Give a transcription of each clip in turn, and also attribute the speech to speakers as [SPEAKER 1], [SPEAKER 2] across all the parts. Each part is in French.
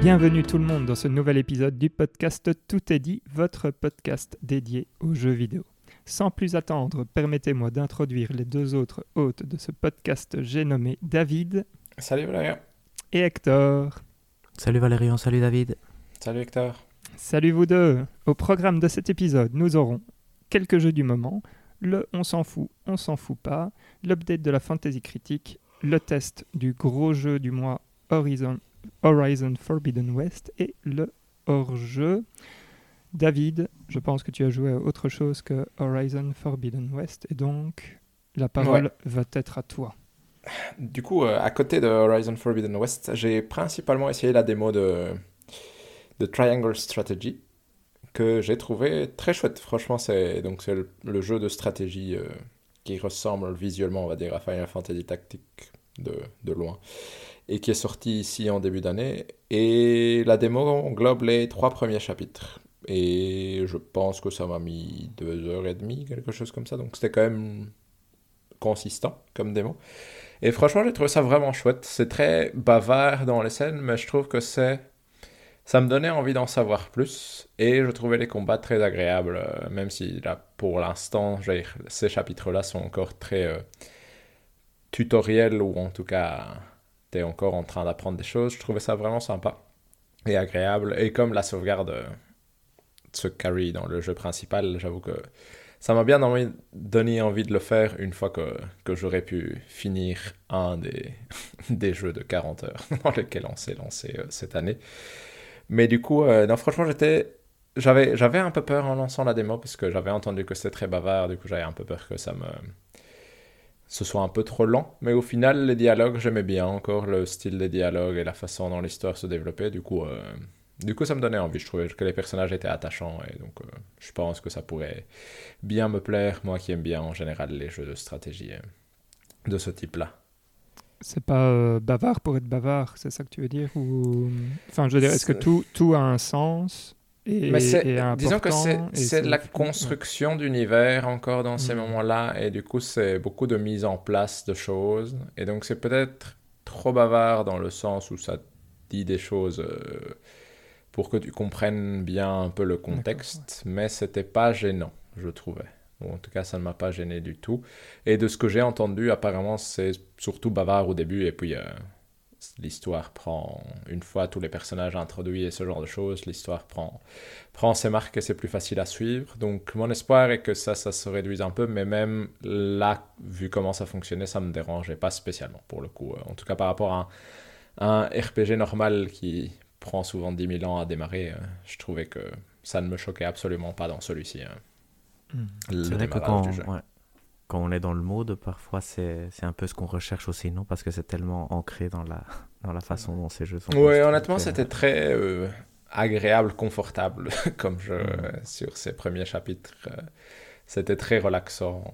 [SPEAKER 1] Bienvenue tout le monde dans ce nouvel épisode du podcast Tout est dit, votre podcast dédié aux jeux vidéo. Sans plus attendre, permettez-moi d'introduire les deux autres hôtes de ce podcast, j'ai nommé David.
[SPEAKER 2] Salut Valérian.
[SPEAKER 1] Et Hector.
[SPEAKER 3] Salut Valérian, salut David.
[SPEAKER 2] Salut Hector.
[SPEAKER 1] Salut vous deux. Au programme de cet épisode, nous aurons quelques jeux du moment, le on s'en fout, on s'en fout pas, l'update de la fantasy critique, le test du gros jeu du mois Horizon Horizon Forbidden West et le hors-jeu. David, je pense que tu as joué à autre chose que Horizon Forbidden West et donc la parole va être à toi.
[SPEAKER 2] Du coup, euh, à côté de Horizon Forbidden West, j'ai principalement essayé la démo de, de Triangle Strategy que j'ai trouvé très chouette. Franchement, c'est donc c'est le, jeu de stratégie euh, qui ressemble visuellement, on va dire, à Final Fantasy Tactics de, de loin et qui est sorti ici en début d'année. Et la démo englobe les trois premiers chapitres. Et je pense que ça m'a mis deux heures et demie, quelque chose comme ça. Donc c'était quand même consistant comme démo. Et franchement, j'ai trouvé ça vraiment chouette. C'est très bavard dans les scènes, mais je trouve que c'est. Ça me donnait envie d'en savoir plus. Et je trouvais les combats très agréables, euh, même si là, pour l'instant, ces chapitres-là sont encore très euh, tutoriels, ou en tout cas encore en train d'apprendre des choses. Je trouvais ça vraiment sympa et agréable. Et comme la sauvegarde euh, se carry dans le jeu principal, j'avoue que ça m'a bien donné envie de le faire une fois que, que j'aurais pu finir un des, des jeux de 40 heures dans lesquels on s'est lancé euh, cette année. Mais du coup, euh, non, franchement, j'étais. J'avais, j'avais un peu peur en lançant la démo parce que j'avais entendu que c'était très bavard, du coup j'avais un peu peur que ça me, ce soit un peu trop lent. Mais au final, les dialogues, j'aimais bien encore le style des dialogues et la façon dont l'histoire se développait. Du coup, euh, du coup, ça me donnait envie. Je trouvais que les personnages étaient attachants et donc euh, je pense que ça pourrait bien me plaire, moi qui aime bien en général les jeux de stratégie euh, de ce type-là.
[SPEAKER 1] C'est pas bavard pour être bavard, c'est ça que tu veux dire ou... Enfin, je veux dire, est-ce que tout, tout a un sens?
[SPEAKER 2] Mais disons que c'est la construction d'univers encore dans ces mm. moments-là, et du coup, c'est beaucoup de mise en place de choses. Et donc, c'est peut-être trop bavard dans le sens où ça dit des choses euh, pour que tu comprennes bien un peu le contexte, mais c'était pas gênant, je trouvais. en tout cas, ça ne m'a pas gêné du tout. Et de ce que j'ai entendu, apparemment, c'est surtout bavard au début, et puis. Euh, l'histoire prend, une fois tous les personnages introduits et ce genre de choses, l'histoire prend, prend ses marques et c'est plus facile à suivre. Donc mon espoir est que ça, ça se réduise un peu, mais même là, vu comment ça fonctionnait, ça me dérangeait pas spécialement pour le coup. En tout cas par rapport à un, RPG normal qui prend souvent 10 000 ans à démarrer, euh, je trouvais que ça ne me choquait absolument pas dans celui-ci. Hein.
[SPEAKER 3] Hmm. Le démarrage du jeu quand on est dans le mode, parfois c'est un peu ce qu'on recherche aussi, non? Parce que c'est tellement ancré dans la, dans la façon dont ces jeux sont.
[SPEAKER 2] Oui, honnêtement, c'était très euh, agréable, confortable comme jeu mm. sur ces premiers chapitres. Euh, c'était très relaxant.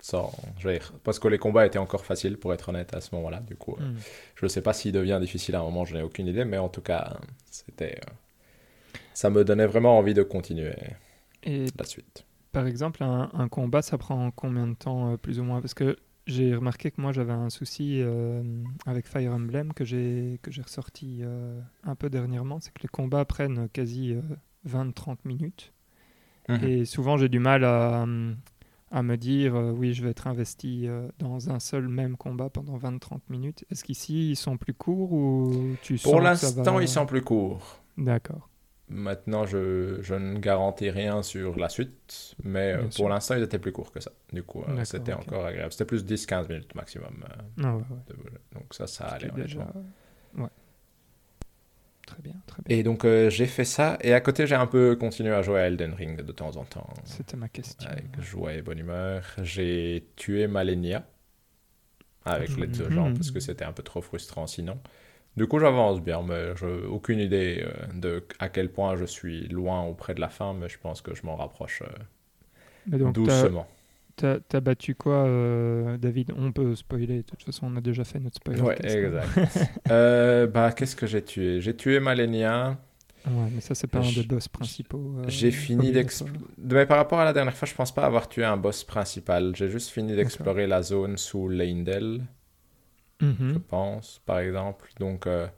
[SPEAKER 2] Sans, je veux dire, parce que les combats étaient encore faciles, pour être honnête, à ce moment-là. Du coup, euh, mm. je ne sais pas s'il devient difficile à un moment, je n'ai aucune idée, mais en tout cas, c'était. ça me donnait vraiment envie de continuer Et la suite
[SPEAKER 1] par exemple, un, combat, ça prend combien de temps, euh, plus ou moins? Parce que j'ai remarqué que moi, j'avais un souci euh, avec Fire Emblem que j'ai ressorti euh, un peu dernièrement, c'est que les combats prennent quasi 20-30 minutes. Mhm. Et souvent, j'ai du mal à, à me dire, oui, je vais être investi dans un seul même combat pendant 20-30 minutes. Est-ce qu'ici, ils sont plus courts ou tu
[SPEAKER 2] Pour l'instant, ils sont plus courts.
[SPEAKER 1] D'accord.
[SPEAKER 2] Maintenant, je, je, ne garantis rien sur la suite, mais euh, pour l'instant, ils étaient plus courts que ça. Du coup, euh, c'était encore agréable. C'était plus 10-15 minutes maximum. Euh, ah donc ça, ça allait. Déjà... Ouais.
[SPEAKER 1] Très bien, très bien.
[SPEAKER 2] Et donc, j'ai fait ça. Et à côté, j'ai un peu continué à jouer à Elden Ring de temps en temps.
[SPEAKER 1] C'était ma question.
[SPEAKER 2] Avec joie et bonne humeur. J'ai tué Malenia avec l'aide de gens parce que c'était un peu trop frustrant sinon. Du coup, j'avance bien, mais j'ai aucune idée euh, de à quel point je suis loin auprès de la fin, mais je pense que je m'en rapproche euh, donc, doucement.
[SPEAKER 1] T'as as battu quoi, euh, David? On peut spoiler, de toute façon, on a déjà fait notre spoiler.
[SPEAKER 2] Ouais, exact. bah, qu'est-ce que j'ai tué? J'ai tué Malenia.
[SPEAKER 1] Ouais, mais ça, c'est pas un des boss principaux.
[SPEAKER 2] j'ai fini d'explorer. Mais par rapport à la dernière fois, je pense pas avoir tué un boss principal. J'ai juste fini d'explorer la zone sous Leindel. Mhm. je pense, par exemple. Donc, euh,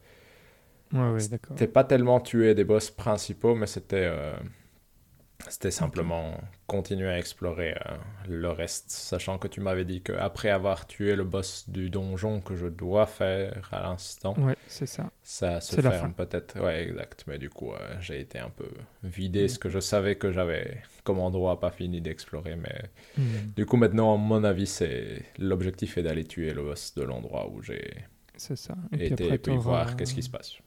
[SPEAKER 1] Ouais, ouais, d'accord.
[SPEAKER 2] C'était pas tellement tuer des boss principaux, mais c'était c'était simplement continuer à explorer euh, le reste, sachant que tu m'avais dit qu'après avoir tué le boss du donjon que je dois faire à l'instant,
[SPEAKER 1] ouais, c'est ça.
[SPEAKER 2] Ça se ferme peut-être. Ouais, exact. Mais du coup, euh, j'ai été un peu vidé ce que je savais que j'avais comme endroit pas fini d'explorer. Mais hmm. du coup, maintenant, à mon avis, c'est l'objectif est d'aller tuer le boss de l'endroit où j'ai
[SPEAKER 1] ça.
[SPEAKER 2] Et été puis, et puis voir qu'est-ce qui se passe.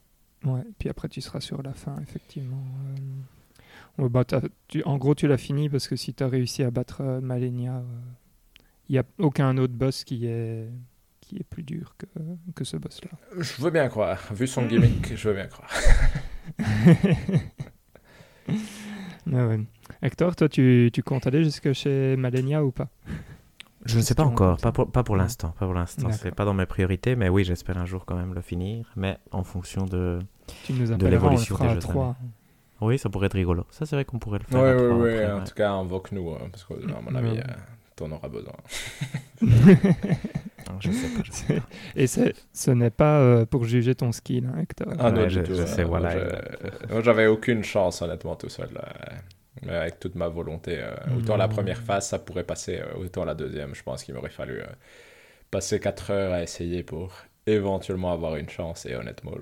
[SPEAKER 1] Ouais, puis après, tu seras sur la fin, effectivement. Euh, bah, en gros, tu l'as fini parce que si tu as réussi à battre euh, Malenia, il euh, n'y a aucun autre boss qui est, qui est plus dur que, que ce boss-là.
[SPEAKER 2] Je veux bien croire. Vu son gimmick, je veux bien croire.
[SPEAKER 1] ouais. Hector, toi, tu, tu comptes aller jusque chez Malenia ou pas?
[SPEAKER 3] Je ne sais pas encore, pas pour, pas pour l'instant. Pas pour l'instant, c'est pas dans mes priorités, mais oui, j'espère un jour quand même le finir, mais en fonction de,
[SPEAKER 1] tu nous
[SPEAKER 3] de l'évolution des jeux. Oui, ça pourrait être rigolo. Ça, c'est vrai qu'on pourrait le faire.
[SPEAKER 2] Oui, oui, oui. En tout cas, invoque-nous, hein, parce que, à mon avis, euh, t'en auras besoin.
[SPEAKER 1] je sais pas. Je sais pas. Et ce n'est pas euh, pour juger ton skill, hein, Hector.
[SPEAKER 2] Ah non, du tout. Je sais, voilà. Moi, j'avais aucune chance, honnêtement, tout seul. avec toute ma volonté. Euh, autant la première phase, ça pourrait passer, autant la deuxième, je pense qu'il m'aurait fallu passer 4 heures à essayer pour éventuellement avoir une chance. Et honnêtement,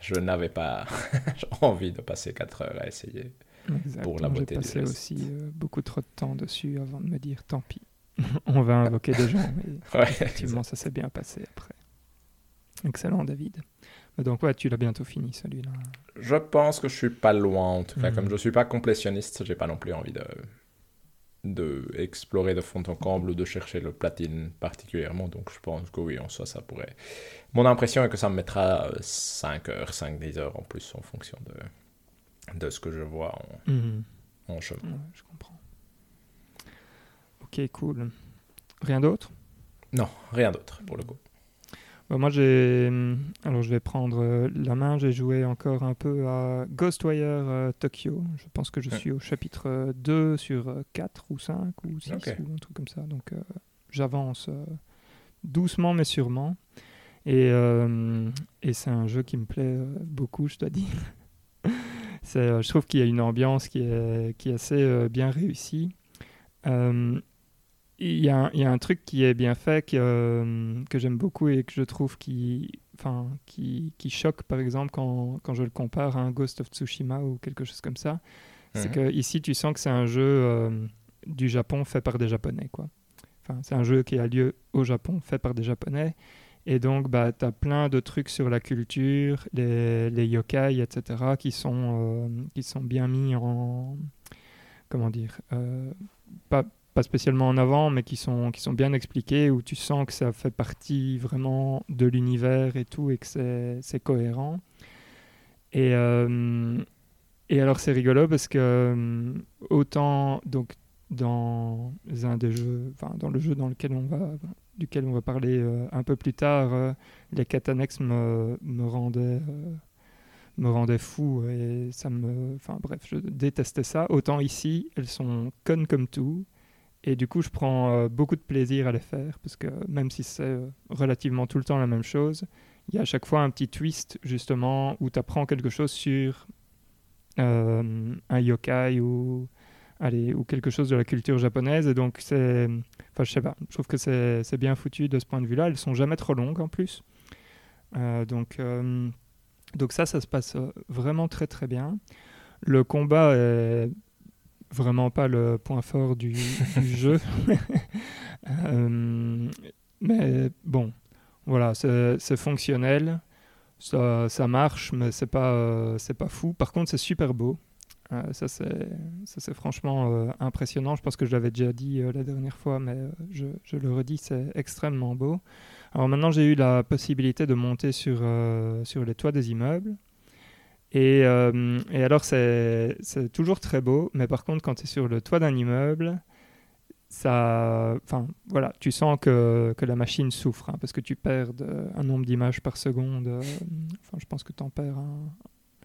[SPEAKER 2] je, n'avais pas envie de passer 4 heures à essayer pour la beauté
[SPEAKER 1] J'ai passé aussi euh, beaucoup trop de temps dessus avant de me dire tant pis, on va invoquer des gens. Et effectivement, ça s'est bien passé après. Excellent, David. Donc, ouais, tu l'as bientôt fini celui-là.
[SPEAKER 2] Je pense que je suis pas loin, en tout cas. Hmm. Comme je suis pas complétionniste, j'ai pas non plus envie de de explorer de fond en comble ou de chercher le platine particulièrement. Donc je pense que oui, en soi, ça pourrait. Mon impression est que ça me mettra 5 heures, 5-10 heures en plus en fonction de, de ce que je vois en, mhm. en chemin.
[SPEAKER 1] je comprends. Ok, cool. Rien d'autre?
[SPEAKER 2] Non, rien d'autre pour le coup.
[SPEAKER 1] Bah, moi, j'ai. Alors, je vais prendre euh, la main. J'ai joué encore un peu à Ghostwire euh, Tokyo. Je pense que je suis au chapitre 2 sur 4 ou 5 ou 6 ou un truc comme ça. Donc, euh, j'avance doucement mais sûrement. Et, et c'est un jeu qui me plaît beaucoup, je dois dire. je trouve qu'il y a une ambiance qui est, qui est assez bien réussie il y, a un, il y, a un truc qui est bien fait que, euh, que j'aime beaucoup et que je trouve qui, enfin, qui, qui choque par exemple quand, quand, je le compare à un Ghost of Tsushima ou quelque chose comme ça. C'est mhm. que ici tu sens que c'est un jeu euh, du Japon fait par des Japonais. Quoi. Enfin, c'est un jeu qui a lieu au Japon fait par des Japonais. Et donc, bah, tu as plein de trucs sur la culture, les, les yokai, etc., qui sont, euh, qui sont bien mis en. Comment dire pas, pas spécialement en avant, mais qui sont, qui sont bien expliqués, où tu sens que ça fait partie vraiment de l'univers et tout, et que c'est cohérent. Et, euh, et alors c'est rigolo parce que euh, autant donc dans un des jeux, dans le jeu dans lequel on va, duquel on va parler euh, un peu plus tard, les catanex me, me rendaient me rendait fou et ça me enfin bref je détestais ça autant ici elles sont connes comme tout et du coup, je prends euh, beaucoup de plaisir à les faire, parce que même si c'est euh, relativement tout le temps la même chose, il y a à chaque fois un petit twist, justement, où tu apprends quelque chose sur euh, un yokai ou, allez, ou quelque chose de la culture japonaise. Et donc, c'est. Enfin, je sais pas, je trouve que c'est bien foutu de ce point de vue-là. Elles sont jamais trop longues en plus. donc, donc, ça, ça se passe vraiment très très bien. Le combat est vraiment pas le point fort du, jeu. Euh, mais bon, voilà, c'est fonctionnel, ça, ça, marche, mais c'est pas, euh, c'est pas fou. Par contre, c'est super beau. Euh, ça, c'est franchement impressionnant. Je pense que je l'avais déjà dit la dernière fois, mais je, je, le redis, c'est extrêmement beau. Alors maintenant, j'ai eu la possibilité de monter sur, sur les toits des immeubles. Et, euh, et alors, c'est toujours très beau, mais par contre, quand tu es sur le toit d'un immeuble, ça, enfin, voilà, tu sens que, que la machine souffre, hein, parce que tu perds un nombre d'images par seconde. Euh, enfin, je pense que tu en perds un,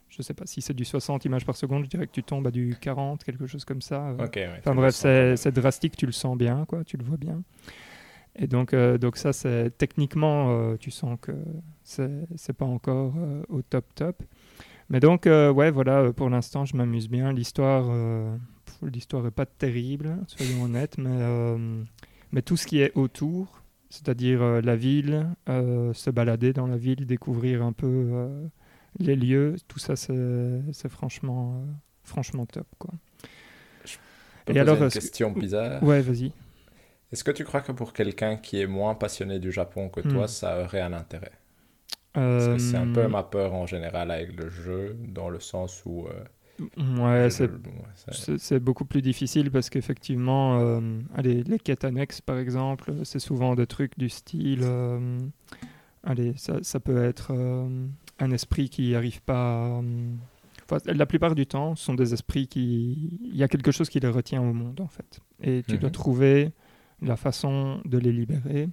[SPEAKER 1] je sais pas si c'est du 60 images par seconde, je dirais que tu tombes à du 40, quelque chose comme ça. enfin bref, c'est drastique, tu le sens bien, quoi, tu le vois bien. Et donc, euh, donc ça, c'est techniquement, tu sens que c'est pas encore au top top. Mais donc, euh, ouais, voilà, pour l'instant, je m'amuse bien. L'histoire, l'histoire est pas terrible, soyons honnêtes, mais, mais tout ce qui est autour, c'est-à-dire la ville, se balader dans la ville, découvrir un peu les lieux, tout ça, c'est franchement, franchement top, quoi.
[SPEAKER 2] Et alors, une question bizarre.
[SPEAKER 1] Ouais, vas-y.
[SPEAKER 2] Est-ce que tu crois que pour quelqu'un qui est moins passionné du Japon que toi, hmm. ça aurait un intérêt? C'est un peu euh, ma peur en général avec le jeu, dans le sens où...
[SPEAKER 1] Euh, ouais, c'est beaucoup plus difficile parce qu'effectivement, euh, allez, les quêtes annexes par exemple, c'est souvent des trucs du style. allez, ça, ça, peut être un esprit qui n'arrive pas la plupart du temps, ce sont des esprits qui. Il y a quelque chose qui les retient au monde, en fait. Et tu dois mhm. trouver la façon de les libérer.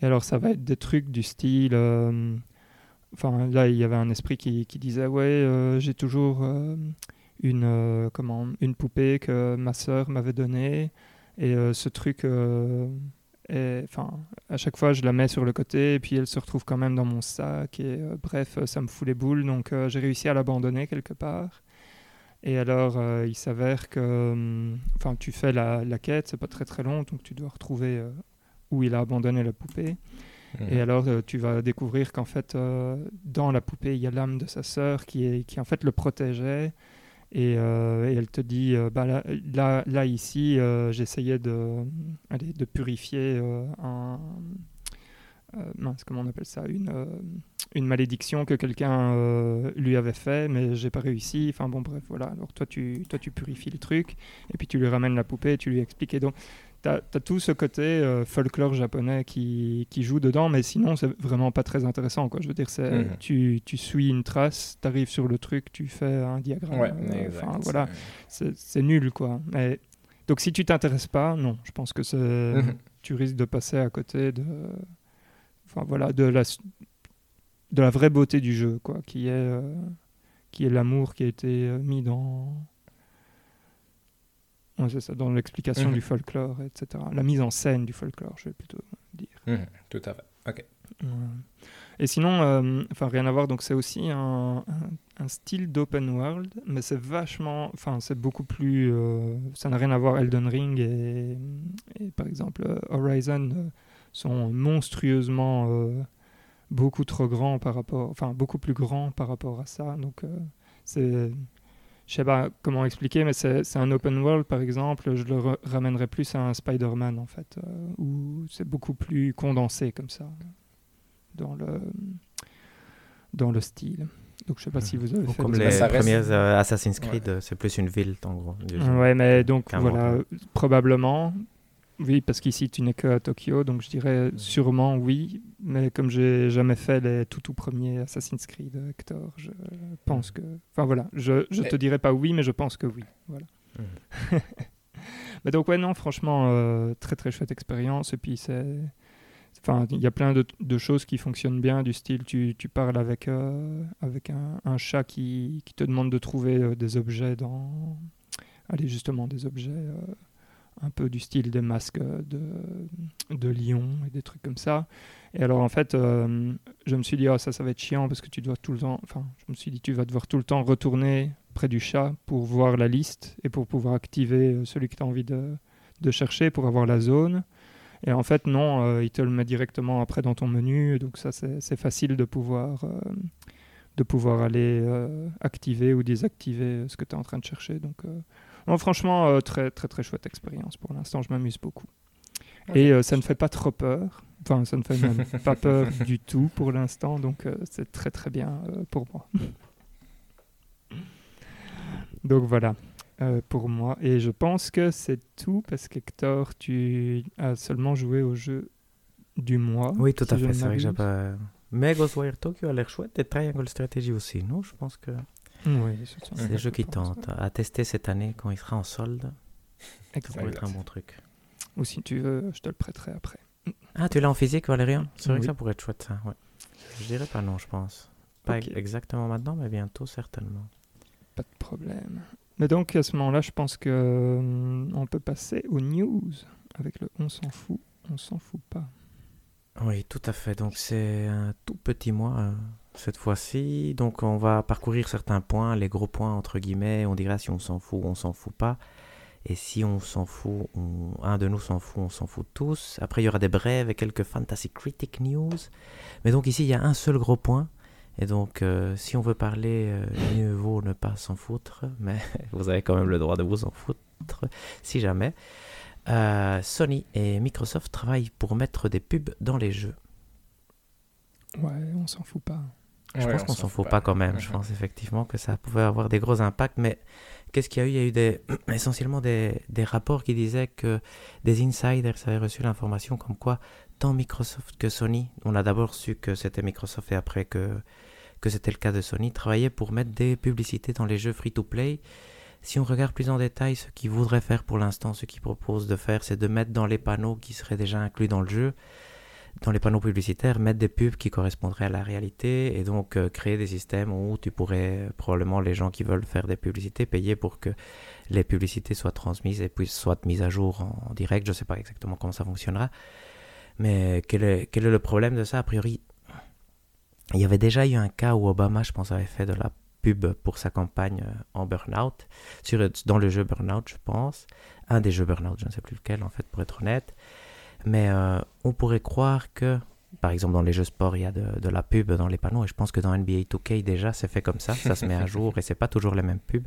[SPEAKER 1] Et alors, ça va être des trucs du style. Euh, enfin, là, il y avait un esprit qui, qui disait Ouais, euh, j'ai toujours euh, une, comment, une poupée que ma sœur m'avait donnée. Et ce truc enfin, à chaque fois, je la mets sur le côté et puis elle se retrouve quand même dans mon sac. Et euh, bref, ça me fout les boules. Donc, euh, j'ai réussi à l'abandonner quelque part. Et alors, euh, il s'avère que, hum, enfin, tu fais la, la quête, c'est pas très très long, donc tu dois retrouver où il a abandonné la poupée. Et mhm. alors, tu vas découvrir qu'en fait, dans la poupée, il y a l'âme de sa sœur qui, est, qui en fait le protégeait euh, et, elle te dit, euh, bah là, là, ici, euh, j'essayais de, de purifier un... mince, comment on appelle ça une, une malédiction que quelqu'un lui avait fait, mais j'ai pas réussi. Enfin bon, bref, voilà. Alors toi tu, toi, tu purifies le truc, et puis tu lui ramènes la poupée, et tu lui expliques. donc, tu as, tout ce côté euh, folklore japonais qui, qui, joue dedans, mais sinon, c'est vraiment pas très intéressant. Quoi. Je veux dire, c'est, mhm. tu, tu, suis une trace, tu arrives sur le truc, tu fais un diagramme. Ouais, euh, voilà, c'est, nul. quoi. Mais, donc, si tu t'intéresses pas, non, je pense que c'est, mhm. tu risques de passer à côté de, enfin, voilà, de, la, de la vraie beauté du jeu, quoi, qui est, euh, qui est l'amour qui a été mis dans c'est ça, dans l'explication mhm. du folklore, etc. La mise en scène du folklore, je vais plutôt dire.
[SPEAKER 2] Mhm, tout à fait. Ok.
[SPEAKER 1] Et sinon, euh, enfin rien à voir, donc c'est aussi un, un, style d'open world, mais c'est vachement, enfin c'est beaucoup plus, euh, ça n'a rien à voir Elden Ring et, et par exemple euh, Horizon sont monstrueusement beaucoup trop grands par rapport, enfin beaucoup plus grands par rapport à ça, donc c'est je sais pas comment expliquer, mais c'est un open world, par exemple, je le ramènerais plus à un Spider-Man, en fait, euh, où c'est beaucoup plus condensé comme ça, dans le, dans le style. Donc je sais pas si vous avez fait...
[SPEAKER 3] Comme les premiers euh, Assassin's Creed, euh, c'est plus une ville, en gros.
[SPEAKER 1] Ouais, mais donc voilà, probablement, oui, parce qu'ici tu n'es que à Tokyo, donc je dirais sûrement oui, mais comme j'ai jamais fait les tout tout premiers Assassin's Creed Hector, je pense que. Enfin voilà, je, je te dirais pas oui, mais je pense que oui. Voilà. Mais donc ouais, non, franchement, euh, très très chouette expérience. Et puis c'est. Enfin, il y a plein de, de, choses qui fonctionnent bien, du style tu, tu parles avec, euh, avec un, un, chat qui, qui, te demande de trouver euh, des objets dans. Allez, justement, des objets un peu du style des masques de, de lion et des trucs comme ça. Et alors en fait, euh, je me suis dit, oh, ça, ça va être chiant parce que tu dois tout le temps, enfin, je me suis dit, tu vas devoir tout le temps retourner près du chat pour voir la liste et pour pouvoir activer euh, celui que tu as envie de, de, chercher pour avoir la zone. Et en fait, non, euh, il te le met directement après dans ton menu, donc ça, c'est facile de pouvoir, de pouvoir aller activer ou désactiver ce que tu es en train de chercher. Donc franchement, euh, très, très, très chouette expérience pour l'instant. Je m'amuse beaucoup. Et euh, ça ne fait pas trop peur. Enfin, ça ne fait même pas peur du tout pour l'instant. Donc, euh, c'est très, très bien pour moi. donc, voilà. pour moi. Et je pense que c'est tout parce qu'Hector, tu as seulement joué au jeu du mois.
[SPEAKER 3] Oui, tout à fait. C'est vrai que j'ai pas. Mais Ghostwire Tokyo a l'air chouette et Triangle Strategy aussi, non Je pense que.
[SPEAKER 1] Oui,
[SPEAKER 3] c'est des jeux qui tentent à tester cette année quand il sera en solde. Ça pourrait être un bon truc.
[SPEAKER 1] Ou si tu veux, je te le prêterai après.
[SPEAKER 3] Ah, tu l'as en physique, Valérian? C'est vrai que ça pourrait être chouette, ça. Ouais. Je dirais pas non, je pense. Pas exactement maintenant, mais bientôt, certainement.
[SPEAKER 1] Pas de problème. Mais donc, à ce moment-là, je pense que hum, on peut passer aux news avec le on s'en fout, on s'en fout pas.
[SPEAKER 3] Oui, tout à fait. Donc, c'est un tout petit mois. Euh, cette fois-ci. Donc on va parcourir certains points, les gros points entre guillemets. On dira si on s'en fout ou on s'en fout pas. Et si on s'en fout, un de nous s'en fout, on s'en fout tous. Après, il y aura des brèves et quelques Fantasy Critic News. Mais donc ici, il y a un seul gros point. Et donc, euh, si on veut parler, euh, mieux vaut ne pas s'en foutre. Mais vous avez quand même le droit de vous en foutre, si jamais. Euh, Sony et Microsoft travaillent pour mettre des pubs dans les jeux.
[SPEAKER 1] Ouais, on s'en fout pas.
[SPEAKER 3] Je pense qu'on s'en fout pas, quand même. Je pense effectivement que ça pouvait avoir des gros impacts, mais qu'est-ce qu'il y a eu? Il y a eu des, essentiellement des, des, rapports qui disaient que des insiders avaient reçu l'information comme quoi tant Microsoft que Sony, on a d'abord su que c'était Microsoft et après que, que c'était le cas de Sony, travaillaient pour mettre des publicités dans les jeux free-to-play. Si on regarde plus en détail, ce qu'ils voudraient faire pour l'instant, ce qu'ils proposent de faire, c'est de mettre dans les panneaux qui seraient déjà inclus dans le jeu dans les panneaux publicitaires, mettre des pubs qui correspondraient à la réalité et donc euh, créer des systèmes où tu pourrais probablement les gens qui veulent faire des publicités payer pour que les publicités soient transmises et puissent soient mises à jour en, direct. Je ne sais pas exactement comment ça fonctionnera. Mais quel est, quel est le problème de ça? A priori, il y avait déjà eu un cas où Obama, je pense, avait fait de la pub pour sa campagne euh, en Burnout, sur, dans le jeu Burnout, je pense. Un des jeux Burnout, je ne sais plus lequel, en fait, pour être honnête. Mais euh, on pourrait croire que, par exemple, dans les jeux sport, il y a de, la pub dans les panneaux. Et je pense que dans NBA 2K, déjà, c'est fait comme ça. Ça se met à jour et c'est pas toujours les mêmes pubs.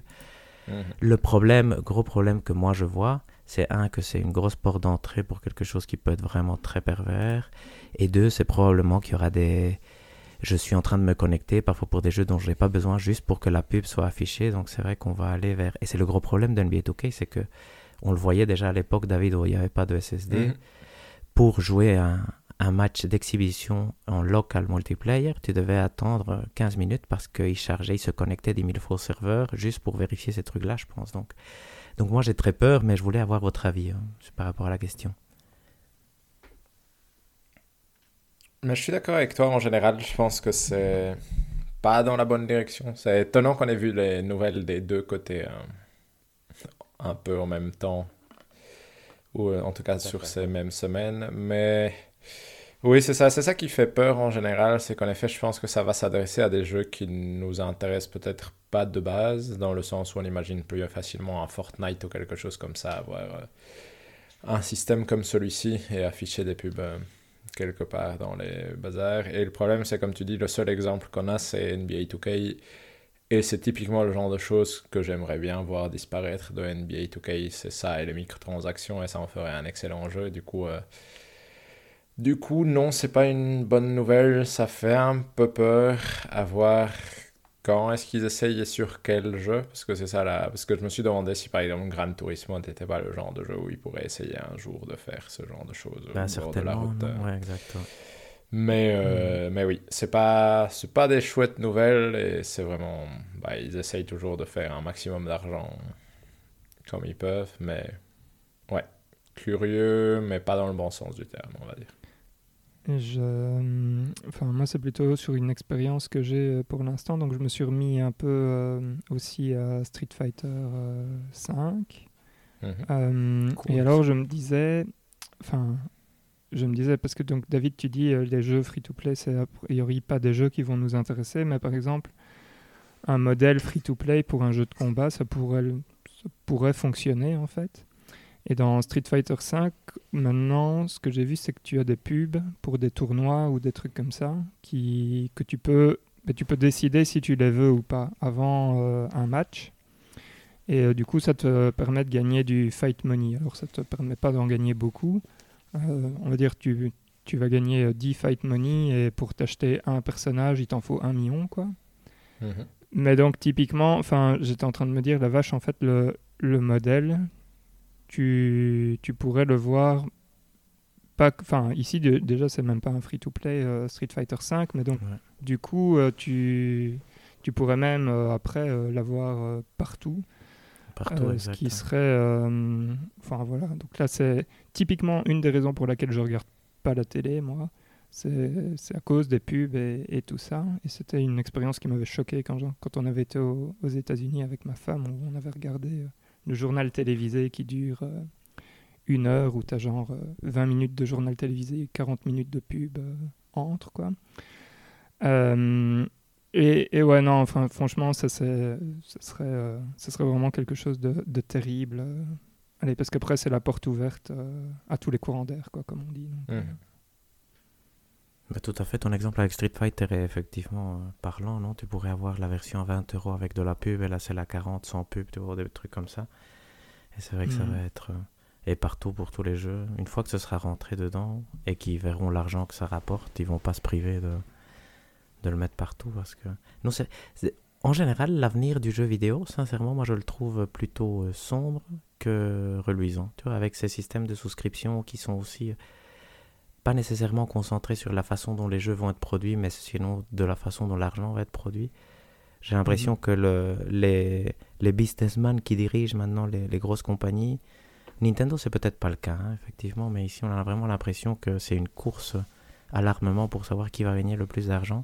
[SPEAKER 3] Mhm. Le problème, gros problème que moi je vois, c'est un, que c'est une grosse porte d'entrée pour quelque chose qui peut être vraiment très pervers. Et deux, c'est probablement qu'il y aura des. Je suis en train de me connecter, parfois pour des jeux dont je n'ai pas besoin, juste pour que la pub soit affichée. Donc c'est vrai qu'on va aller vers. Et c'est le gros problème d'NBA 2K, c'est que on le voyait déjà à l'époque, David, où il n'y avait pas de SSD. Mhm pour jouer un, un match d'exhibition en local multiplayer, tu devais attendre 15 minutes parce qu'il chargeait, il se connectait des mille fois au serveur juste pour vérifier ces trucs-là, je pense. Donc, donc moi j'ai très peur, mais je voulais avoir votre avis hein, par rapport à la question.
[SPEAKER 2] Mais je suis d'accord avec toi en général, je pense que c'est pas dans la bonne direction. C'est étonnant qu'on ait vu les nouvelles des deux côtés hein, un peu en même temps ou euh, en tout cas sur ces mêmes semaines. Mais oui, c'est ça, c'est ça qui fait peur en général, c'est qu'en effet, je pense que ça va s'adresser à des jeux qui nous intéressent peut-être pas de base, dans le sens où on imagine plus facilement un Fortnite ou quelque chose comme ça, avoir euh, un système comme celui-ci et afficher des pubs euh, quelque part dans les bazars. Et le problème, c'est comme tu dis, le seul exemple qu'on a, c'est NBA 2K et c'est typiquement le genre de choses que j'aimerais bien voir disparaître de NBA 2K. C'est ça et les microtransactions, et ça en ferait un excellent jeu. Du coup, euh, du coup non, c'est pas une bonne nouvelle. Ça fait un peu peur à voir quand est-ce qu'ils essayent et sur quel jeu. Parce que c'est ça là. Parce que je me suis demandé si par exemple Gran Turismo n'était pas le genre de jeu où ils pourraient essayer un jour de faire ce genre de choses.
[SPEAKER 3] Ben, de la route. Ouais, exactement.
[SPEAKER 2] Mais, euh, mais oui, c'est pas, c'est pas des chouettes nouvelles et c'est vraiment. Bah, ils essayent toujours de faire un maximum d'argent comme ils peuvent, mais ouais, curieux, mais pas dans le bon sens du terme, on va dire.
[SPEAKER 1] Je, enfin, moi, c'est plutôt sur une expérience que j'ai euh, pour l'instant. Donc, je me suis remis un peu euh, aussi à Street Fighter 5. Mhm. Et alors, je me disais, enfin, je me disais, parce que donc David, tu dis euh, les jeux free-to-play, c'est a priori pas des jeux qui vont nous intéresser, mais par exemple, un modèle free-to-play pour un jeu de combat, ça pourrait, ça pourrait fonctionner en fait. Et dans Street Fighter V, maintenant, ce que j'ai vu, c'est que tu as des pubs pour des tournois ou des trucs comme ça, qui, que tu peux, ben, tu peux décider si tu les veux ou pas avant euh, un match. Et euh, du coup, ça te permet de gagner du fight money. Alors, ça te permet pas d'en gagner beaucoup, euh, on va dire tu, tu vas gagner 10 euh, fight money et pour t'acheter un personnage, il t'en faut un million, quoi. Mhm. Mais donc, typiquement, enfin, j'étais en train de me dire, la vache, en fait, le, le modèle, tu, tu pourrais le voir enfin ici déjà c'est même pas un free to play euh, Street Fighter 5 mais donc du coup tu tu pourrais même après l'avoir partout
[SPEAKER 3] Partout,
[SPEAKER 1] ce qui serait enfin voilà donc là c'est typiquement une des raisons pour laquelle je regarde pas la télé, moi. C'est à cause des pubs et, tout ça. Et c'était une expérience qui m'avait choqué quand, quand on avait été aux États-Unis avec ma femme, où on avait regardé euh, le journal télévisé qui dure euh, une heure, où tu as genre 20 euh, minutes de journal télévisé et 40 minutes de pub entre, quoi. Et, et, ouais, non, enfin, franchement, ça, ça serait, euh, ça serait vraiment quelque chose de, de terrible. euh. Allez, parce qu'après, c'est la porte ouverte euh, à tous les courants d'air, quoi, comme on dit. donc,
[SPEAKER 2] Mhm.
[SPEAKER 3] Bah, tout à fait, ton exemple avec Street Fighter est effectivement parlant, non? Tu pourrais avoir la version à 20 euros avec de la pub, et là c'est la 40 sans pub, tu vois, des trucs comme ça. Et c'est vrai que ça
[SPEAKER 1] Mhm.
[SPEAKER 3] va être... et partout pour tous les jeux. Une fois que ce sera rentré dedans, et qu'ils verront l'argent que ça rapporte, ils vont pas se priver de, de le mettre partout, parce que... Non, c'est... En général, l'avenir du jeu vidéo, sincèrement, moi je le trouve plutôt euh, sombre que reluisant. Tu vois, avec ces systèmes de souscription qui sont aussi euh, pas nécessairement concentrés sur la façon dont les jeux vont être produits, mais sinon de la façon dont l'argent va être produit. J'ai l'impression que le, les, les businessmen qui dirigent maintenant les, les grosses compagnies, Nintendo c'est peut-être pas le cas, hein, effectivement, mais ici on a vraiment l'impression que c'est une course à l'armement pour savoir qui va gagner le plus d'argent.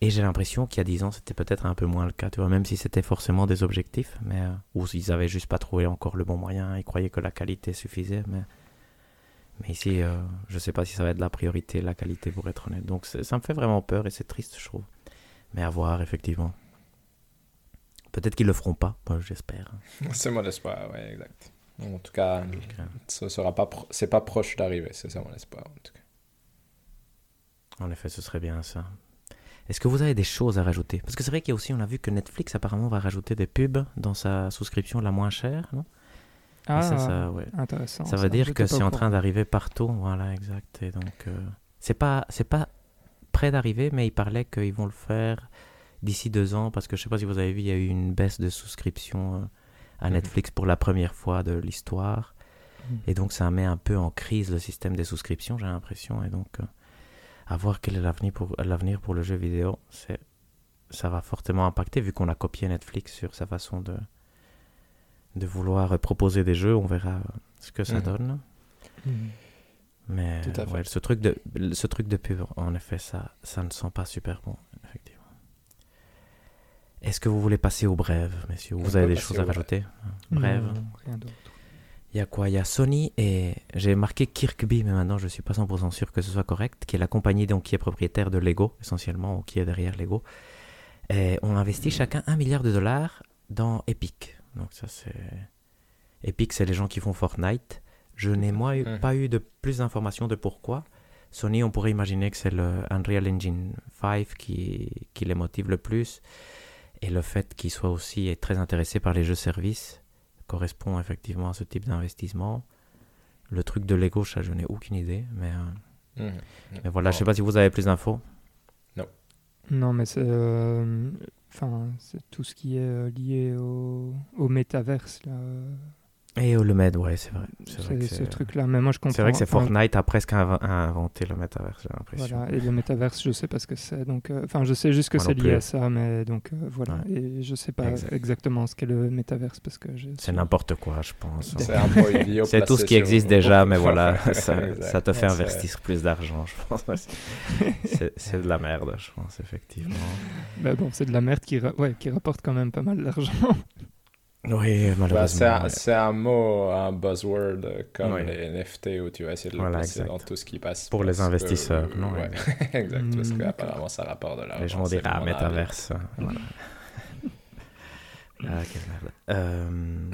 [SPEAKER 3] Et j'ai l'impression qu'il y a 10 ans, c'était peut-être un peu moins le cas, tu vois, même si c'était forcément des objectifs, mais euh, ou s'ils avaient juste pas trouvé encore le bon moyen, ils croyaient que la qualité suffisait, mais, mais ici, euh, je sais pas si ça va être la priorité, la qualité, pour être honnête. Donc ça me fait vraiment peur et c'est triste, je trouve. Mais à voir, effectivement. Peut-être qu'ils le feront pas, bah, j'espère.
[SPEAKER 2] C'est mon espoir, ouais, exact. En tout cas, ce sera pas, c'est pas proche d'arriver, c'est ça mon espoir. En tout cas.
[SPEAKER 3] En effet, ce serait bien ça. Est-ce que vous avez des choses à rajouter? Parce que c'est vrai qu'il y a aussi, on a vu que Netflix apparemment va rajouter des pubs dans sa souscription la moins chère, non?
[SPEAKER 1] Ah,
[SPEAKER 3] ça, ça, ouais.
[SPEAKER 1] intéressant.
[SPEAKER 3] Ça veut
[SPEAKER 1] ça,
[SPEAKER 3] dire que c'est en train d'arriver partout, voilà, exact. Et donc, euh, c'est pas, c'est pas près d'arriver, mais il parlait qu'ils vont le faire d'ici deux ans, parce que je sais pas si vous avez vu, il y a eu une baisse de souscription euh, à
[SPEAKER 2] Mhm.
[SPEAKER 3] Netflix pour la première fois de l'histoire.
[SPEAKER 1] Mhm.
[SPEAKER 3] Et donc, ça met un peu en crise le système des souscriptions, j'ai l'impression. Et donc, euh, à voir quel est l'avenir pour, l'avenir pour le jeu vidéo, c'est, ça va fortement impacter, vu qu'on a copié Netflix sur sa façon de, de vouloir proposer des jeux. On verra euh, ce que ça
[SPEAKER 2] Mhm.
[SPEAKER 3] donne.
[SPEAKER 1] Mhm.
[SPEAKER 3] Mais
[SPEAKER 2] Tout à fait.
[SPEAKER 3] ouais, ce truc de ce truc de pub, en effet, ça, ça ne sent pas super bon, effectivement. Est-ce que vous voulez passer aux brèves, messieurs?
[SPEAKER 2] On
[SPEAKER 3] Vous avez des choses à rajouter? Brève.
[SPEAKER 1] Non, rien d'autre.
[SPEAKER 3] Il y a quoi? Il y a Sony et j'ai marqué Kirkby, mais maintenant je suis pas 100% sûr que ce soit correct, qui est la compagnie donc qui est propriétaire de Lego essentiellement, ou qui est derrière Lego. Et on investit chacun un milliard de dollars dans Epic. Donc ça c'est Epic, c'est les gens qui font Fortnite. Je n'ai moi eu-
[SPEAKER 2] Mhm.
[SPEAKER 3] pas eu de plus d'informations de pourquoi. Sony, on pourrait imaginer que c'est le Unreal Engine 5 qui, qui les motive le plus. Et le fait qu'ils soient aussi très intéressés par les jeux-services correspond effectivement à ce type d'investissement. Le truc de Lego, ça, je n'ai aucune idée. Mais, euh,
[SPEAKER 2] Mhm.
[SPEAKER 3] mais voilà, je sais pas si vous avez plus d'infos.
[SPEAKER 1] Non, mais c'est euh, enfin, c'est tout ce qui est euh, lié au, au métaverse. Là.
[SPEAKER 3] Et le Med, ouais, c'est vrai. C'est vrai
[SPEAKER 1] C'est
[SPEAKER 3] que
[SPEAKER 1] ce
[SPEAKER 3] c'est-
[SPEAKER 1] truc-là. Mais moi, je comprends.
[SPEAKER 3] c'est vrai que c'est Fortnite a presque inv- inventé le métaverse, j'ai l'impression.
[SPEAKER 1] Voilà, et le métaverse, je sais pas ce que c'est. Donc, euh, enfin, je sais juste que c'est lié
[SPEAKER 3] plus.
[SPEAKER 1] à ça, mais donc euh, voilà.
[SPEAKER 3] Ouais.
[SPEAKER 1] Et je sais pas
[SPEAKER 3] Exact.
[SPEAKER 1] exactement ce qu'est le métaverse parce que je.
[SPEAKER 3] C'est n'importe quoi, je pense.
[SPEAKER 2] C'est
[SPEAKER 3] tout ce qui existe déjà, mais voilà, ça, te fait
[SPEAKER 2] Ouais,
[SPEAKER 3] investir plus d'argent, je pense. C'est de la merde, je pense, effectivement.
[SPEAKER 1] Bah bon, c'est de la merde qui, ra- ouais, qui rapporte quand même pas mal d'argent.
[SPEAKER 3] Oui,
[SPEAKER 2] Bah,
[SPEAKER 3] malheureusement.
[SPEAKER 2] c'est un,
[SPEAKER 3] ouais.
[SPEAKER 2] c'est un mot, un buzzword euh, comme
[SPEAKER 3] Ouais.
[SPEAKER 2] les NFT où tu vas essayer de le
[SPEAKER 3] Voilà,
[SPEAKER 2] placer
[SPEAKER 3] exact.
[SPEAKER 2] dans tout ce qui passe.
[SPEAKER 3] Pour les
[SPEAKER 2] que-
[SPEAKER 3] investisseurs, non,
[SPEAKER 2] Ouais, exact, parce
[SPEAKER 1] Hmm,
[SPEAKER 2] qu'apparemment ça rapporte de l'argent.
[SPEAKER 3] Les gens dire, ah, métaverse. Voilà. ah, quelle merde. Euh,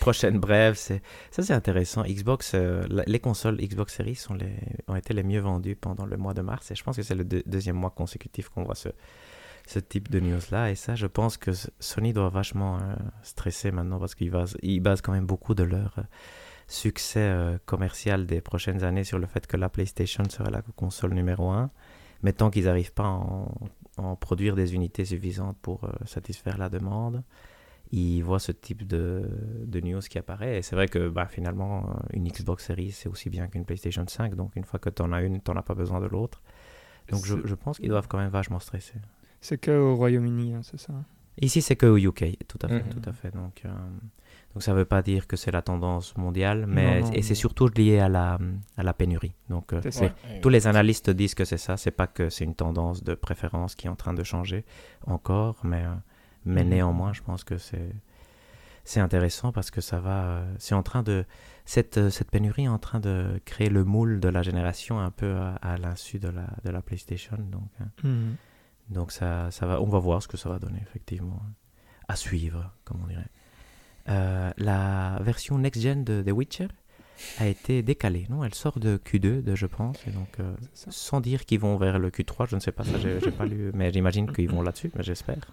[SPEAKER 3] prochaine brève, c'est ça c'est intéressant. Xbox, euh, les consoles Xbox Series sont les, ont été les mieux vendues pendant le mois de mars et je pense que c'est le deux- deuxième mois consécutif qu'on voit ce, ce type de news là et ça je pense que Sony doit vachement euh, stresser maintenant parce qu'ils basent, ils basent quand même beaucoup de leur euh, succès euh, commercial des prochaines années sur le fait que la PlayStation serait la console numéro un mais tant qu'ils n'arrivent pas à en, produire des unités suffisantes pour euh, satisfaire la demande, ils voient ce type de, de news qui apparaît. Et c'est vrai que bah, finalement, une Xbox Series, c'est aussi bien qu'une PlayStation 5. Donc une fois que tu en as une, tu n'en as pas besoin de l'autre. Donc je pense qu'ils doivent quand même vachement stresser.
[SPEAKER 1] C'est que au Royaume-Uni, hein, c'est ça.
[SPEAKER 3] Ici, c'est que au UK, tout à fait,
[SPEAKER 2] Mhm.
[SPEAKER 3] tout à fait. Donc, euh, donc ça ne veut pas dire que c'est la tendance mondiale, mais
[SPEAKER 1] Non, non,
[SPEAKER 3] et c'est surtout lié à la, à la pénurie. Donc, euh,
[SPEAKER 1] C'est ça.
[SPEAKER 2] Ouais,
[SPEAKER 3] tous les analystes disent que c'est ça, c'est pas que c'est une tendance de préférence qui est en train de changer encore, mais, euh, mais
[SPEAKER 1] Mhm.
[SPEAKER 3] néanmoins, je pense que c'est c'est intéressant parce que ça va. euh, c'est en train de. Cette, cette pénurie est en train de créer le moule de la génération un peu à, à l'insu de la, de la PlayStation. Donc, hein. Donc ça, ça va, on va voir ce que ça va donner, effectivement. À suivre, comme on dirait. Euh, la version next-gen de The Witcher a été décalée. Non, elle sort de Q2, de, je pense. Et donc, euh, sans dire qu'ils vont vers le Q3, je ne sais pas, ça j'ai pas lu, mais j'imagine qu'ils vont là-dessus, mais j'espère.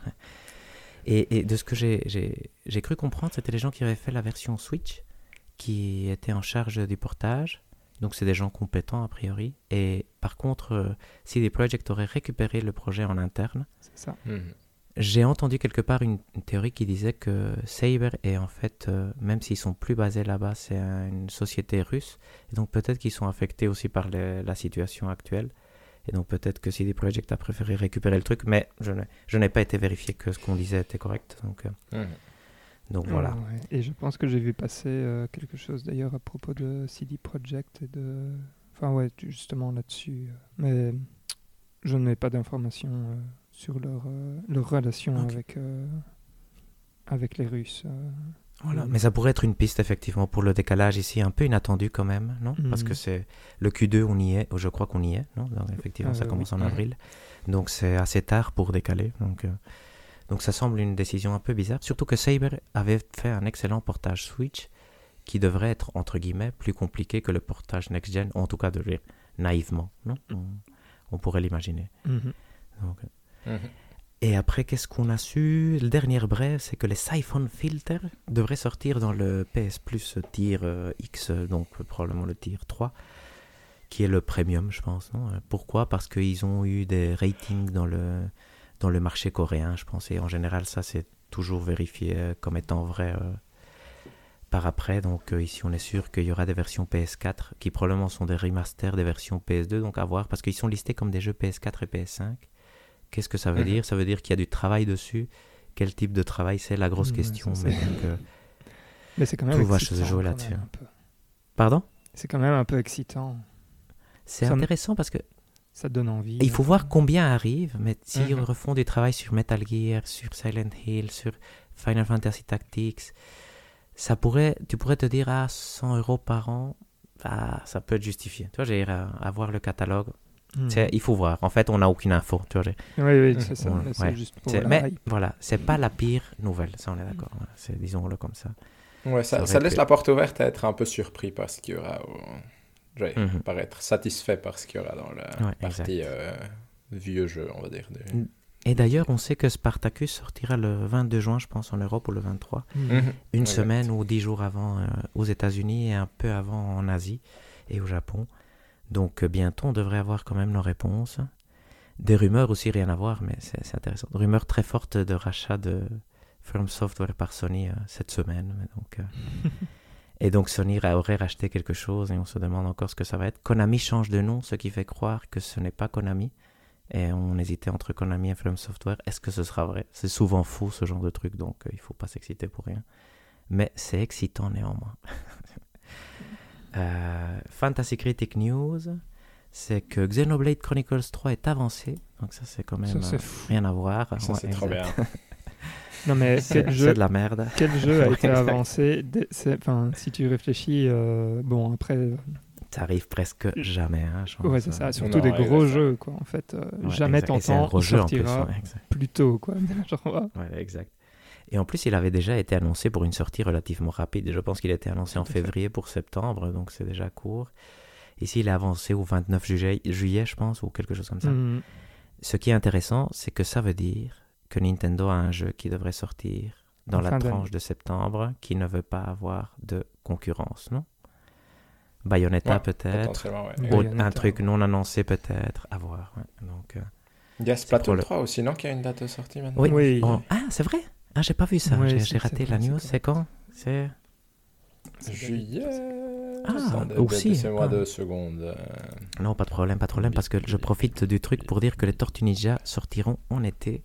[SPEAKER 3] Et, et de ce que j'ai cru comprendre, c'était les gens qui avaient fait la version Switch, qui étaient en charge du portage. Donc c'est des gens compétents a priori. Et par contre, euh, CD Projekt aurait récupéré le projet en interne.
[SPEAKER 1] C'est ça.
[SPEAKER 2] Mhm.
[SPEAKER 3] J'ai entendu quelque part une, une théorie qui disait que Saber est en fait, euh, même s'ils sont plus basés là-bas, c'est un- une société russe. Et donc peut-être qu'ils sont affectés aussi par la situation actuelle. Et donc peut-être que CD Projekt a préféré récupérer le truc, mais je n'ai- je n'ai pas été vérifié que ce qu'on disait était correct. Donc, euh,
[SPEAKER 2] Mhm.
[SPEAKER 3] Donc voilà.
[SPEAKER 1] Ouais. Et je pense que j'ai vu passer euh, quelque chose d'ailleurs à propos de CD Projekt et de. Enfin, ouais, justement là-dessus. euh, Mais je n'ai pas d'informations euh, sur leur, euh, leur relation avec, avec les Russes.
[SPEAKER 3] Voilà. Mais ça pourrait être une piste effectivement pour le décalage ici, un peu inattendu quand même, non? Parce que c'est le Q2, on y est, je crois qu'on y est, non? Donc, Effectivement, ça
[SPEAKER 1] Euh,
[SPEAKER 3] commence
[SPEAKER 1] oui.
[SPEAKER 3] en avril, donc c'est assez tard pour décaler. Donc, donc ça semble une décision un peu bizarre, surtout que Saber avait fait un excellent portage Switch qui devrait être entre guillemets plus compliqué que le portage next gen, en tout cas de dire naïvement, non? On, on pourrait l'imaginer.
[SPEAKER 1] Mhm.
[SPEAKER 3] Donc,
[SPEAKER 2] Mhm.
[SPEAKER 3] et après, qu'est-ce qu'on a su? Le dernier bref, c'est que les Siphon Filter devraient sortir dans le PS Plus Tier euh, X, euh, donc euh, probablement le Tier 3, qui est le premium, je pense. Non? Euh, Pourquoi? Parce qu'ils ont eu des ratings dans le, dans le marché coréen, je pense. Et en général, ça, c'est toujours vérifié euh, comme étant vrai euh, par après. Donc euh, ici, on est sûr qu'il y aura des versions PS4 qui probablement sont des remasters des versions PS2, donc à voir, parce qu'ils sont listés comme des jeux PS4 et PS5. Qu'est-ce que ça veut
[SPEAKER 2] Mhm.
[SPEAKER 3] dire? Ça veut dire qu'il y a du travail dessus. Quel type de travail c'est? La grosse question. mais
[SPEAKER 1] c'est-
[SPEAKER 3] donc, euh,
[SPEAKER 1] Mais c'est quand même
[SPEAKER 3] Tout va se
[SPEAKER 1] excitant,
[SPEAKER 3] jouer là-dessus. Pardon?
[SPEAKER 1] C'est quand même un peu excitant.
[SPEAKER 3] C'est intéressant parce que
[SPEAKER 1] Ça donne envie.
[SPEAKER 3] il faut
[SPEAKER 1] euh.
[SPEAKER 3] voir combien arrive, mais s'ils
[SPEAKER 2] Mhm.
[SPEAKER 3] refont du travail sur Metal Gear, sur Silent Hill, sur Final Fantasy Tactics, ça pourrait, tu pourrais te dire à 100 euros par an, ah, ça peut être justifié. Tu vois, j'ai à, à voir le catalogue.
[SPEAKER 1] Mhm.
[SPEAKER 3] C'est- Il faut voir. En fait, on n'a aucune info. Tu vois,
[SPEAKER 1] Oui, oui, c'est ça.
[SPEAKER 3] Ouais,
[SPEAKER 1] mais
[SPEAKER 3] ouais.
[SPEAKER 1] C'est juste pour
[SPEAKER 3] c'est-
[SPEAKER 1] la
[SPEAKER 3] mais
[SPEAKER 1] hype.
[SPEAKER 3] voilà, c'est pas la pire nouvelle. Ça, on est d'accord. Voilà, c'est- Disons-le comme ça.
[SPEAKER 2] Ouais,
[SPEAKER 3] Ça
[SPEAKER 2] ça,
[SPEAKER 3] aurait
[SPEAKER 2] ça laisse
[SPEAKER 3] pu-
[SPEAKER 2] la porte ouverte à être un peu surpris par ce qu'il y aura. Au... Ouais,
[SPEAKER 3] Mhm.
[SPEAKER 2] par être satisfait par ce qu'il y aura dans la
[SPEAKER 3] Ouais,
[SPEAKER 2] partie euh, vieux jeu, on va dire. de-
[SPEAKER 3] Mm. Et d'ailleurs, on sait que Spartacus sortira le 22 juin, je pense, en Europe ou le 23.
[SPEAKER 1] Mhm.
[SPEAKER 2] Mhm.
[SPEAKER 3] Une
[SPEAKER 2] Exact.
[SPEAKER 3] semaine ou dix jours avant euh, aux États-Unis et un peu avant en Asie et au Japon. Donc euh, bientôt, on devrait avoir quand même nos réponses. Des rumeurs aussi, rien à voir, mais c'est intéressant. Rumeurs très fortes de rachat de From Software par Sony euh, cette semaine. Donc, euh, et donc Sony ra- aurait racheté quelque chose et on se demande encore ce que ça va être. Konami change de nom, ce qui fait croire que ce n'est pas Konami. Et on hésitait entre Konami et From Software. Est-ce que ce sera vrai? C'est souvent faux ce genre de truc, donc euh, il faut pas s'exciter pour rien. Mais c'est excitant néanmoins. Euh, Fantasy Critic News, c'est que Xenoblade Chronicles 3 est avancé. Donc ça c'est quand même
[SPEAKER 1] Ça,
[SPEAKER 3] euh, rien à voir.
[SPEAKER 2] Ça,
[SPEAKER 3] Ouais,
[SPEAKER 2] c'est trop bien.
[SPEAKER 1] Non, mais
[SPEAKER 3] C'est
[SPEAKER 1] quel jeu,
[SPEAKER 3] de la merde.
[SPEAKER 1] quel jeu a
[SPEAKER 3] Ouais,
[SPEAKER 1] été
[SPEAKER 3] exact.
[SPEAKER 1] avancé dès- c'est- Enfin, si tu réfléchis, euh, bon, après, euh,
[SPEAKER 3] Ça arrive presque jamais. Hein, je
[SPEAKER 1] ouais, c'est ça.
[SPEAKER 3] euh,
[SPEAKER 1] Surtout
[SPEAKER 2] Non,
[SPEAKER 1] des
[SPEAKER 2] ouais,
[SPEAKER 1] gros
[SPEAKER 2] ouais, ça-
[SPEAKER 1] jeux, quoi. En fait, euh,
[SPEAKER 3] ouais,
[SPEAKER 1] jamais t'entends,
[SPEAKER 3] gros
[SPEAKER 1] il
[SPEAKER 3] jeu en plus.
[SPEAKER 1] sortira
[SPEAKER 3] ouais, exact.
[SPEAKER 1] plus tôt, quoi. Genre, ouais.
[SPEAKER 3] Ouais, exact. Et en plus, il avait déjà été annoncé pour une sortie relativement rapide. Je pense qu'il a été annoncé en février pour septembre, donc c'est déjà court. Ici, il est avancé au 29 juillet, juillet, je pense, ou quelque chose comme ça.
[SPEAKER 1] Mhm.
[SPEAKER 3] Ce qui est intéressant, c'est que ça veut dire que Nintendo a un jeu qui devrait sortir dans
[SPEAKER 1] En
[SPEAKER 3] la tranche de septembre qui ne veut pas avoir de concurrence, non? Bayonetta
[SPEAKER 2] Ouais,
[SPEAKER 3] peut-être,
[SPEAKER 2] ouais.
[SPEAKER 1] Ouais.
[SPEAKER 3] ou
[SPEAKER 1] Bayonetta,
[SPEAKER 3] un truc non annoncé peut-être, à voir. ouais. Donc, euh,
[SPEAKER 2] Il y a Splatoon
[SPEAKER 3] le-
[SPEAKER 2] 3 aussi, non Qui a une date de sortie maintenant?
[SPEAKER 3] Oui.
[SPEAKER 1] Oui.
[SPEAKER 3] oh, Ah, c'est vrai? Ah, j'ai pas vu ça,
[SPEAKER 1] Oui,
[SPEAKER 3] j'ai
[SPEAKER 1] c'est-
[SPEAKER 3] raté
[SPEAKER 1] c'est
[SPEAKER 3] la news.
[SPEAKER 1] c'est
[SPEAKER 3] C'est quand? C'est
[SPEAKER 2] Juillet.
[SPEAKER 3] Ah, aussi,
[SPEAKER 2] Laissez-moi
[SPEAKER 3] ah.
[SPEAKER 2] deux secondes. euh,
[SPEAKER 3] Non, pas de problème, pas de problème, parce que je profite du truc pour dire que les Tortues Ninja sortiront en été.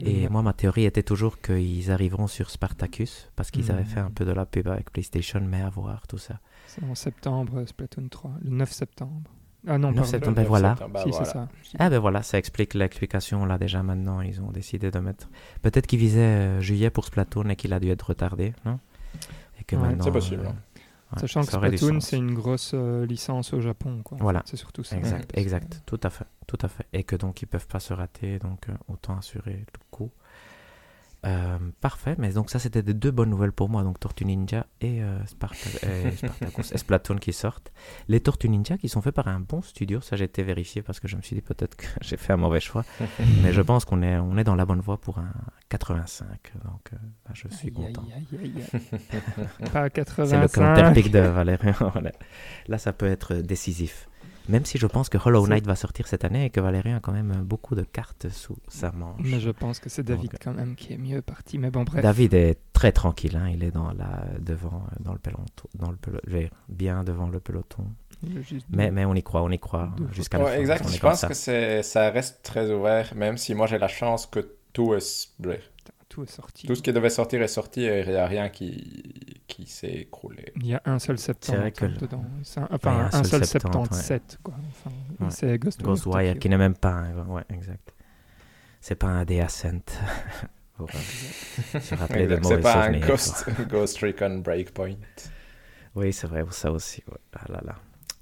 [SPEAKER 3] Et moi, ma théorie était toujours qu'ils arriveront sur Spartacus, parce qu'ils avaient
[SPEAKER 1] Mhm.
[SPEAKER 3] fait un peu de la pub avec PlayStation, mais à voir tout ça.
[SPEAKER 1] C'est en septembre, Splatoon 3, le 9 septembre. Ah non,
[SPEAKER 3] 9
[SPEAKER 1] pardon.
[SPEAKER 3] septembre, ben
[SPEAKER 2] 9
[SPEAKER 3] voilà.
[SPEAKER 2] septembre, bah
[SPEAKER 1] si,
[SPEAKER 2] voilà.
[SPEAKER 1] c'est ça.
[SPEAKER 3] Ah ben voilà, ça explique l'explication là déjà maintenant. Ils ont décidé de mettre. Peut-être qu'ils visaient euh, juillet pour Splatoon et qu'il a dû être retardé, non? Et que
[SPEAKER 1] Ouais.
[SPEAKER 3] maintenant,
[SPEAKER 2] C'est possible.
[SPEAKER 3] euh,
[SPEAKER 2] hein.
[SPEAKER 1] Sachant que Splatoon, c'est une grosse euh, licence au Japon. Quoi.
[SPEAKER 3] Voilà.
[SPEAKER 1] C'est surtout ça.
[SPEAKER 3] Exact, exact, tout à fait, tout à fait. Et que donc ils peuvent pas se rater, donc euh, autant assurer le coup. Euh, parfait, mais donc ça c'était des deux bonnes nouvelles pour moi, donc Tortue Ninja et, euh, Sparta- Spartacus Splatoon qui sortent. Les Tortues Ninja qui sont faits par un bon studio, ça j'ai été vérifié parce que je me suis dit peut-être que j'ai fait un mauvais choix, mais je pense qu'on est, on est dans la bonne voie pour un 85, donc euh, bah, je suis
[SPEAKER 1] Aïe,
[SPEAKER 3] content.
[SPEAKER 1] aïe, aïe. Pas
[SPEAKER 3] C'est le commentaire
[SPEAKER 1] 85.
[SPEAKER 3] pic de voilà. Là, ça peut être décisif. Même si je pense que Hollow Knight va sortir cette année et que Valérian a quand même beaucoup de cartes sous sa manche.
[SPEAKER 1] Mais je pense que c'est David
[SPEAKER 3] Donc,
[SPEAKER 1] quand même qui est mieux parti. Mais bon, bref.
[SPEAKER 3] David est très tranquille, hein. il est dans la, devant, dans le peloton, dans le pelo- je vais dire, bien devant le peloton. Mais, mais on y croit, on y croit
[SPEAKER 1] Deux
[SPEAKER 3] jusqu'à la
[SPEAKER 2] Ouais,
[SPEAKER 3] fin.
[SPEAKER 2] exact. Je pense
[SPEAKER 3] ça.
[SPEAKER 2] que c'est, ça reste très ouvert, même si moi j'ai la chance que tout est,
[SPEAKER 1] Tout est sorti.
[SPEAKER 2] tout ce qui devait sortir est sorti et il n'y a rien qui, qui s'est écroulé.
[SPEAKER 1] Il y a un seul
[SPEAKER 3] C'est
[SPEAKER 1] septembre
[SPEAKER 3] vrai que le-
[SPEAKER 1] dedans.
[SPEAKER 3] Ouais,
[SPEAKER 1] Enfin,
[SPEAKER 3] un
[SPEAKER 1] un
[SPEAKER 3] seul
[SPEAKER 1] seul
[SPEAKER 3] 70,
[SPEAKER 1] 77. Quoi. Enfin,
[SPEAKER 3] Ouais.
[SPEAKER 1] C'est Ghostwire.
[SPEAKER 3] Qui n'est même pas un... Ouais, exact. C'est pas un Ascent. Pour euh, se rappeler de
[SPEAKER 2] Exact.
[SPEAKER 3] mauvais
[SPEAKER 2] C'est pas un. Ghost, Ghost Recon Breakpoint.
[SPEAKER 3] Oui, c'est vrai, ça aussi. ouais. Ah là là.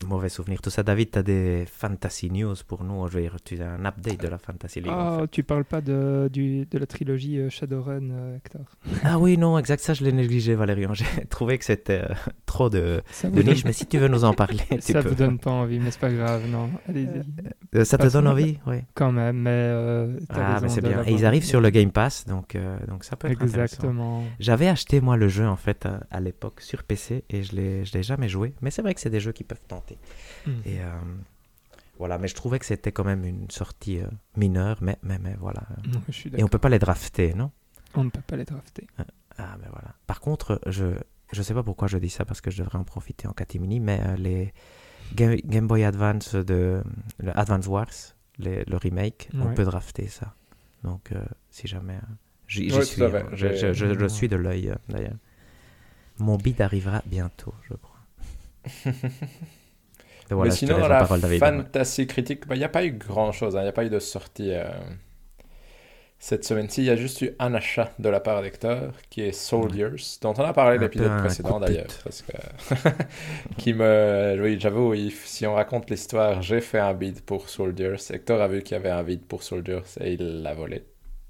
[SPEAKER 3] Mauvais souvenir. Tout ça, David, tu as des fantasy news pour nous. Je veux dire, tu as un update de la Fantasy League. en
[SPEAKER 1] Oh,
[SPEAKER 3] fait.
[SPEAKER 1] tu parles pas de, du, de la trilogie euh, Shadowrun, euh, Hector.
[SPEAKER 3] Ah oui, non, exact. Ça, je l'ai négligé, Valérian. J'ai trouvé que c'était euh, trop de,
[SPEAKER 1] Ça
[SPEAKER 3] niche.
[SPEAKER 1] donne-
[SPEAKER 3] Mais si tu veux nous en parler, tu
[SPEAKER 1] ça
[SPEAKER 3] peux.
[SPEAKER 1] vous donne pas envie, mais c'est pas grave, non. Allez-y.
[SPEAKER 3] Euh, ça te donne envie? Oui.
[SPEAKER 1] Quand même, mais. euh,
[SPEAKER 3] Ah, mais c'est bien. Et ils arrivent sur le Game Pass, donc, donc ça peut être intéressant.
[SPEAKER 1] Exactement.
[SPEAKER 3] J'avais acheté moi le jeu en fait à, à l'époque sur PC et je je l'ai jamais joué. Mais c'est vrai que c'est des jeux qui peuvent tenter.
[SPEAKER 1] Mm.
[SPEAKER 3] Et euh, voilà, mais je trouvais que c'était quand même une sortie euh, mineure, mais, mais, mais voilà.
[SPEAKER 1] Non, je suis
[SPEAKER 3] Et on peut pas les drafter, non?
[SPEAKER 1] On ne peut pas les drafter.
[SPEAKER 3] Ah, mais voilà. Par contre, je je sais pas pourquoi je dis ça parce que je devrais en profiter en catimini, mais euh, les Game, Game Boy Advance de le Advance Wars, les- le remake, on peut drafter ça. Donc, euh, si jamais, j'y
[SPEAKER 2] Ouais,
[SPEAKER 3] suis. hein. Je, je- je- je
[SPEAKER 1] Ouais.
[SPEAKER 3] suis de l'œil euh, d'ailleurs. Mon bid arrivera bientôt, je crois. Voilà,
[SPEAKER 2] Mais sinon, dans
[SPEAKER 3] la
[SPEAKER 2] la fantasy critique, bah, il n'y a pas eu grand-chose. hein. Il n'y a pas eu de sortie euh, cette semaine-ci. Il y a juste eu un achat de la part d'Hector, qui est Soldiers, dont on a parlé l'épisode précédent d'ailleurs. Parce que... qui me... Oui, j'avoue, si on raconte l'histoire, j'ai fait un bid pour Soldiers. Hector a vu qu'il y avait un bid pour Soldiers et il l'a volé,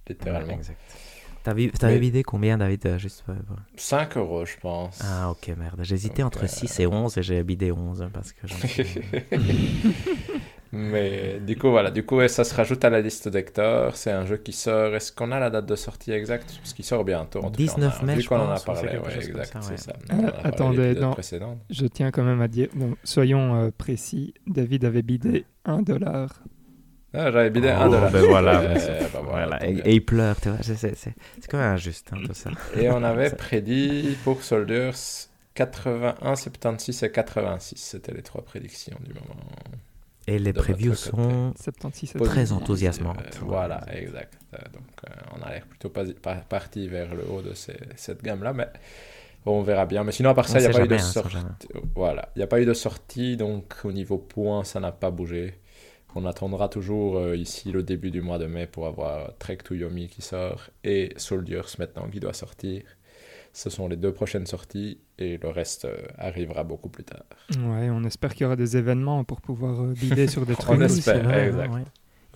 [SPEAKER 2] littéralement.
[SPEAKER 3] Ouais, exact. T'avais
[SPEAKER 2] Mais-
[SPEAKER 3] bidé combien, David euh, juste, euh, voilà.
[SPEAKER 2] 5 euros, je pense.
[SPEAKER 3] Ah, ok, merde. J'hésitais entre
[SPEAKER 2] euh,
[SPEAKER 3] 6 et 11 et j'ai bidé 11 hein, parce que
[SPEAKER 2] Mais du coup, voilà, du coup, ça se rajoute à la liste d'Hector. C'est un jeu qui sort. Est-ce qu'on a la date de sortie exacte? Parce qu'il sort bientôt. En tout cas,
[SPEAKER 3] 19
[SPEAKER 2] on a-
[SPEAKER 3] mai,
[SPEAKER 2] Vu
[SPEAKER 3] je
[SPEAKER 2] qu'on en a
[SPEAKER 3] pense,
[SPEAKER 2] parlé, ouais, exact,
[SPEAKER 3] ça, ouais.
[SPEAKER 2] c'est ça.
[SPEAKER 1] Euh,
[SPEAKER 2] a
[SPEAKER 1] attendez, non. Je tiens quand même à dire, bon, soyons euh, précis, David avait bidé 1 dollar.
[SPEAKER 2] Ah, j'avais bidé
[SPEAKER 3] Oh,
[SPEAKER 2] 1 dollar.
[SPEAKER 3] ben voilà,
[SPEAKER 2] Euh, voilà, tant
[SPEAKER 3] Et, et il pleure, tu vois. C'est- C'est c'est- c'est quand même injuste, hein, tout ça.
[SPEAKER 2] Et on avait prédit pour Soldiers 81, 76 et 86. C'était les trois prédictions du moment.
[SPEAKER 3] Et les previews sont
[SPEAKER 1] 76
[SPEAKER 3] Très enthousiasmantes.
[SPEAKER 2] euh, voilà, exact. Euh, Donc, euh, on a l'air plutôt pas, pas- parti vers le haut de ces- cette gamme-là, mais on verra bien. Mais sinon, à part ça, il n'y a pas eu de
[SPEAKER 3] hein,
[SPEAKER 2] sortie. Voilà, il n'y a pas eu de sortie, donc au niveau points, ça n'a pas bougé. On attendra toujours euh, ici le début du mois de mai pour avoir Trek to Yomi qui sort et Soldiers maintenant qui doit sortir. Ce sont les deux prochaines sorties et le reste euh, arrivera beaucoup plus tard.
[SPEAKER 1] Ouais, on espère qu'il y aura des événements pour pouvoir euh, bider sur des
[SPEAKER 2] On
[SPEAKER 1] trucs.
[SPEAKER 2] espère.
[SPEAKER 3] c'est vrai,
[SPEAKER 2] exact.
[SPEAKER 3] ouais.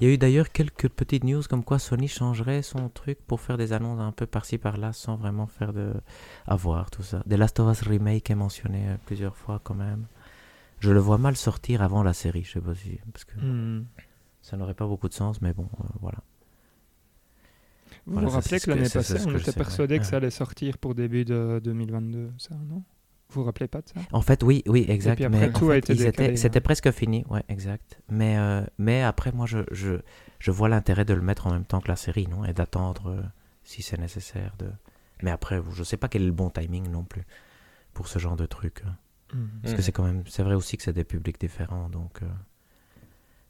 [SPEAKER 3] Il y a eu d'ailleurs quelques petites news comme quoi Sony changerait son truc pour faire des annonces un peu par-ci par-là sans vraiment faire de. avoir tout ça. The Last of Us Remake est mentionné euh, plusieurs fois quand même. Je le vois mal sortir avant la série, je sais pas si. Parce que
[SPEAKER 1] Hmm.
[SPEAKER 3] ça n'aurait pas beaucoup de sens, mais bon, euh, voilà.
[SPEAKER 1] Vous
[SPEAKER 3] Voilà,
[SPEAKER 1] vous
[SPEAKER 3] ça,
[SPEAKER 1] rappelez que l'année passée, on était
[SPEAKER 3] ouais.
[SPEAKER 1] persuadé que ça allait sortir pour début de 2022, ça, non? Vous vous rappelez pas de ça?
[SPEAKER 3] En fait, oui, oui, exact.
[SPEAKER 1] puis après,
[SPEAKER 3] mais en
[SPEAKER 1] tout a été décalé,
[SPEAKER 3] C'était presque fini, ouais, exact. Mais, euh, mais après, moi, je, je, je vois l'intérêt de le mettre en même temps que la série, non Et d'attendre euh, si c'est nécessaire. De... Mais après, je sais pas quel est le bon timing non plus pour ce genre de truc. hein. Parce
[SPEAKER 2] Mhm.
[SPEAKER 3] que c'est quand même, c'est vrai aussi que c'est des publics différents, donc euh,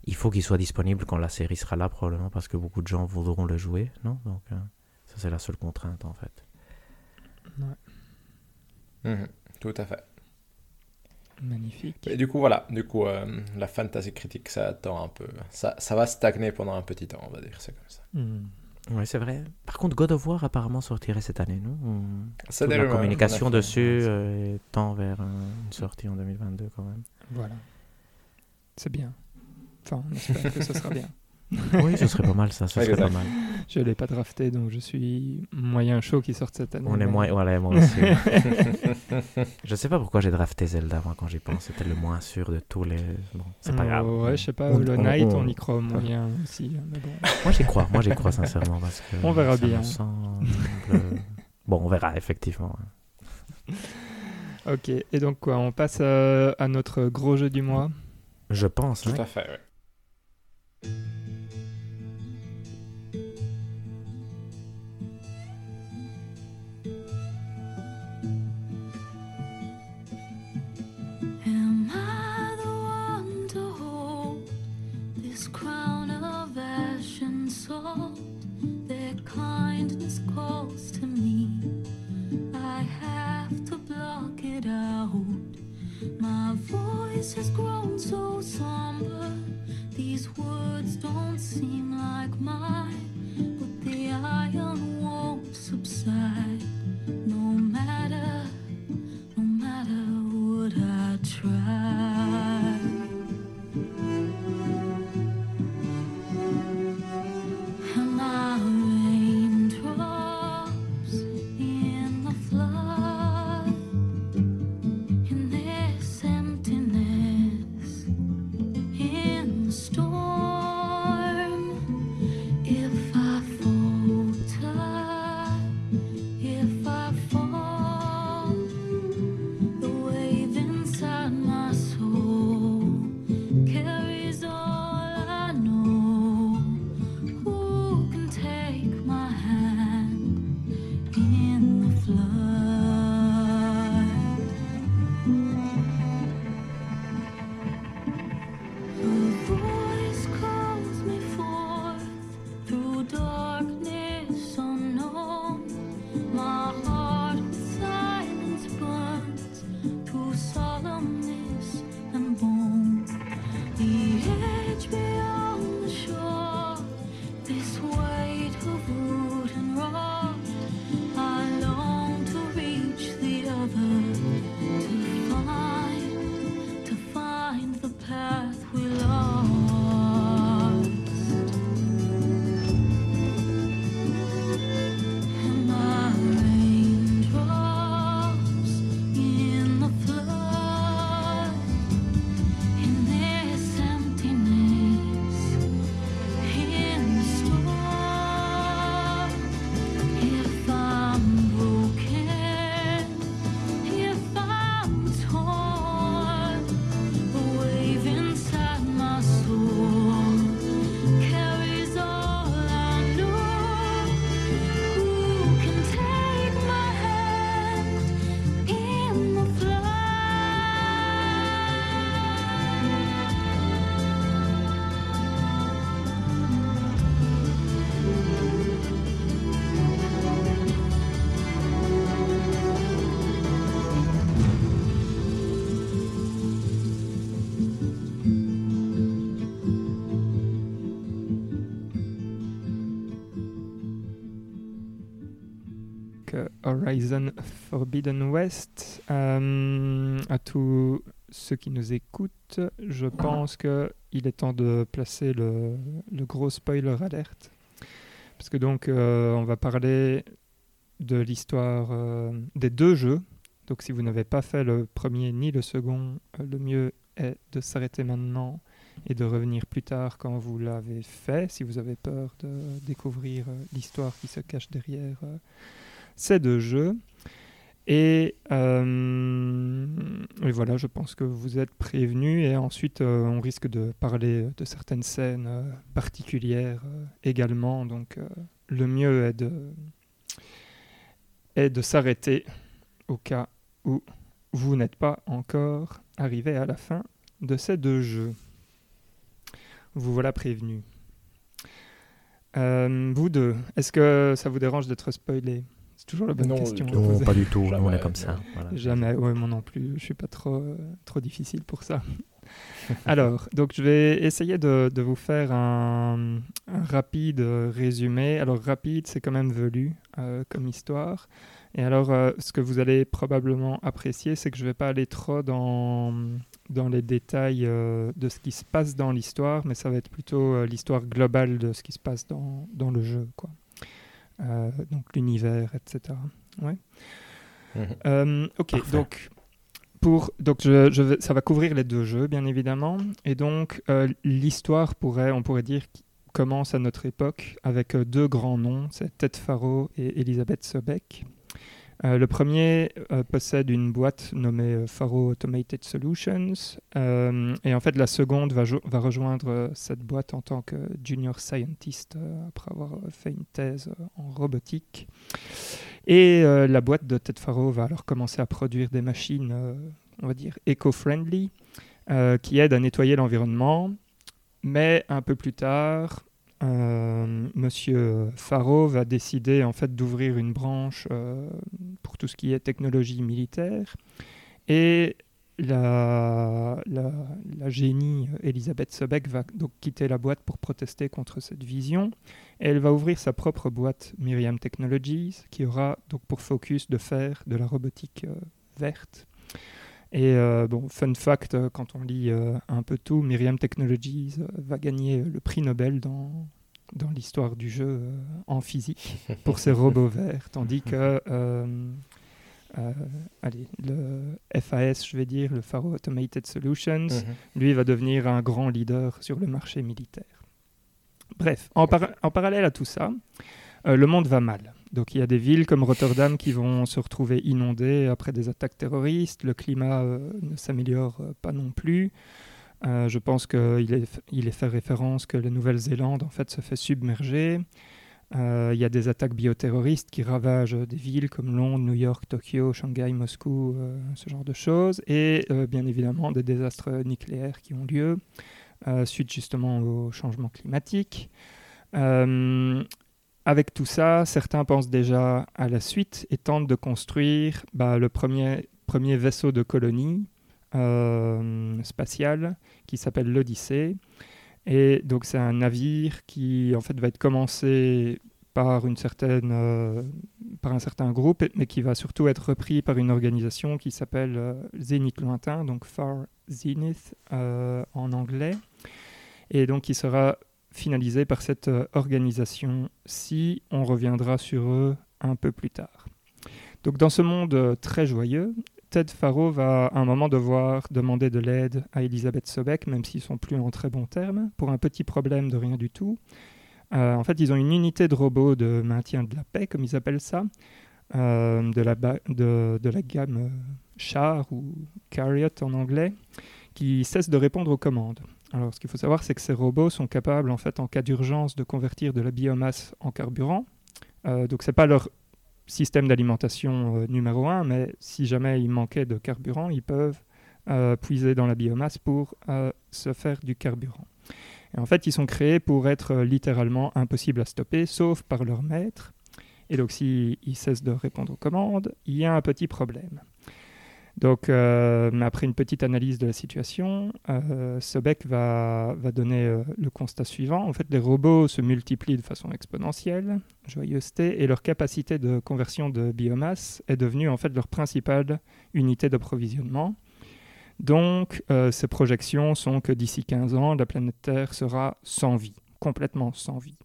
[SPEAKER 3] il faut qu'il soit disponible quand la série sera là probablement parce que beaucoup de gens voudront le jouer, non? Donc euh, ça c'est la seule contrainte en fait.
[SPEAKER 2] Mhm, Tout à fait.
[SPEAKER 1] Magnifique.
[SPEAKER 2] Et du coup, voilà, du coup, euh, la fantasy critique, ça attend un peu. Ça, ça va stagner pendant un petit temps, on va dire, c'est comme ça.
[SPEAKER 1] Hmm.
[SPEAKER 3] Oui, c'est vrai. Par contre, God of War apparemment sortirait cette année, non la communication dessus
[SPEAKER 2] Ouais,
[SPEAKER 3] euh, tend vers une sortie en 2022 quand même.
[SPEAKER 1] Voilà. C'est bien. Enfin, on espère que ce sera bien.
[SPEAKER 3] oui, ce serait pas mal ça, ce
[SPEAKER 2] Ouais,
[SPEAKER 3] serait pas mal.
[SPEAKER 1] Je ne l'ai pas drafté, donc je suis moyen chaud qui sorte cette année.
[SPEAKER 3] On est moins... Voilà, moi aussi. je sais pas pourquoi j'ai drafté Zelda, moi, quand j'y pense. C'était le moins sûr de tous les... Bon, c'est pas
[SPEAKER 1] Euh,
[SPEAKER 3] grave.
[SPEAKER 1] Ouais, je sais pas,
[SPEAKER 3] On-
[SPEAKER 1] Hollow Knight,
[SPEAKER 3] on-
[SPEAKER 1] on, y croit moyen aussi. hein, mais bon.
[SPEAKER 3] Moi, j'y crois. Moi, j'y crois sincèrement parce que...
[SPEAKER 1] On verra bien.
[SPEAKER 3] semble- Bon, on verra, effectivement.
[SPEAKER 1] Ok, et donc quoi, on passe euh, à notre gros jeu du mois?
[SPEAKER 3] Je pense,
[SPEAKER 2] Tout
[SPEAKER 3] hein.
[SPEAKER 2] à fait, ouais.
[SPEAKER 4] My voice has grown so somber. These words don't seem like mine, but the iron won't subside. No matter no matter what I try.
[SPEAKER 1] Horizon Forbidden West. Euh, à tous ceux qui nous écoutent, je pense que il est temps de placer le, gros spoiler alerte. Parce que donc, euh, on va parler de l'histoire euh, des deux jeux. Donc, si vous n'avez pas fait le premier ni le second, euh, le mieux est de s'arrêter maintenant et de revenir plus tard quand vous l'avez fait, si vous avez peur de découvrir l'histoire qui se cache derrière ces deux jeux. Et, euh, et voilà, je pense que vous êtes prévenus. Et ensuite, euh, on risque de parler de certaines scènes euh, particulières également. Donc, le mieux est de, est de s'arrêter au cas où vous n'êtes pas encore arrivé à la fin de ces deux jeux. Vous voilà prévenus. Vous deux, est-ce que ça vous dérange d'être spoilé? C'est toujours la bonne
[SPEAKER 2] Non,
[SPEAKER 1] question.
[SPEAKER 3] Non,
[SPEAKER 1] poser.
[SPEAKER 3] pas du tout. On est comme ça. voilà.
[SPEAKER 1] Jamais, ouais, moi non plus. Je suis pas trop, euh, trop difficile pour ça. Alors, donc je vais essayer de, de vous faire un, un rapide euh, résumé. Alors, rapide, c'est quand même velu euh, comme histoire. Et alors, euh, ce que vous allez probablement apprécier, c'est que je vais pas aller trop dans, dans les détails euh, de ce qui se passe dans l'histoire, mais ça va être plutôt euh, l'histoire globale de ce qui se passe dans, dans le jeu, quoi. Euh, donc l'univers, etc. Ouais.
[SPEAKER 2] Mhm.
[SPEAKER 1] Euh, ok,
[SPEAKER 3] Parfait.
[SPEAKER 1] donc pour donc je, je vais- ça va couvrir les deux jeux bien évidemment et donc euh, l'histoire pourrait on pourrait dire commence à notre époque avec euh, deux grands noms, c'est Ted Faro et Elisabeth Sobeck. Euh, le premier euh, possède une boîte nommée euh, Faro Automated Solutions et en fait la seconde va, jo- va rejoindre cette boîte en tant que junior scientist après avoir fait une thèse en robotique. Et la boîte de Ted Faro va alors commencer à produire des machines, on va dire, éco-friendly, qui aident à nettoyer l'environnement. Mais un peu plus tard, euh, Monsieur Faro va décider en fait d'ouvrir une branche euh, pour tout ce qui est technologie militaire. Et la, génie Elisabeth Sobeck va donc quitter la boîte pour protester contre cette vision. Et elle va ouvrir sa propre boîte Miriam Technologies, qui aura donc pour focus de faire de la robotique euh, verte. Et bon, fun fact, quand on lit un peu tout, Miriam Technologies va gagner le prix Nobel dans, dans l'histoire du jeu euh, en physique pour ses robots verts, tandis que euh, euh, allez, le FAS, je vais dire, le Faro Automated Solutions,
[SPEAKER 2] Mhm.
[SPEAKER 1] lui va devenir un grand leader sur le marché militaire. Bref, en, para- en parallèle à tout ça, le monde va mal. Donc il y a des villes comme Rotterdam qui vont se retrouver inondées après des attaques terroristes, le climat ne s'améliore pas non plus. Euh, je pense qu'il est, fait référence que la Nouvelle-Zélande en fait se fait submerger. Euh, il y a des attaques bioterroristes qui ravagent des villes comme Londres, New York, Tokyo, Shanghai, Moscou, euh, ce genre de choses. Et bien évidemment des désastres nucléaires qui ont lieu suite justement au changement climatique. Avec tout ça, certains pensent déjà à la suite et tentent de construire bah, le premier, vaisseau de colonie spatial qui s'appelle l'Odyssée. Et donc c'est un navire qui en fait va être commencé par une certaine euh, par un certain groupe, mais qui va surtout être repris par une organisation qui s'appelle euh, Zénith lointain, donc Far Zenith euh, en anglais, et donc qui sera finalisé par cette euh, organisation-ci. On reviendra sur eux un peu plus tard. Donc dans ce monde euh, très joyeux, Ted Faro va à un moment devoir demander de l'aide à Elisabeth Sobeck, même s'ils sont plus en très bons termes, pour un petit problème de rien du tout. Euh, en fait, ils ont une unité de robots de maintien de la paix, comme ils appellent ça, euh, de, la gamme euh, Char ou Carriot en anglais, qui cesse de répondre aux commandes. Alors, ce qu'il faut savoir, c'est que ces robots sont capables, en fait, en cas d'urgence, de convertir de la biomasse en carburant. Donc, c'est pas leur système d'alimentation euh, numéro un, mais si jamais il manquait de carburant, ils peuvent euh, puiser dans la biomasse pour euh, se faire du carburant. Et en fait, ils sont créés pour être littéralement impossibles à stopper, sauf par leur maître. Et donc, s'ils ils cessent de répondre aux commandes, il y a un petit problème. Donc, euh, après une petite analyse de la situation, euh, Sobek va, donner euh, le constat suivant. En fait, les robots se multiplient de façon exponentielle, joyeuseté, et leur capacité de conversion de biomasse est devenue en fait leur principale unité d'approvisionnement. Donc, ces projections sont que d'ici 15 ans, la planète Terre sera sans vie, complètement sans vie.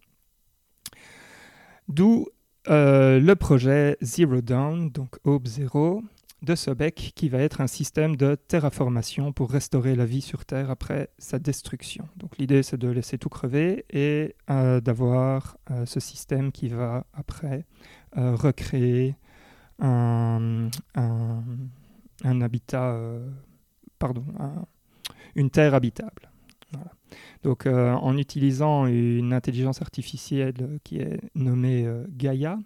[SPEAKER 1] D'où le projet Zero Dawn, donc Aube Zéro, de Sobek, qui va être un système de terraformation pour restaurer la vie sur Terre après sa destruction. Donc l'idée, c'est de laisser tout crever et euh, d'avoir euh, ce système qui va après euh, recréer un, un, habitat, pardon, un- une Terre habitable. Donc en utilisant une intelligence artificielle qui est nommée Gaia,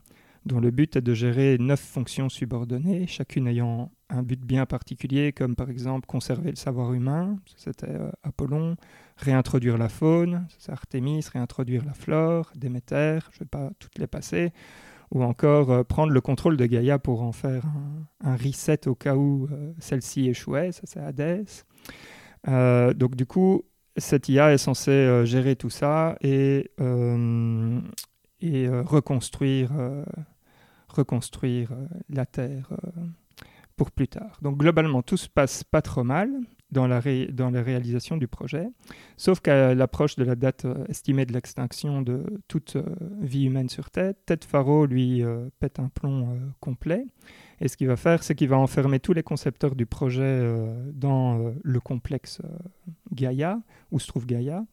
[SPEAKER 1] dont le but est de gérer neuf fonctions subordonnées, chacune ayant un but bien particulier, comme par exemple conserver le savoir humain, c'était euh, Apollon, réintroduire la faune, c'est Artémis, réintroduire la flore, Déméter, je ne vais pas toutes les passer, ou encore euh, prendre le contrôle de Gaïa pour en faire un, reset au cas où euh, celle-ci échouait, ça c'est Hades. Euh, donc du coup, cette IA est censée gérer tout ça et, et reconstruire, reconstruire euh, la Terre euh, pour plus tard. Donc globalement, tout se passe pas trop mal dans la, dans la réalisation du projet, sauf qu'à l'approche de la date euh, estimée de l'extinction de toute vie humaine sur Terre, Ted Faro, lui, pète un plomb complet. Et ce qu'il va faire, c'est qu'il va enfermer tous les concepteurs du projet dans le complexe Gaia, où se trouve Gaia,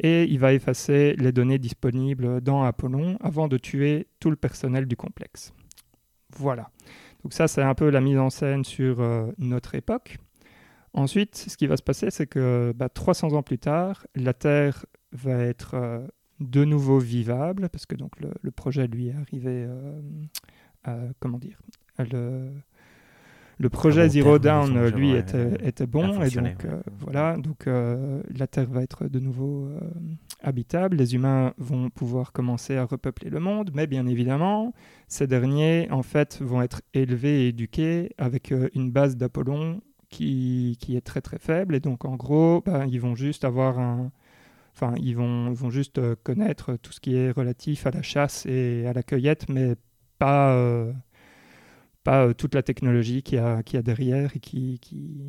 [SPEAKER 1] et il va effacer les données disponibles dans Apollon avant de tuer tout le personnel du complexe. Voilà. Donc ça, c'est un peu la mise en scène sur euh, notre époque. Ensuite, ce qui va se passer, c'est que bah, 300 ans plus tard, la Terre va être euh, de nouveau vivable, parce que donc le, projet, lui, est arrivé, euh, à- comment dire, le, le projet Zero
[SPEAKER 3] terme,
[SPEAKER 1] Down, lui, était, bon, et donc
[SPEAKER 3] ouais.
[SPEAKER 1] euh, voilà, donc euh, la Terre va être de nouveau euh, habitable, les humains vont pouvoir commencer à repeupler le monde, mais bien évidemment, ces derniers, en fait, vont être élevés et éduqués avec une base d'Apollon qui, qui est très très faible, et donc en gros, ben, ils vont juste avoir un... Enfin, ils vont, vont juste euh, connaître tout ce qui est relatif à la chasse et à la cueillette, mais pas, euh, pas euh, toute la technologie qu'il y a, a derrière et qui, qui,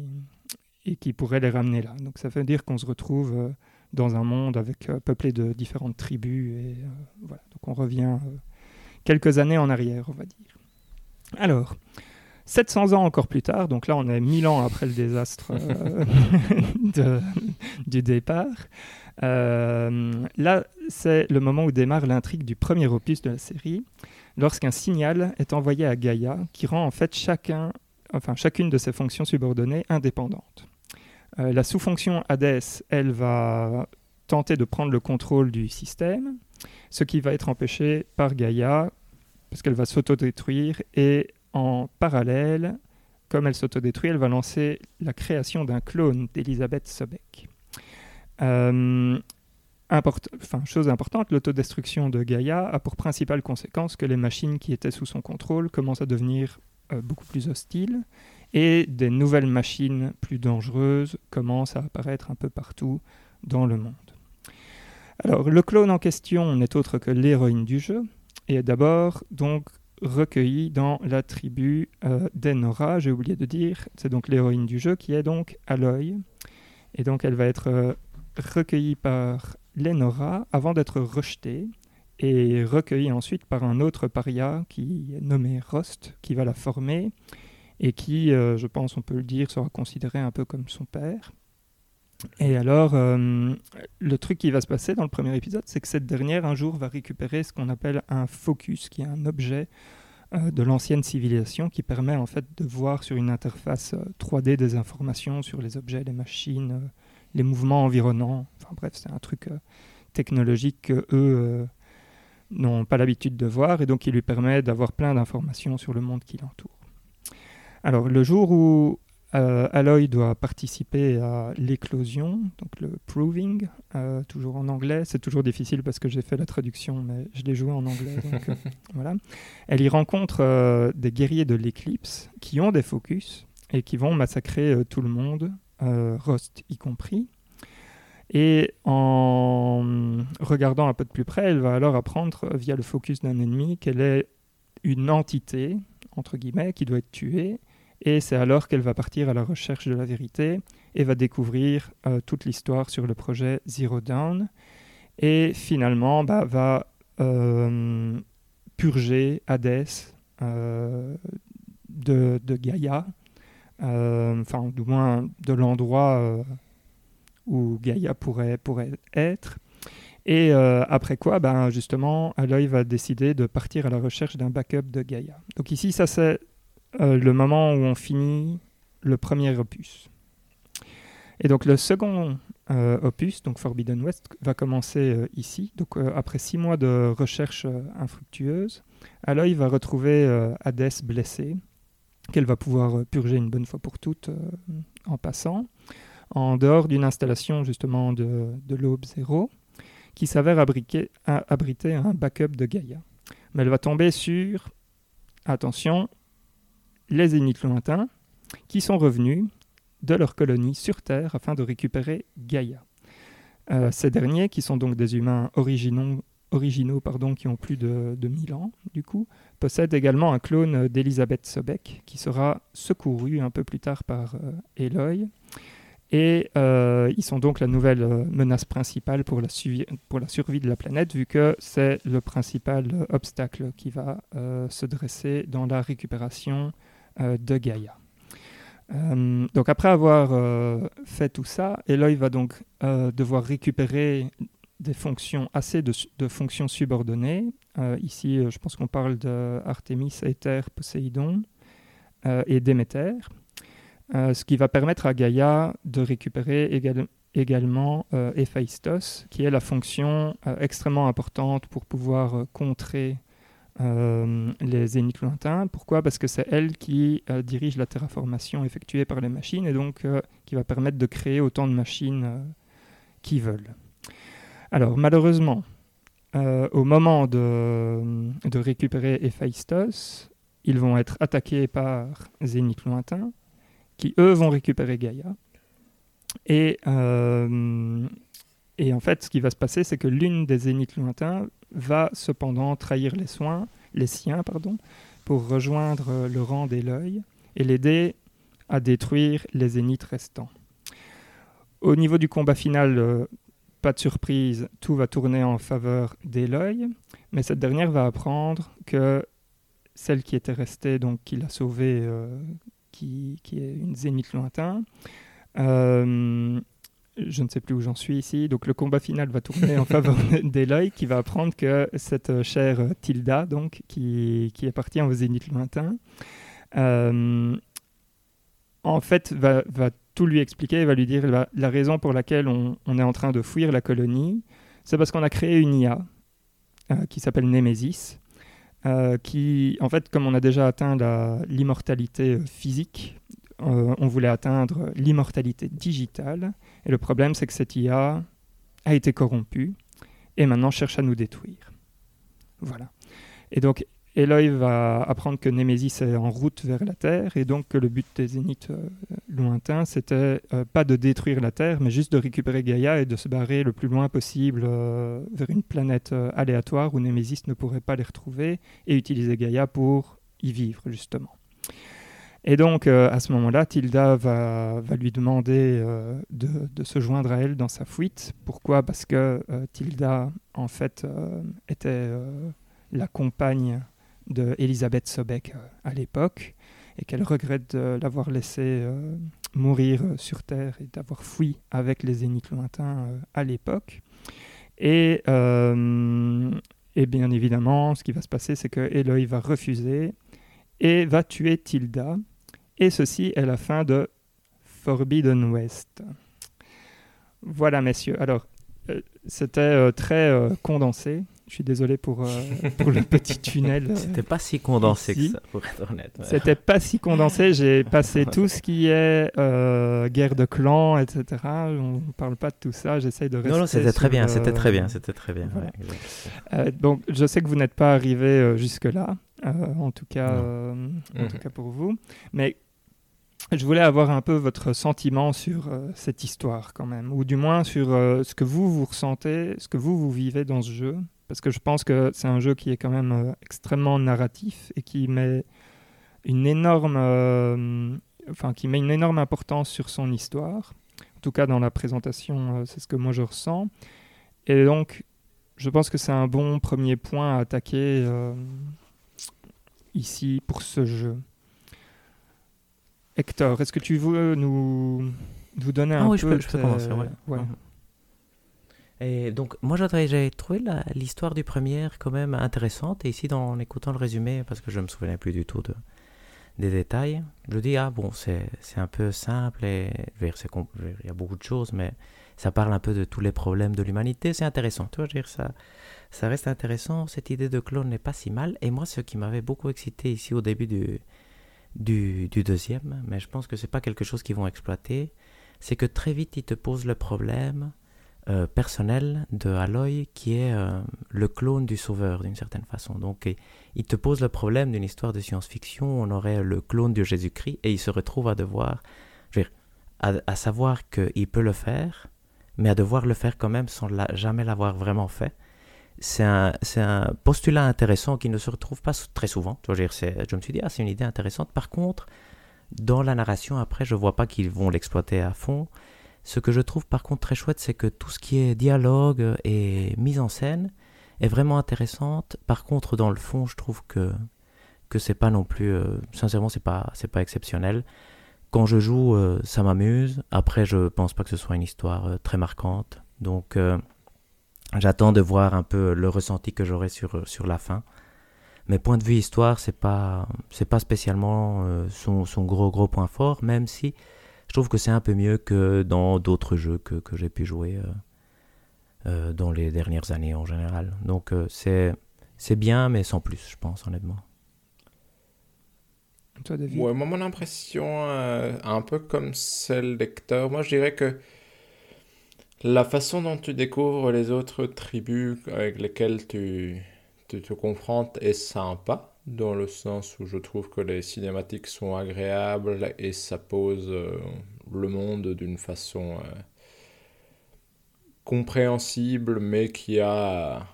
[SPEAKER 1] et qui pourrait les ramener là. Donc ça veut dire qu'on se retrouve euh, dans un monde avec euh, peuplé de différentes tribus et voilà. Donc on revient quelques années en arrière, on va dire. Alors, 700 ans encore plus tard, donc là on est 1000 ans après le désastre du départ. Là, c'est le moment où démarre l'intrigue du premier opus de la série, lorsqu'un signal est envoyé à Gaïa qui rend en fait chacun, enfin, chacune de ses fonctions subordonnées indépendantes. Euh, la sous-fonction Hades, elle va tenter de prendre le contrôle du système, ce qui va être empêché par Gaïa, parce qu'elle va s'autodétruire, et en parallèle, comme elle s'autodétruit, elle va lancer la création d'un clone d'Elisabeth Sobek. Euh, chose importante, l'autodestruction de Gaïa a pour principale conséquence que les machines qui étaient sous son contrôle commencent à devenir euh, beaucoup plus hostiles et des nouvelles machines plus dangereuses commencent à apparaître un peu partout dans le monde. Alors, le clone en question n'est autre que l'héroïne du jeu et est d'abord donc recueillie dans la tribu euh, d'Enora, j'ai oublié de dire, c'est donc l'héroïne du jeu qui est donc Aloy. Et donc elle va être euh, recueillie par l'Enora avant d'être rejetée et recueillie ensuite par un autre paria qui est nommé Rost, qui va la former et qui, euh, je pense on peut le dire, sera considéré un peu comme son père. Et alors, euh, le truc qui va se passer dans le premier épisode, c'est que cette dernière, un jour, va récupérer ce qu'on appelle un focus, qui est un objet euh, de l'ancienne civilisation qui permet en fait de voir sur une interface euh, 3D des informations sur les objets, les machines, les mouvements environnants. Enfin bref, c'est un truc euh, technologique que eux euh, n'ont pas l'habitude de voir et donc qui lui permet d'avoir plein d'informations sur le monde qui l'entoure. Alors le jour où euh, Aloy doit participer à l'éclosion, donc le proving, toujours en anglais. C'est toujours difficile parce que j'ai fait la traduction, mais je l'ai joué en anglais. donc, voilà. Elle y rencontre des guerriers de l'éclipse qui ont des focus et qui vont massacrer tout le monde, euh, Rost y compris. Et en regardant un peu de plus près, elle va alors apprendre euh, via le focus d'un ennemi qu'elle est une entité, entre guillemets, qui doit être tuée. Et c'est alors qu'elle va partir à la recherche de la vérité et va découvrir euh, toute l'histoire sur le projet Zero Dawn. Et finalement, bah, va purger Hades euh, de, de Gaïa, enfin, du moins de l'endroit euh, où Gaïa pourrait, pourrait être. Et euh, après quoi, ben, justement, Aloy va décider de partir à la recherche d'un backup de Gaïa. Donc ici, ça c'est euh, le moment où on finit le premier opus. Et donc le second euh, opus, donc Forbidden West, va commencer euh, ici. Donc euh, après six mois de recherche euh, infructueuse, Aloy va retrouver euh, Hadès blessé, qu'elle va pouvoir euh, purger une bonne fois pour toutes euh, en passant, en dehors d'une installation justement de, de l'aube zéro, qui s'avère abriter un backup de Gaïa. mais elle va tomber sur, attention, les zéniths lointains qui sont revenus de leur colonie sur Terre afin de récupérer Gaïa. Euh, ces derniers, qui sont donc des humains originaux, qui ont plus de, de 1000 ans, du coup, possèdent également un clone d'Elisabeth Sobek, qui sera secouru un peu plus tard par euh, Eloy. Et euh, ils sont donc la nouvelle euh, menace principale pour la, survie de la planète, vu que c'est le principal euh, obstacle qui va euh, se dresser dans la récupération euh, de Gaïa. Euh, donc après avoir euh, fait tout ça, Eloy va donc euh, devoir récupérer des fonctions, assez de fonctions subordonnées. Euh, ici, euh, je pense qu'on parle de Artemis, Aether, Poséidon euh, et Déméter. Ce qui va permettre à Gaïa de récupérer égal- également Héphaïstos, qui est la fonction extrêmement importante pour pouvoir contrer les zéniths lointains. Pourquoi? Parce que c'est elle qui dirige la terraformation effectuée par les machines et donc qui va permettre de créer autant de machines euh, qui veulent. Alors malheureusement, euh, au moment de, récupérer Héphaïstos, ils vont être attaqués par zéniths lointains qui eux vont récupérer Gaïa. Et, euh, en fait, ce qui va se passer, c'est que l'une des zéniths lointains va cependant trahir les, soins, les siens pardon, pour rejoindre euh, le rang d'Eloy et l'aider à détruire les zéniths restants. Au niveau du combat final, pas de surprise, tout va tourner en faveur d'Eloy, mais cette dernière va apprendre que celle qui était restée, donc qui l'a sauvée, euh, qui, qui est une zénith lointain, euh, je ne sais plus où j'en suis ici. Donc le combat final va tourner en faveur d'Eloy qui va apprendre que cette chère Tilda, donc, qui, qui est partie en zénith lointain, euh, en fait va, va tout lui expliquer, va lui dire la, raison pour laquelle on, est en train de fuir la colonie, c'est parce qu'on a créé une IA euh, qui s'appelle Nemesis. euh, qui, en fait, comme on a déjà atteint l'immortalité euh, physique, on voulait atteindre l'immortalité digitale. Et le problème, c'est que cette IA a été corrompue et maintenant cherche à nous détruire. Voilà. Et donc, Eloy va apprendre que Némésis est en route vers la Terre et donc que le but des zéniths euh, lointains, c'était euh, pas de détruire la Terre, mais juste de récupérer Gaïa et de se barrer le plus loin possible euh, vers une planète aléatoire où Némésis ne pourrait pas les retrouver et utiliser Gaïa pour y vivre, justement. Et donc, à ce moment-là, Tilda va, lui demander de, se joindre à elle dans sa fuite. Pourquoi? Parce que Tilda, en fait, était la compagne de Elisabeth Sobek euh, à l'époque et qu'elle regrette de l'avoir laissé euh, mourir euh, sur Terre et d'avoir fui avec les zéniths lointains à l'époque. Et, et bien évidemment, ce qui va se passer, c'est que Eloy va refuser et va tuer Tilda. Et ceci est la fin de Forbidden West. Voilà, messieurs. Alors, c'était très condensé. Je suis désolé pour, euh, pour le petit tunnel. euh,
[SPEAKER 3] C'était pas si condensé
[SPEAKER 1] ici.
[SPEAKER 3] que ça, pour être honnête. ouais.
[SPEAKER 1] C'était pas si condensé. J'ai passé tout ce qui est euh, guerre de clans, etc. On ne parle pas de tout ça. J'essaye de rester.
[SPEAKER 3] Non, non, c'était très
[SPEAKER 1] sur,
[SPEAKER 3] bien,
[SPEAKER 1] euh,
[SPEAKER 3] c'était très bien, c'était très bien.
[SPEAKER 1] voilà.
[SPEAKER 3] ouais, exact.
[SPEAKER 1] euh, donc, je sais que vous n'êtes pas arrivé euh, jusque-là, euh, en tout cas, euh, en
[SPEAKER 2] Mhm.
[SPEAKER 1] tout cas pour vous. Mais je voulais avoir un peu votre sentiment sur euh, cette histoire, quand même, ou du moins sur euh, ce que vous vous ressentez, ce que vous vous vivez dans ce jeu, parce que je pense que c'est un jeu qui est quand même euh, extrêmement narratif et qui met une énorme, euh, enfin, qui met une énorme importance sur son histoire. En tout cas, dans la présentation, euh, c'est ce que moi je ressens. Et donc, je pense que c'est un bon premier point à attaquer ici pour ce jeu. Hector, est-ce que tu veux nous, nous donner
[SPEAKER 3] Ah
[SPEAKER 1] un
[SPEAKER 3] oui, je
[SPEAKER 1] peu
[SPEAKER 3] peux, je peux commencer, ouais.
[SPEAKER 1] ouais.
[SPEAKER 3] Et donc, moi, j'ai trouvé l'histoire du premier quand même intéressante. Et ici, en écoutant le résumé, parce que je me souvenais plus du tout de, des détails, je dis, ah bon, c'est un peu simple et il y a beaucoup de choses, mais ça parle un peu de tous les problèmes de l'humanité. C'est intéressant, tu vois, dire, ça, ça reste intéressant. Cette idée de clone n'est pas si mal. Et moi, ce qui m'avait beaucoup excité ici au début du, du, du deuxième, mais je pense que c'est pas quelque chose qu'ils vont exploiter, c'est que très vite, ils te posent le problème euh, personnel de Aloy qui est euh, le clone du sauveur d'une certaine façon. Donc et, il te pose le problème d'une histoire de science-fiction, on aurait le clone de Jésus-Christ et il se retrouve à devoir, à, savoir qu'il peut le faire, mais à devoir le faire quand même sans jamais l'avoir vraiment fait. C'est un, un postulat intéressant qui ne se retrouve pas très souvent. Je, veux dire, je me suis dit, ah, c'est une idée intéressante. Par contre, dans la narration, après, je vois pas qu'ils vont l'exploiter à fond. Ce que je trouve par contre très chouette, c'est que tout ce qui est dialogue et mise en scène est vraiment intéressante. Par contre, dans le fond, je trouve que que c'est pas non plus, euh, sincèrement, c'est pas c'est pas exceptionnel. Quand je joue, euh, ça m'amuse. Après, je pense pas que ce soit une histoire euh, très marquante. Donc, j'attends de voir un peu le ressenti que j'aurai sur sur la fin. Mais point de vue histoire, c'est pas c'est pas spécialement son, son gros gros point fort, même si je trouve que c'est un peu mieux que dans d'autres jeux que, que j'ai pu jouer euh, euh, dans les dernières années en général. Donc euh, c'est c'est bien, mais sans plus, je pense honnêtement.
[SPEAKER 1] Toi, David?
[SPEAKER 2] Ouais, moi, mon impression, euh, un peu comme celle d'Hector, moi je dirais que la façon dont tu découvres les autres tribus avec lesquelles tu, tu te confrontes est sympa, dans le sens où je trouve que les cinématiques sont agréables et ça pose euh, le monde d'une façon euh, compréhensible, mais qui a,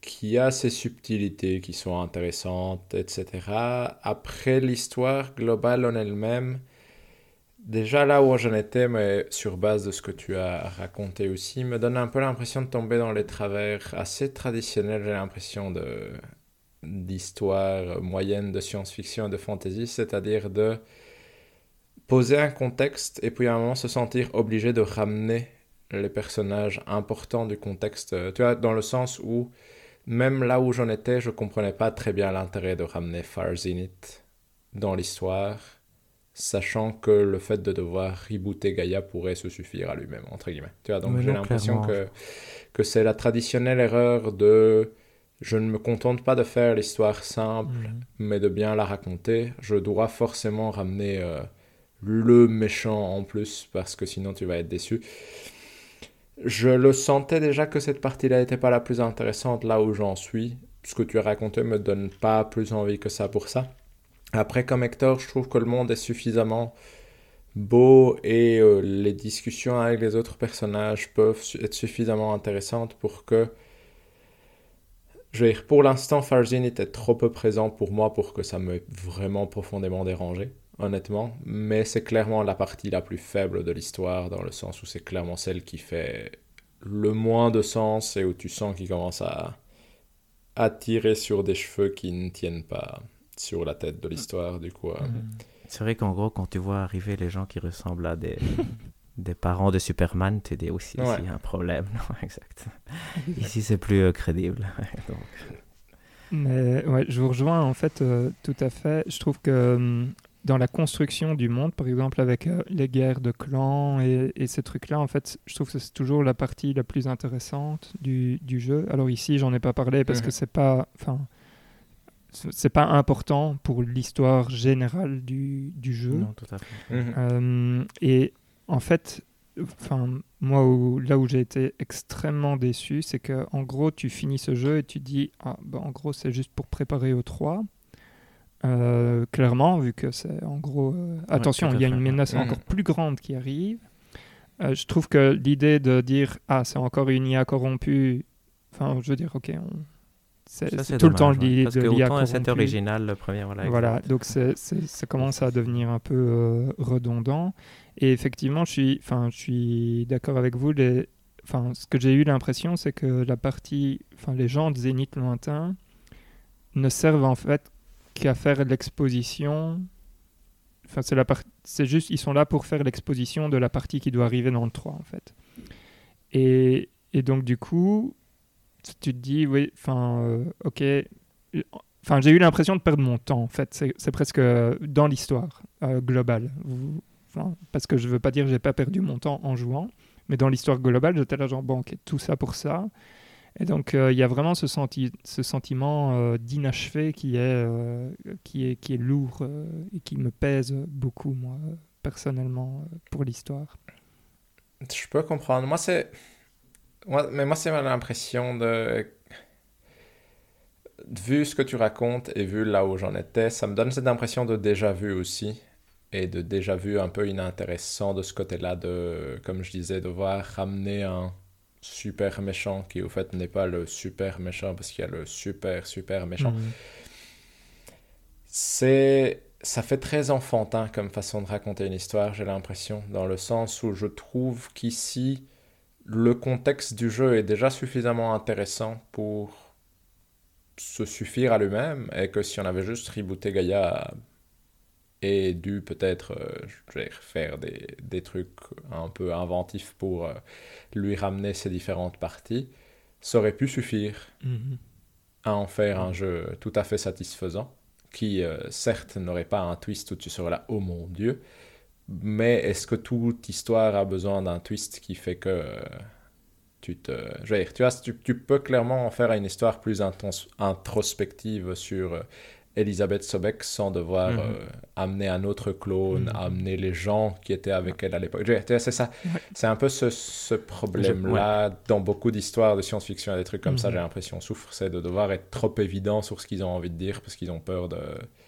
[SPEAKER 2] qui a ses subtilités qui sont intéressantes, etc. Après, l'histoire globale en elle-même, déjà là où j'en étais, mais sur base de ce que tu as raconté aussi, me donne un peu l'impression de tomber dans les travers assez traditionnels, j'ai l'impression, de d'histoire moyenne de science-fiction et de fantasy, c'est-à-dire de poser un contexte et puis à un moment se sentir obligé de ramener les personnages importants du contexte, euh, tu vois, dans le sens où même là où j'en étais, je comprenais pas très bien l'intérêt de ramener Far Zenith dans l'histoire, sachant que le fait de devoir rebooter Gaïa pourrait se suffire à lui-même, entre guillemets. Tu vois, donc j'ai l'impression que, que c'est la traditionnelle erreur de je ne me contente pas de faire l'histoire simple,
[SPEAKER 1] Mhm.
[SPEAKER 2] mais de bien la raconter. Je dois forcément ramener euh, le méchant en plus, parce que sinon tu vas être déçu. Je le sentais déjà que cette partie-là n'était pas la plus intéressante là où j'en suis. Ce que tu as raconté me donne pas plus envie que ça pour ça. Après, comme Hector, je trouve que le monde est suffisamment beau et euh, les discussions avec les autres personnages peuvent être suffisamment intéressantes pour que je veux dire, pour l'instant, Farzin était trop peu présent pour moi pour que ça m'ait vraiment profondément dérangé, honnêtement. Mais c'est clairement la partie la plus faible de l'histoire, dans le sens où c'est clairement celle qui fait le moins de sens et où tu sens qu'il commence à, à tirer sur des cheveux qui ne tiennent pas sur la tête de l'histoire, du coup. euh.
[SPEAKER 3] C'est vrai qu'en gros, quand tu vois arriver les gens qui ressemblent à des, des parents de Superman, dis aussi,
[SPEAKER 2] Ouais.
[SPEAKER 3] il y a un problème. Non, exact. Ici, c'est plus euh, crédible. Donc,
[SPEAKER 1] Mais ouais, je vous rejoins en fait euh, tout à fait. Je trouve que hum, dans la construction du monde, par exemple avec euh, les guerres de clans et, et ces trucs-là, en fait, je trouve que c'est toujours la partie la plus intéressante du, du jeu. Alors ici, j'en ai pas parlé parce que c'est pas, enfin, c'est pas important pour l'histoire générale du, du jeu.
[SPEAKER 3] non, tout à fait.
[SPEAKER 2] mhm.
[SPEAKER 1] Euh, et en fait, enfin, moi, où- là où j'ai été extrêmement déçu, c'est que en gros, tu finis ce jeu et tu dis, ah, bah, en gros, c'est juste pour préparer au 3. Euh, clairement, vu que c'est en gros, euh, attention, il y a une
[SPEAKER 3] ouais.
[SPEAKER 1] menace
[SPEAKER 2] Mhm.
[SPEAKER 1] encore plus grande qui arrive. Euh, je trouve que l'idée de dire, ah, c'est encore une IA corrompue, enfin, je veux dire, ok, on- c'est tout le temps
[SPEAKER 3] ouais.
[SPEAKER 1] l'idée
[SPEAKER 3] Parce
[SPEAKER 1] de l'IA corrompue.
[SPEAKER 3] original, le premier, voilà.
[SPEAKER 1] Voilà, donc c'est, c'est- ça commence à devenir un peu redondant. Et effectivement, je suis, enfin, je suis d'accord avec vous. Enfin, ce que j'ai eu l'impression, c'est que la partie, enfin, les gens de Zénith lointain ne servent en fait qu'à faire l'exposition. Enfin, c'est la part- c'est juste, ils sont là pour faire l'exposition de la partie qui doit arriver dans le 3, en fait. Et, et donc, du coup, tu te dis, oui, enfin, euh, ok. Enfin, j'ai eu l'impression de perdre mon temps, en fait. C'est presque euh, dans l'histoire euh, globale. Parce que je veux pas dire que j'ai pas perdu mon temps en jouant, mais dans l'histoire globale, j'étais là genre, bon, tout ça pour ça. Et donc, euh, il y a vraiment ce, senti ce sentiment euh, d'inachevé qui, euh, qui, est, qui est lourd euh, et qui me pèse beaucoup, moi, personnellement, pour l'histoire.
[SPEAKER 2] Je peux comprendre. Moi, c'est. Mais moi, c'est l'impression de. Vu ce que tu racontes et vu là où j'en étais, ça me donne cette impression de déjà vu aussi. Et de déjà vu un peu inintéressant de ce côté-là, de, comme je disais, devoir ramener un super méchant qui, au fait, n'est pas le super méchant parce qu'il y a le super, super méchant.
[SPEAKER 1] Mhm.
[SPEAKER 2] C'est. Ça fait très enfantin comme façon de raconter une histoire, j'ai l'impression, dans le sens où je trouve qu'ici, le contexte du jeu est déjà suffisamment intéressant pour se suffire à lui-même, et que si on avait juste rebooté Gaïa et dû peut-être euh, faire des, des trucs un peu inventifs pour euh, lui ramener ses différentes parties, ça aurait pu suffire
[SPEAKER 1] Mhm.
[SPEAKER 2] à en faire un jeu tout à fait satisfaisant, qui euh, certes n'aurait pas un twist où tu serais là, oh mon dieu, mais est-ce que toute histoire a besoin d'un twist qui fait que tu te... Je veux dire, tu, vois, tu, tu peux clairement en faire une histoire plus introspective sur Elisabeth Sobek sans devoir
[SPEAKER 3] Mhm.
[SPEAKER 2] euh, amener un autre clone,
[SPEAKER 1] Mhm.
[SPEAKER 2] amener les gens qui étaient avec elle à l'époque. C'est ça.
[SPEAKER 1] Ouais.
[SPEAKER 2] C'est un peu ce, ce problème-là dans beaucoup d'histoires de science-fiction et des trucs comme ça,
[SPEAKER 1] Mhm.
[SPEAKER 2] j'ai l'impression, souffre, c'est de devoir être trop évident sur ce qu'ils ont envie de dire parce qu'ils ont peur de-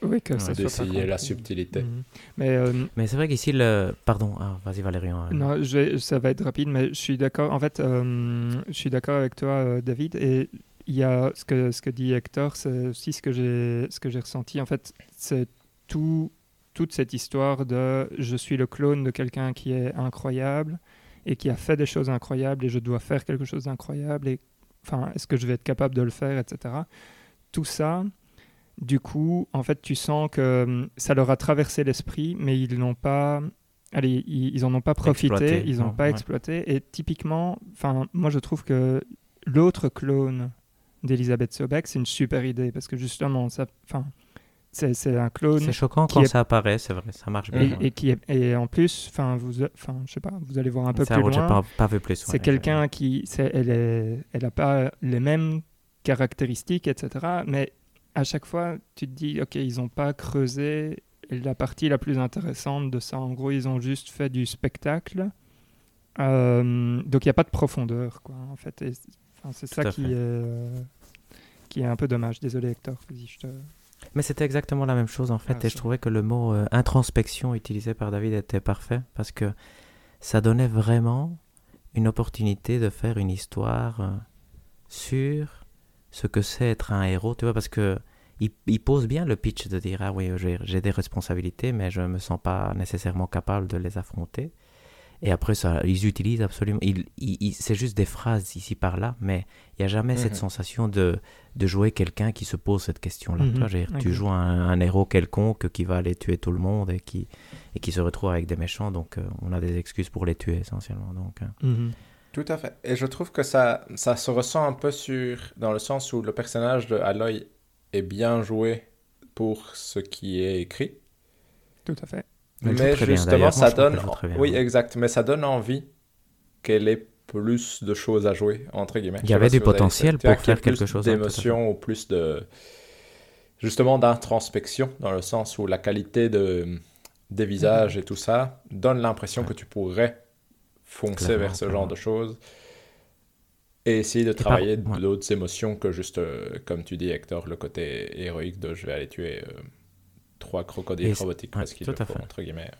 [SPEAKER 1] Oui,
[SPEAKER 3] Ouais,
[SPEAKER 2] d'essayer la subtilité.
[SPEAKER 1] Mais euh,
[SPEAKER 3] Mais c'est vrai qu'ici, le... Pardon, ah, vas-y Valérian. euh,
[SPEAKER 1] Non, je vais- ça va être rapide, mais je suis d'accord. En fait, euh, je suis d'accord avec toi, David. Et il y a ce que, ce que dit Hector, c'est aussi ce que j'ai ce que j'ai ressenti. En fait, c'est tout, toute cette histoire de je suis le clone de quelqu'un qui est incroyable et qui a fait des choses incroyables et je dois faire quelque chose d'incroyable. Et enfin, est-ce que je vais être capable de le faire, etc. Tout ça. Du coup, en fait, tu sens que hum, ça leur a traversé l'esprit, mais ils n'ont pas Allez, ils, ils en ont pas profité,
[SPEAKER 3] Exploité,
[SPEAKER 1] ils n'ont
[SPEAKER 3] non,
[SPEAKER 1] pas
[SPEAKER 3] ouais.
[SPEAKER 1] exploité. Et typiquement, enfin, moi je trouve que l'autre clone d'Elisabeth Sobek, c'est une super idée parce que justement, ça, enfin, c'est un clone
[SPEAKER 3] C'est choquant quand
[SPEAKER 1] est-
[SPEAKER 3] ça apparaît, c'est vrai, ça marche bien.
[SPEAKER 1] et,
[SPEAKER 3] ouais.
[SPEAKER 1] et qui est, et en plus, enfin, vous, enfin, je sais pas, vous allez voir un peu
[SPEAKER 3] Ça,
[SPEAKER 1] plus loin.
[SPEAKER 3] pas, pas vu plus.
[SPEAKER 1] C'est
[SPEAKER 3] ouais,
[SPEAKER 1] quelqu'un qui, elle est, elle a pas les mêmes caractéristiques, etc. Mais à chaque fois, tu te dis, ok, ils ont pas creusé la partie la plus intéressante de ça. En gros, ils ont juste fait du spectacle. Euh, donc il n'y a pas de profondeur, quoi, en fait. Et, enfin, c'est ça qui
[SPEAKER 3] fait.
[SPEAKER 1] est, euh, qui est un peu dommage. Désolé, Hector. Vas-y, je te...
[SPEAKER 3] Mais c'était exactement la même chose en fait,
[SPEAKER 1] Ah,
[SPEAKER 3] et je trouvais que le mot euh, introspection utilisé par David était parfait parce que ça donnait vraiment une opportunité de faire une histoire euh, sur ce que c'est être un héros, tu vois, parce que il, il pose bien le pitch de dire ah oui j'ai j'ai des responsabilités mais je me sens pas nécessairement capable de les affronter. Et après ça, ils utilisent absolument, ils, ils- ils- c'est juste des phrases ici par là, mais il y a jamais cette
[SPEAKER 2] Mhm.
[SPEAKER 3] sensation de de jouer quelqu'un qui se pose cette question-là.
[SPEAKER 1] Mhm,
[SPEAKER 3] Tu joues un, un héros quelconque qui va aller tuer tout le monde et qui, et qui se retrouve avec des méchants, donc euh, on a des excuses pour les tuer essentiellement. Donc, euh,
[SPEAKER 2] Tout à fait. Et je trouve que ça, ça se ressent un peu sur, dans le sens où le personnage de Aloy est bien joué pour ce qui est écrit.
[SPEAKER 1] Tout à fait.
[SPEAKER 2] Mais
[SPEAKER 3] bien,
[SPEAKER 2] justement, ça donne.
[SPEAKER 3] bien,
[SPEAKER 2] oui,
[SPEAKER 3] ouais.
[SPEAKER 2] exact. Mais ça donne envie qu'elle ait plus de choses à jouer, entre guillemets.
[SPEAKER 3] Il y avait
[SPEAKER 2] si
[SPEAKER 3] du potentiel pour faire quelque chose, hein.
[SPEAKER 2] D'émotion ou plus de. Justement, d'introspection, dans le sens où la qualité de, des visages et tout ça donne l'impression
[SPEAKER 3] Ouais.
[SPEAKER 2] que tu pourrais foncer
[SPEAKER 3] Clairement,
[SPEAKER 2] vers ce genre de choses et essayer de travailler
[SPEAKER 3] ouais.
[SPEAKER 2] d'autres émotions que juste, euh, comme tu dis, Hector, le côté héroïque de je vais aller tuer euh, trois crocodiles robotiques parce qu'il
[SPEAKER 3] tout
[SPEAKER 2] le
[SPEAKER 3] à
[SPEAKER 2] faut,
[SPEAKER 3] fait.
[SPEAKER 2] entre guillemets.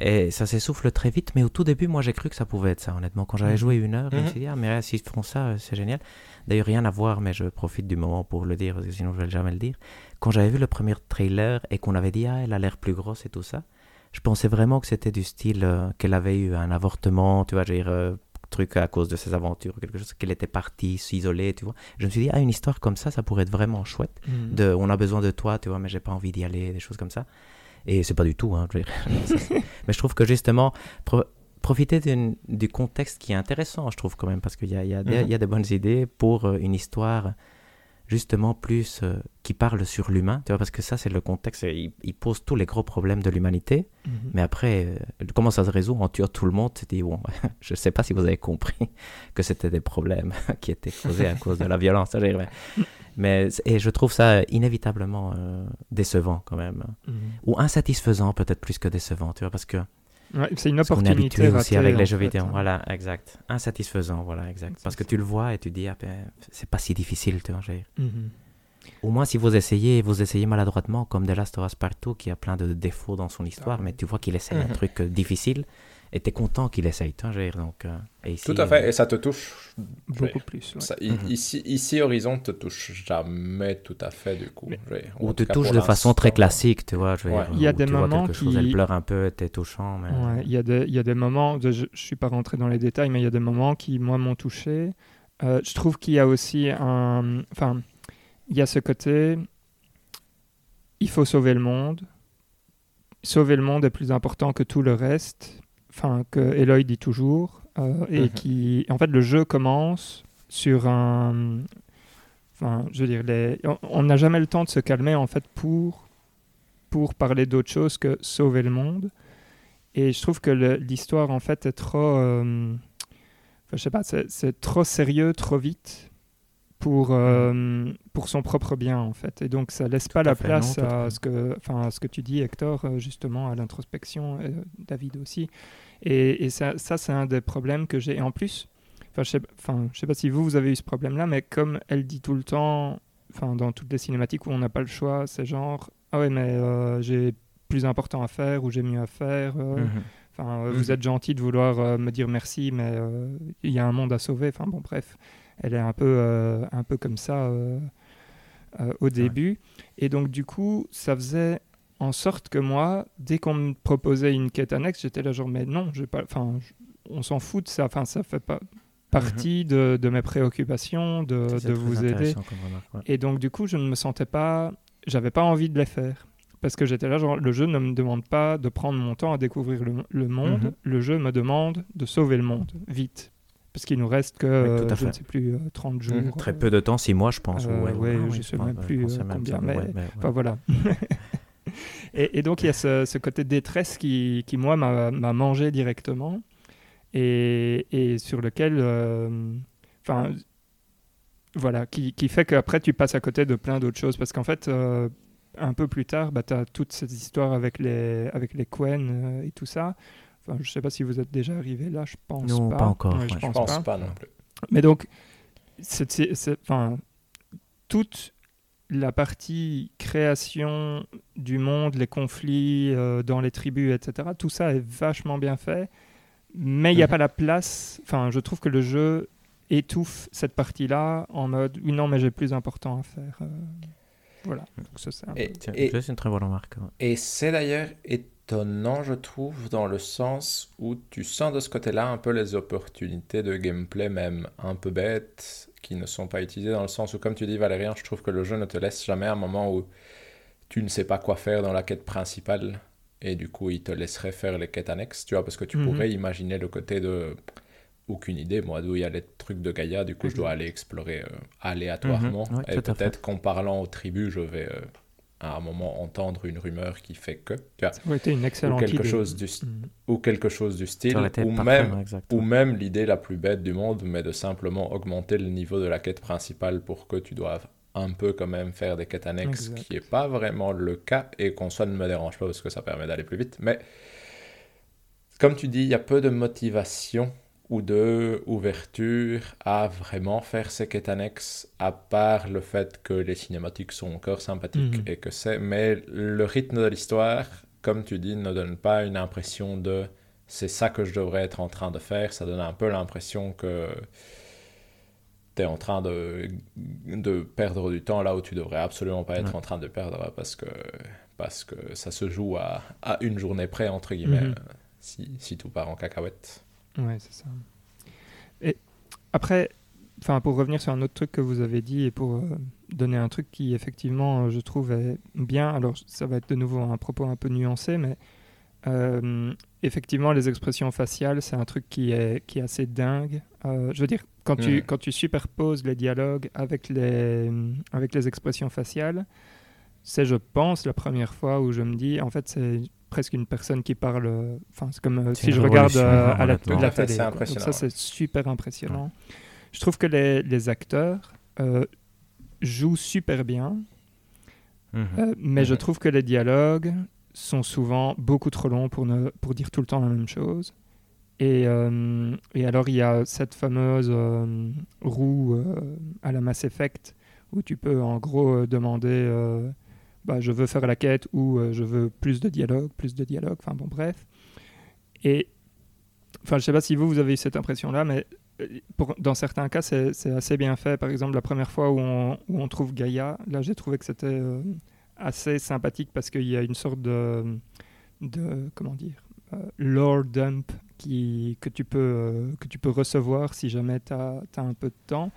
[SPEAKER 3] Et ça s'essouffle très vite, mais au tout début, moi j'ai cru que ça pouvait être ça, honnêtement. Quand j'avais
[SPEAKER 1] Mhm.
[SPEAKER 3] joué une heure, je me
[SPEAKER 2] Mhm.
[SPEAKER 3] suis dit, ah, mais s'ils font ça, euh, c'est génial. D'ailleurs, rien à voir, mais je profite du moment pour le dire, parce que sinon je vais jamais le dire. Quand j'avais vu le premier trailer et qu'on avait dit, ah, elle a l'air plus grosse et tout ça, je pensais vraiment que c'était du style euh, qu'elle avait eu un avortement, tu vois, je veux dire, euh, truc à cause de ses aventures, quelque chose, qu'elle était partie s'isoler, tu vois. Je me suis dit, ah, une histoire comme ça, ça pourrait être vraiment chouette
[SPEAKER 1] Mhm.
[SPEAKER 3] de on a besoin de toi, tu vois, mais j'ai pas envie d'y aller, des choses comme ça. Et c'est pas du tout, hein, je mais je trouve que justement, pro- profiter du contexte qui est intéressant, je trouve quand même, parce qu'il y a, il y, a y a des bonnes idées pour euh, une histoire justement plus euh, qui parle sur l'humain, tu vois, parce que ça c'est le contexte, il, il pose tous les gros problèmes de l'humanité,
[SPEAKER 1] Mhm.
[SPEAKER 3] mais après, euh, comment ça se résout? En tuant tout le monde Tu dis, bon, je sais pas si vous avez compris que c'était des problèmes qui étaient causés à cause de la violence. mais, mais- et je trouve ça inévitablement euh, décevant quand même.
[SPEAKER 1] Mhm.
[SPEAKER 3] Ou insatisfaisant peut-être plus que décevant, tu vois, parce que
[SPEAKER 1] Ouais, c'est une
[SPEAKER 3] est
[SPEAKER 1] opportunité
[SPEAKER 3] habitué aussi les
[SPEAKER 1] en
[SPEAKER 3] jeux vidéo.
[SPEAKER 1] hein.
[SPEAKER 3] Voilà, exact. Insatisfaisant, voilà, exact. Parce que tu le vois et tu dis, ah ben, c'est pas si difficile, tu vois.
[SPEAKER 1] Mhm.
[SPEAKER 3] Au moins, si vous essayez, vous essayez maladroitement, comme The Last of Us Partout, qui a plein de défauts dans son histoire,
[SPEAKER 1] Ah.
[SPEAKER 3] mais tu vois qu'il essaye un truc euh, difficile, et t'es content qu'il essaye, je veux dire, donc, euh, et ici,
[SPEAKER 2] Tout à fait, et ça te touche.
[SPEAKER 1] Beaucoup plus. ouais.
[SPEAKER 2] Ça- i-
[SPEAKER 3] Mhm.
[SPEAKER 2] ici, ici, Horizon te touche jamais tout à fait, du coup. Je
[SPEAKER 3] Ou te touche de façon très classique, tu vois. Je
[SPEAKER 2] Ouais.
[SPEAKER 1] Il y a des moments
[SPEAKER 3] quelque chose,
[SPEAKER 1] qui-
[SPEAKER 3] elle pleure un peu, t'es touchant. Mais...
[SPEAKER 1] Ouais, il y, a des- il y a des moments, de- je ne suis pas rentré dans les détails, mais il y a des moments qui, moi, m'ont touché. Euh, je trouve qu'il y a aussi un... Enfin, il y a ce côté, il faut sauver le monde. Sauver le monde est plus important que tout le reste, enfin, que Eloy dit toujours. euh, et
[SPEAKER 2] Mhm.
[SPEAKER 1] qui... En fait, le jeu commence sur un... Enfin, je veux dire, les... on- n'a jamais le temps de se calmer, en fait, pour, pour parler d'autre chose que sauver le monde. Et je trouve que l'histoire, en fait, est trop. euh, enfin, je sais pas, c'est trop sérieux, trop vite pour, euh, pour son propre bien, en fait. Et donc, ça laisse pas la
[SPEAKER 3] fait,
[SPEAKER 1] place
[SPEAKER 3] non, à
[SPEAKER 1] ce, que, à ce que tu dis, Hector, euh, justement, à l'introspection, euh, David aussi. Et, et ça, ça c'est un des problèmes que j'ai. Et en plus, je sais, je sais pas si vous, vous avez eu ce problème-là, mais comme elle dit tout le temps, dans toutes les cinématiques où on n'a pas le choix, c'est genre, ah ouais, mais euh, j'ai plus important à faire ou j'ai mieux à faire.
[SPEAKER 3] Mhm.
[SPEAKER 1] Enfin, euh,
[SPEAKER 2] Mhm.
[SPEAKER 1] vous êtes gentil de vouloir euh, me dire merci, mais euh, il y a un monde à sauver. Enfin bon, bref, elle est un peu, euh, un peu comme ça euh, euh, au début. Et donc du coup, ça faisait en sorte que moi, dès qu'on me proposait une quête annexe, j'étais là genre mais non, pas. Enfin, on s'en fout de ça. Enfin, ça fait pas partie de, de mes préoccupations de, de vous aider.
[SPEAKER 3] remarque, ouais.
[SPEAKER 1] Et donc, du coup, je ne me sentais pas. J'avais pas envie de les faire. Parce que j'étais là, genre, le jeu ne me demande pas de prendre mon temps à découvrir le, le monde.
[SPEAKER 3] Mhm.
[SPEAKER 1] Le jeu me demande de sauver le monde, vite. Parce qu'il nous reste que, euh, je ne sais plus, euh, 30 jours.
[SPEAKER 2] Mhm.
[SPEAKER 3] Très
[SPEAKER 1] euh,
[SPEAKER 3] peu de temps, six mois, je pense.
[SPEAKER 1] Euh,
[SPEAKER 3] ouais,
[SPEAKER 1] ouais, je
[SPEAKER 3] ouais,
[SPEAKER 1] sais même plus, euh, combien, mais-. Enfin, voilà. et, et donc, il y a ce, ce côté détresse qui, qui moi, m'a m'a mangé directement. Et, et sur lequel. euh, Enfin. voilà, qui, qui fait qu'après, tu passes à côté de plein d'autres choses. Parce qu'en fait. euh, un peu plus tard, bah, tu as toute cette histoire avec les, avec les Quen euh, et tout ça. Enfin, je sais pas si vous êtes déjà arrivé là, je pense
[SPEAKER 3] Non,
[SPEAKER 1] pas.
[SPEAKER 3] pas encore,
[SPEAKER 1] Ouais, je
[SPEAKER 3] ouais.
[SPEAKER 2] Je
[SPEAKER 1] pense
[SPEAKER 2] pense
[SPEAKER 1] pas.
[SPEAKER 2] pas non plus.
[SPEAKER 1] Mais donc, enfin, toute la partie création du monde, les conflits euh, dans les tribus, etc., tout ça est vachement bien fait, mais il n'y a
[SPEAKER 2] Mhm.
[SPEAKER 1] pas la place. Enfin, je trouve que le jeu étouffe cette partie-là en mode oui, non, mais j'ai plus important à faire. euh, voilà. Donc, ça, c'est un
[SPEAKER 2] Et,
[SPEAKER 1] peu-
[SPEAKER 3] Tiens,
[SPEAKER 2] et-
[SPEAKER 3] ça, c'est une très bonne remarque. ouais.
[SPEAKER 2] Et c'est d'ailleurs étonnant, je trouve, dans le sens où tu sens de ce côté-là un peu les opportunités de gameplay, même un peu bêtes, qui ne sont pas utilisées, dans le sens où, comme tu dis, Valérien, je trouve que le jeu ne te laisse jamais un moment où tu ne sais pas quoi faire dans la quête principale, et du coup, il te laisserait faire les quêtes annexes, tu vois, parce que tu
[SPEAKER 1] Mhm.
[SPEAKER 2] pourrais imaginer le côté de aucune idée, moi, d'où il y a les trucs de Gaïa, du coup, je dois aller explorer euh, aléatoirement,
[SPEAKER 3] Mhm, ouais,
[SPEAKER 2] et peut-être qu'en parlant aux tribus, je vais euh, à un moment entendre une rumeur qui fait que, tu vois,
[SPEAKER 1] Ça aurait été une
[SPEAKER 2] ou
[SPEAKER 1] excellente
[SPEAKER 2] quelque
[SPEAKER 1] idée.
[SPEAKER 2] chose du,
[SPEAKER 1] Mhm.
[SPEAKER 2] ou quelque chose du style, ou même, ou même l'idée la plus bête du monde, mais de simplement augmenter le niveau de la quête principale pour que tu doives un peu quand même faire des quêtes annexes,
[SPEAKER 1] Exact.
[SPEAKER 2] qui n'est pas vraiment le cas, et qu'en soi ne me dérange pas parce que ça permet d'aller plus vite. Mais comme tu dis, il y a peu de motivation ou de ouverture à vraiment faire ces quêtes annexes, à part le fait que les cinématiques sont encore sympathiques
[SPEAKER 1] Mhm.
[SPEAKER 2] et que c'est... Mais le rythme de l'histoire, comme tu dis, ne donne pas une impression de c'est ça que je devrais être en train de faire. Ça donne un peu l'impression que tu es en train de, de perdre du temps là où tu devrais absolument pas être
[SPEAKER 3] Ouais.
[SPEAKER 2] en train de perdre parce que, parce que ça se joue à, à une journée près, entre guillemets,
[SPEAKER 1] Mhm.
[SPEAKER 2] si, si tout part en cacahuète.
[SPEAKER 1] Ouais, c'est ça. Et après, enfin, pour revenir sur un autre truc que vous avez dit et pour euh, donner un truc qui, effectivement, euh, je trouve est bien, alors ça va être de nouveau un propos un peu nuancé, mais euh, effectivement, les expressions faciales, c'est un truc qui est, qui est assez dingue. Je veux dire, quand, tu, quand tu superposes les dialogues avec les, avec les expressions faciales, c'est, je pense, la première fois où je me dis, en fait, c'est presque une personne qui parle. euh, Enfin, c'est comme euh, si je regarde euh, à la, la télé.
[SPEAKER 2] c'est
[SPEAKER 1] quoi.
[SPEAKER 2] impressionnant,
[SPEAKER 1] Donc ça, c'est super impressionnant. Je trouve que les, les acteurs euh, jouent super bien,
[SPEAKER 3] Mhm.
[SPEAKER 1] euh, mais je
[SPEAKER 2] Mhm.
[SPEAKER 1] trouve que les dialogues sont souvent beaucoup trop longs pour, ne, pour dire tout le temps la même chose. Et, euh, et alors, il y a cette fameuse euh, roue euh, à la Mass Effect où tu peux en gros euh, demander euh, bah, je veux faire la quête ou euh, je veux plus de dialogue, plus de dialogue, enfin bon, bref. Et enfin, je sais pas si vous, vous avez eu cette impression-là, mais euh, dans certains cas, c'est assez bien fait. Par exemple, la première fois où on, où on trouve Gaïa, là, j'ai trouvé que c'était euh, assez sympathique parce qu'il y a une sorte de, de comment dire, lore dump qui, que, tu peux, que tu peux recevoir si jamais tu as, un peu de temps.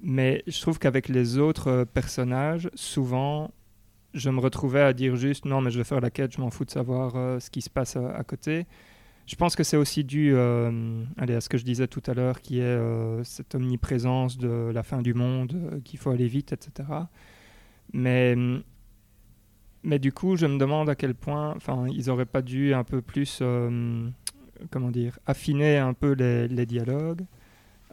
[SPEAKER 1] Mais je trouve qu'avec les autres personnages, souvent, je me retrouvais à dire juste non, mais je vais faire la quête, je m'en fous de savoir euh, ce qui se passe à, à côté. Je pense que c'est aussi dû euh, allez, à ce que je disais tout à l'heure, qui est euh, cette omniprésence de la fin du monde, euh, qu'il faut aller vite, etc. Mais, mais du coup, je me demande à quel point ils n'auraient pas dû un peu plus, euh, comment dire, affiner un peu les, dialogues, euh,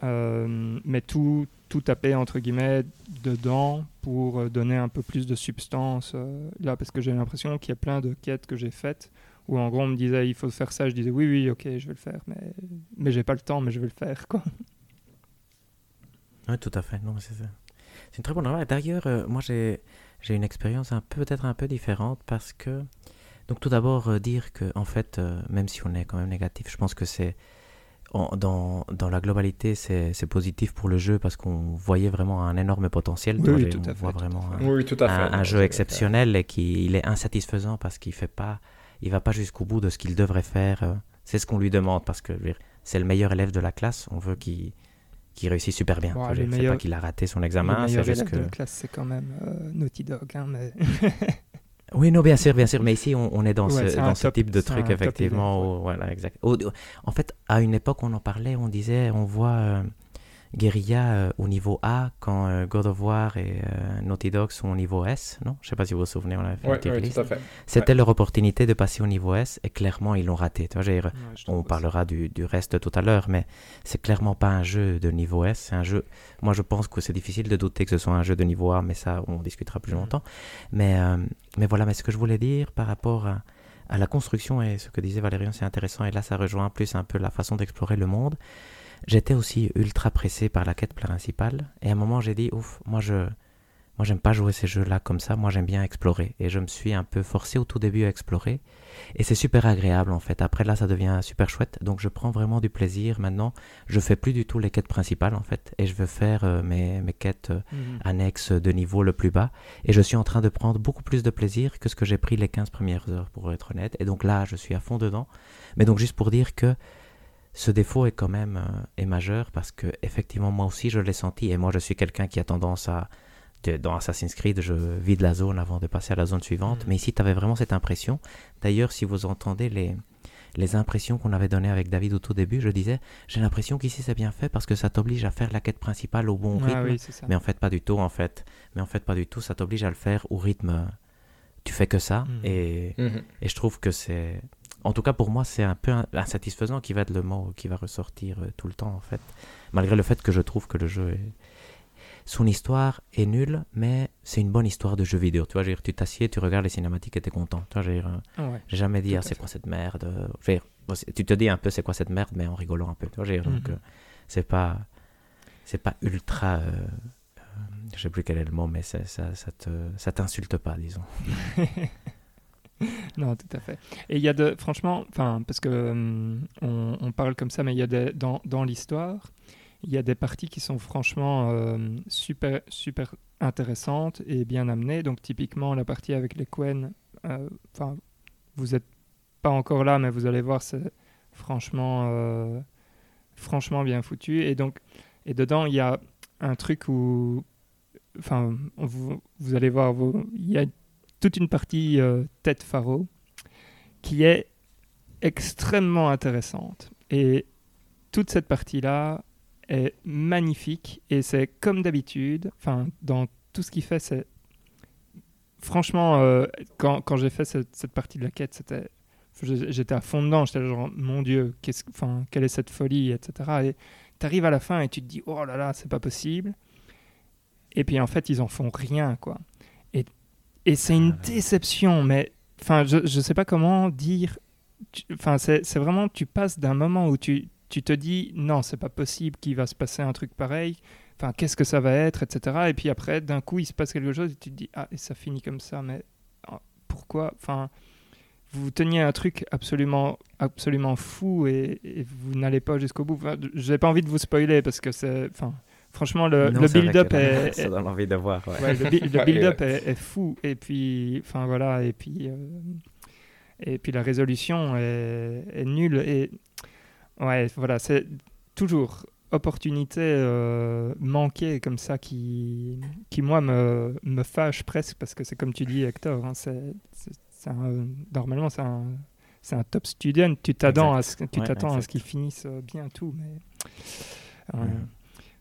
[SPEAKER 1] mais tout, tout taper, entre guillemets, dedans pour euh, donner un peu plus de substance euh, là, parce que j'ai l'impression qu'il y a plein de quêtes que j'ai faites où en gros on me disait il faut faire ça, je disais oui, oui, ok, je vais le faire, mais, mais j'ai pas le temps, mais je vais le faire, quoi.
[SPEAKER 3] Oui, tout à fait. Non, c'est ça. C'est une très bonne remarque. D'ailleurs, euh, moi, j'ai j'ai une expérience un peu peut-être un peu différente parce que donc tout d'abord euh, dire que en fait, euh, même si on est quand même négatif, je pense que c'est dans, dans la globalité, c'est positif pour le jeu parce qu'on voyait vraiment un énorme potentiel.
[SPEAKER 1] Oui, oui,
[SPEAKER 3] les-
[SPEAKER 1] tout
[SPEAKER 3] on
[SPEAKER 1] à fait,
[SPEAKER 3] voit vraiment un-
[SPEAKER 2] Oui, tout à fait.
[SPEAKER 3] un, un
[SPEAKER 2] Non,
[SPEAKER 3] jeu exceptionnel et qui il est insatisfaisant parce qu'il fait pas il va pas jusqu'au bout de ce qu'il devrait faire euh, c'est ce qu'on lui demande parce que c'est le meilleur élève de la classe on veut qu'il qu'il réussisse super bien
[SPEAKER 1] Ouais,
[SPEAKER 3] Je
[SPEAKER 1] le
[SPEAKER 3] c'est
[SPEAKER 1] meilleur-
[SPEAKER 3] pas qu'il a raté son
[SPEAKER 1] le
[SPEAKER 3] examen c'est
[SPEAKER 1] meilleur
[SPEAKER 3] juste
[SPEAKER 1] élève
[SPEAKER 3] que
[SPEAKER 1] de la classe, c'est quand même euh, Naughty Dog, hein, mais
[SPEAKER 3] oui non bien sûr bien sûr mais ici on, on est dans
[SPEAKER 1] Ouais,
[SPEAKER 3] ce, dans ce
[SPEAKER 1] top-
[SPEAKER 3] type de truc effectivement où- voilà exact. Au- en fait à une époque on en parlait on disait on voit Guerilla euh, au niveau A quand euh, God of War et euh, Naughty Dog sont au niveau S non? Je sais pas si vous vous souvenez on avait fait une
[SPEAKER 2] Ouais, ouais,
[SPEAKER 3] liste.
[SPEAKER 2] tout à fait.
[SPEAKER 3] C'était leur opportunité de passer au niveau S et clairement ils l'ont raté. Tu vois, je on parlera du, du reste tout à l'heure, mais c'est clairement pas un jeu de niveau S. C'est un jeu. Moi, je pense que c'est difficile de douter que ce soit un jeu de niveau A, mais ça, on discutera plus
[SPEAKER 1] Mhm.
[SPEAKER 3] longtemps. Mais, euh, mais voilà. Mais ce que je voulais dire par rapport à, à la construction et ce que disait Valérian, c'est intéressant. Et là, ça rejoint plus un peu la façon d'explorer le monde. J'étais aussi ultra pressé par la quête principale. Et à un moment, j'ai dit, ouf, moi, je, moi, j'aime pas jouer ces jeux-là comme ça. Moi, j'aime bien explorer. Et je me suis un peu forcé au tout début à explorer. Et c'est super agréable, en fait. Après, là, ça devient super chouette. Donc, je prends vraiment du plaisir. Maintenant, je fais plus du tout les quêtes principales, en fait. Et je veux faire euh, mes, mes quêtes euh,
[SPEAKER 1] Mhm.
[SPEAKER 3] annexes de niveau le plus bas. Et je suis en train de prendre beaucoup plus de plaisir que ce que j'ai pris les 15 premières heures, pour être honnête. Et donc là, je suis à fond dedans. Mais donc, juste pour dire que ce défaut est quand même euh, est majeur parce que effectivement moi aussi je l'ai senti et moi je suis quelqu'un qui a tendance à dans Assassin's Creed je vide la zone avant de passer à la zone suivante
[SPEAKER 1] Mhm.
[SPEAKER 3] mais ici tu avais vraiment cette impression d'ailleurs si vous entendez les les impressions qu'on avait données avec David au tout début je disais j'ai l'impression qu'ici c'est bien fait parce que ça t'oblige à faire la quête principale au bon
[SPEAKER 1] Ah
[SPEAKER 3] rythme
[SPEAKER 1] oui,
[SPEAKER 3] mais en fait pas du tout en fait mais en fait pas du tout ça t'oblige à le faire au rythme euh, tu fais que ça
[SPEAKER 1] Mhm.
[SPEAKER 3] et
[SPEAKER 2] Mhm.
[SPEAKER 3] et je trouve que c'est. En tout cas, pour moi, c'est un peu in- insatisfaisant qui va être le mot qui va ressortir euh, tout le temps, en fait. Malgré le fait que je trouve que le jeu est. Son histoire est nulle, mais c'est une bonne histoire de jeu vidéo. Tu vois, je veux dire, tu t'assieds, tu regardes les cinématiques et t'es content. Tu vois, euh,
[SPEAKER 1] Ouais.
[SPEAKER 3] j'ai jamais dit, ah, c'est quoi cette merde euh, dire, Tu te dis un peu, c'est quoi cette merde, mais en rigolant un peu. Tu vois, dire, donc,
[SPEAKER 1] Mhm.
[SPEAKER 3] c'est pas. C'est pas ultra. euh, euh, je sais plus quel est le mot, mais ça, ça, te, ça t'insulte pas, disons.
[SPEAKER 1] Non, tout à fait. Et il y a de, franchement, enfin, parce que hum, on, parle comme ça, mais il y a dans, dans l'histoire, il y a des parties qui sont franchement euh, super, super intéressantes et bien amenées. Donc, typiquement, la partie avec les Quen, euh, enfin, vous n'êtes pas encore là, mais vous allez voir, c'est franchement, euh, franchement bien foutu. Et donc, et dedans, il y a un truc où, enfin, vous, vous allez voir, il y a toute une partie euh, tête pharo qui est extrêmement intéressante. Et toute cette partie-là est magnifique et c'est comme d'habitude, enfin, dans tout ce qu'il fait, c'est. Franchement, euh, quand, quand j'ai fait cette, partie de la quête, J'étais à fond dedans, j'étais genre, mon Dieu, qu'est-ce, enfin, quelle est cette folie, etc. Et tu arrives à la fin et tu te dis, oh là là, c'est pas possible. Et puis en fait, ils en font rien, quoi. Et, c'est une
[SPEAKER 3] Ah
[SPEAKER 1] déception, mais enfin, je, je sais pas comment dire. Enfin, c'est c'est vraiment, tu passes d'un moment où tu, tu te dis, non, c'est pas possible qu'il va se passer un truc pareil. Enfin, qu'est-ce que ça va être, etc. Et puis après, d'un coup, il se passe quelque chose et tu te dis, ah, et ça finit comme ça, mais ah, pourquoi Enfin, vous teniez un truc absolument, absolument fou et, et vous n'allez pas jusqu'au bout. Enfin, j'ai pas envie de vous spoiler parce que c'est, enfin, franchement, le, build-up est,
[SPEAKER 3] Ça donne envie de voir. ouais.
[SPEAKER 1] Ouais, le, build-up est, est fou et puis enfin voilà et puis euh, et puis la résolution est, est nulle et ouais voilà c'est toujours opportunité euh, manquée comme ça qui qui moi me, me fâche presque parce que c'est comme tu dis Hector hein, c'est normalement c'est un un top student tu t'attends à ce tu
[SPEAKER 3] Ouais,
[SPEAKER 1] t'attends à ce
[SPEAKER 3] exact.
[SPEAKER 1] qu'il finisse euh, bien tout mais.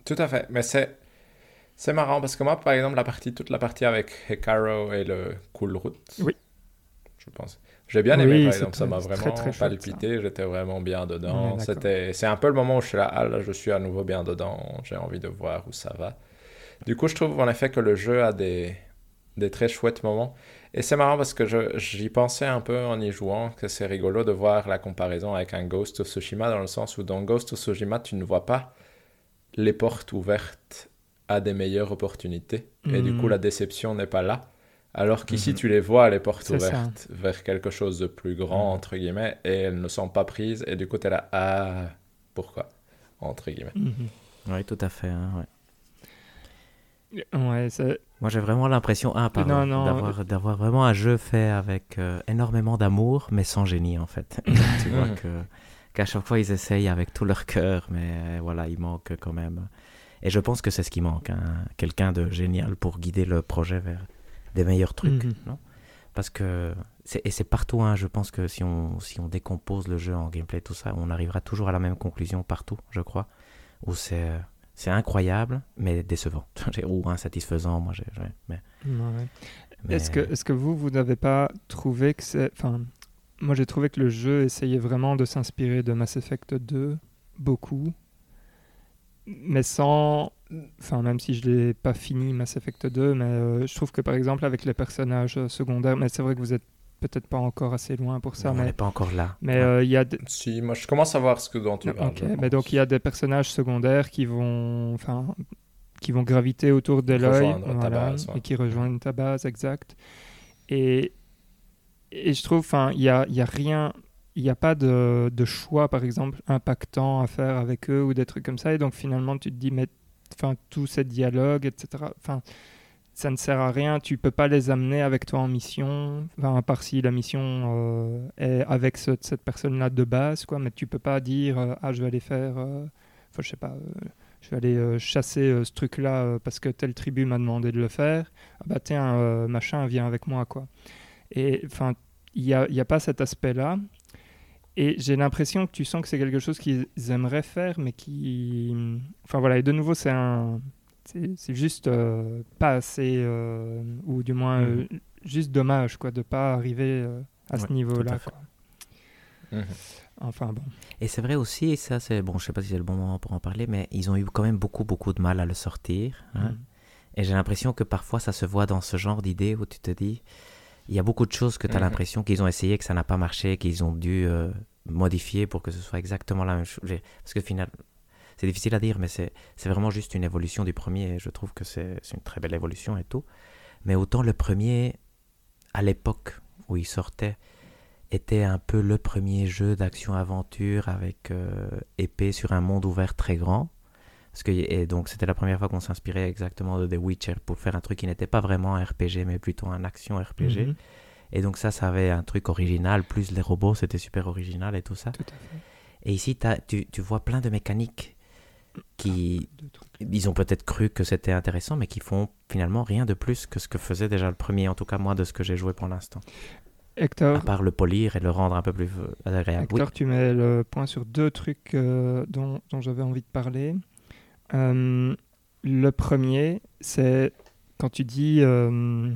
[SPEAKER 2] Tout à fait, mais c'est c'est marrant parce que moi, par exemple, la partie, toute la partie avec Hecaro et le Cool Route,
[SPEAKER 1] Oui.
[SPEAKER 2] je pense. J'ai bien aimé,
[SPEAKER 1] Oui,
[SPEAKER 2] par ça m'a vraiment
[SPEAKER 1] très,
[SPEAKER 2] palpité, j'étais vraiment bien dedans. C'était, c'est un peu le moment où je suis là, ah là, je suis à nouveau bien dedans, j'ai envie de voir où ça va. Du coup, je trouve en effet que le jeu a des, des très chouettes moments. Et c'est marrant parce que j'y pensais un peu en y jouant, que c'est rigolo de voir la comparaison avec un Ghost of Tsushima, dans le sens où dans Ghost of Tsushima, tu ne vois pas les portes ouvertes à des meilleures opportunités. Et du coup, la déception n'est pas là. Alors qu'ici,
[SPEAKER 3] Mhm.
[SPEAKER 2] tu les vois, les portes
[SPEAKER 1] ça.
[SPEAKER 2] ouvertes vers quelque chose de plus grand,
[SPEAKER 3] Mhm.
[SPEAKER 2] entre guillemets, et elles ne sont pas prises. Et du coup, tu es là, ah, pourquoi? Entre guillemets.
[SPEAKER 1] Mhm.
[SPEAKER 3] Oui, tout à fait. hein, ouais. Moi, j'ai vraiment l'impression ah, pardon, d'avoir, vraiment un jeu fait avec euh, énormément d'amour, mais sans génie, en fait. tu vois que, qu'à chaque fois, ils essayent avec tout leur cœur, mais euh, voilà, il manque quand même. Et je pense que c'est ce qui manque, hein, quelqu'un de génial pour guider le projet vers des meilleurs trucs,
[SPEAKER 1] Mhm.
[SPEAKER 3] non? Parce que, et c'est partout, hein, je pense que si on, si on décompose le jeu en gameplay, tout ça, on arrivera toujours à la même conclusion partout, je crois, où c'est... C'est incroyable, mais décevant. Ou insatisfaisant, moi. j'ai- mais,
[SPEAKER 1] Ouais.
[SPEAKER 3] mais-
[SPEAKER 1] Est-ce que, est que vous, vous n'avez pas trouvé que c'est... Enfin, moi j'ai trouvé que le jeu essayait vraiment de s'inspirer de Mass Effect 2, beaucoup, mais sans... Enfin, même si je l'ai pas fini Mass Effect 2, mais euh, je trouve que par exemple avec les personnages euh, secondaires, mais c'est vrai que vous êtes peut-être pas encore assez loin pour ça,
[SPEAKER 3] on n'est
[SPEAKER 1] mais
[SPEAKER 3] pas encore là.
[SPEAKER 1] mais
[SPEAKER 3] Ouais.
[SPEAKER 1] euh, il y a... de-
[SPEAKER 2] Si, moi, je commence à voir ce que dont tu parles.
[SPEAKER 1] ok, mais
[SPEAKER 2] pense.
[SPEAKER 1] donc il y a des personnages secondaires qui vont, enfin, qui vont graviter autour d'Eloy,
[SPEAKER 2] Rejoindre ta
[SPEAKER 1] voilà,
[SPEAKER 2] base, ouais.
[SPEAKER 1] et qui rejoignent ta base, exact. Et, et je trouve, enfin, il y a, y a rien, il n'y a pas de, de choix, par exemple, impactant à faire avec eux ou des trucs comme ça. Et donc finalement, tu te dis, mais, enfin, tous ces dialogues, etc. Enfin, ça ne sert à rien. Tu peux pas les amener avec toi en mission. Enfin, à part si la mission euh, est avec ce- cette personne-là de base, quoi. Mais tu peux pas dire, euh, ah, je vais aller faire, euh, enfin, je sais pas. je vais aller chasser ce truc-là parce que telle tribu m'a demandé de le faire. Ah bah tiens, machin, viens avec moi, quoi. Et enfin, il n'y a, il y a pas cet aspect-là. Et j'ai l'impression que tu sens que c'est quelque chose qu'ils aimeraient faire, mais qui... Enfin voilà, et de nouveau, c'est un... C'est juste euh, pas assez, euh, ou du moins euh, juste dommage, quoi, de pas arriver euh, à ce
[SPEAKER 3] Ouais,
[SPEAKER 1] niveau-là.
[SPEAKER 2] Mhm.
[SPEAKER 1] Enfin bon.
[SPEAKER 3] Et c'est vrai aussi, et ça c'est bon, je sais pas si c'est le bon moment pour en parler, mais ils ont eu quand même beaucoup beaucoup de mal à le sortir. hein.
[SPEAKER 1] Mm.
[SPEAKER 3] Et j'ai l'impression que parfois ça se voit dans ce genre d'idées où tu te dis, il y a beaucoup de choses que tu as
[SPEAKER 2] Mhm.
[SPEAKER 3] l'impression qu'ils ont essayé, que ça n'a pas marché, qu'ils ont dû euh, modifier pour que ce soit exactement la même chose. Parce que finalement, c'est difficile à dire, mais c'est vraiment juste une évolution du premier. Et je trouve que c'est c'est une très belle évolution et tout. Mais autant le premier, à l'époque où il sortait, était un peu le premier jeu d'action-aventure avec euh, épée sur un monde ouvert très grand. Parce que, et donc c'était la première fois qu'on s'inspirait exactement de The Witcher pour faire un truc qui n'était pas vraiment un RPG mais plutôt un action RPG.
[SPEAKER 1] Mhm.
[SPEAKER 3] Et donc ça, ça avait un truc original, plus les robots, c'était super original et tout ça.
[SPEAKER 1] Tout à fait.
[SPEAKER 3] Et ici, tu, tu vois plein de mécaniques qui,
[SPEAKER 1] trucs.
[SPEAKER 3] ils ont peut-être cru que c'était intéressant, mais qui font finalement rien de plus que ce que faisait déjà le premier, en tout cas moi de ce que j'ai joué pour l'instant.
[SPEAKER 1] Hector,
[SPEAKER 3] À part le polir et le rendre un peu plus agréable. Oui.
[SPEAKER 1] Hector, tu mets le point sur deux trucs euh, dont, dont j'avais envie de parler. Euh, le premier, c'est quand tu dis euh,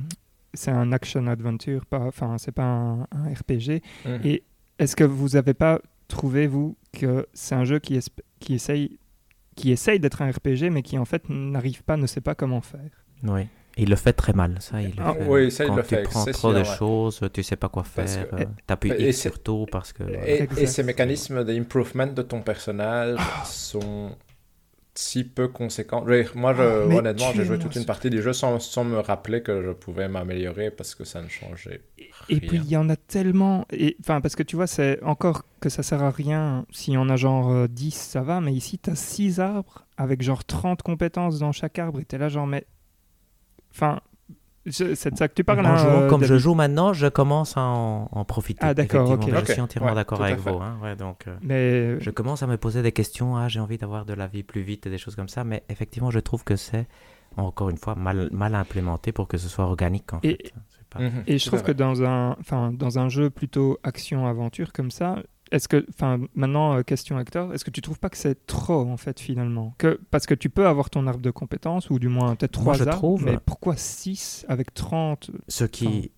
[SPEAKER 1] c'est un action adventure, pas, enfin c'est pas un, un RPG.
[SPEAKER 2] Mhm.
[SPEAKER 1] Et est-ce que vous avez pas trouvé vous que c'est un jeu qui, esp- qui essaye qui essaye d'être un RPG, mais qui en fait n'arrive pas, ne sait pas comment faire?
[SPEAKER 3] Oui. Il le fait très mal, ça. Il le
[SPEAKER 1] Ah,
[SPEAKER 3] fait.
[SPEAKER 2] oui, ça, il
[SPEAKER 3] Quand
[SPEAKER 2] le
[SPEAKER 3] tu
[SPEAKER 2] fait
[SPEAKER 3] prends trop de choses, tu sais pas quoi faire.
[SPEAKER 2] que-
[SPEAKER 3] euh, T'appuies
[SPEAKER 2] et
[SPEAKER 3] surtout parce que. voilà.
[SPEAKER 2] Et, ces mécanismes d'improvement de ton personnage
[SPEAKER 1] Ah.
[SPEAKER 2] sont si peu dire, Moi, je-
[SPEAKER 1] Ah,
[SPEAKER 2] honnêtement, j'ai joué toute une partie du jeu sans, sans me rappeler que je pouvais m'améliorer parce que ça ne changeait
[SPEAKER 1] Et
[SPEAKER 2] rien.
[SPEAKER 1] puis il y en a tellement, et enfin parce que tu vois, c'est encore que ça sert à rien. Si on a genre euh, 10, ça va, mais ici tu as 6 arbres avec genre 30 compétences dans chaque arbre et tu es là genre, mais. Enfin, je- c'est de ça que tu parles. Hein,
[SPEAKER 3] jouant
[SPEAKER 1] euh,
[SPEAKER 3] comme je joue maintenant, je commence à en, en profiter.
[SPEAKER 1] Ah, d'accord,
[SPEAKER 3] Effectivement,
[SPEAKER 1] ok.
[SPEAKER 3] Je suis entièrement
[SPEAKER 2] ouais,
[SPEAKER 3] d'accord avec vous. hein, ouais, donc, euh,
[SPEAKER 1] Mais
[SPEAKER 3] je commence à me poser des questions. Ah, j'ai envie d'avoir de la vie plus vite et des choses comme ça. Mais effectivement, je trouve que c'est, encore une fois, mal, mal implémenté pour que ce soit organique. En
[SPEAKER 1] Et-
[SPEAKER 3] fait. Pas-
[SPEAKER 2] Mhm,
[SPEAKER 1] Et je trouve que dans un, enfin, dans un jeu plutôt action-aventure comme ça, est-ce que, enfin, maintenant, euh, question Hector, est-ce que tu trouves pas que c'est trop, en fait, finalement? Que, Parce que tu peux avoir ton arbre de compétences, ou du moins peut-être
[SPEAKER 3] Moi,
[SPEAKER 1] trois
[SPEAKER 3] je
[SPEAKER 1] arbres,
[SPEAKER 3] trouve-
[SPEAKER 1] mais pourquoi 6 avec 30
[SPEAKER 3] Ce qui.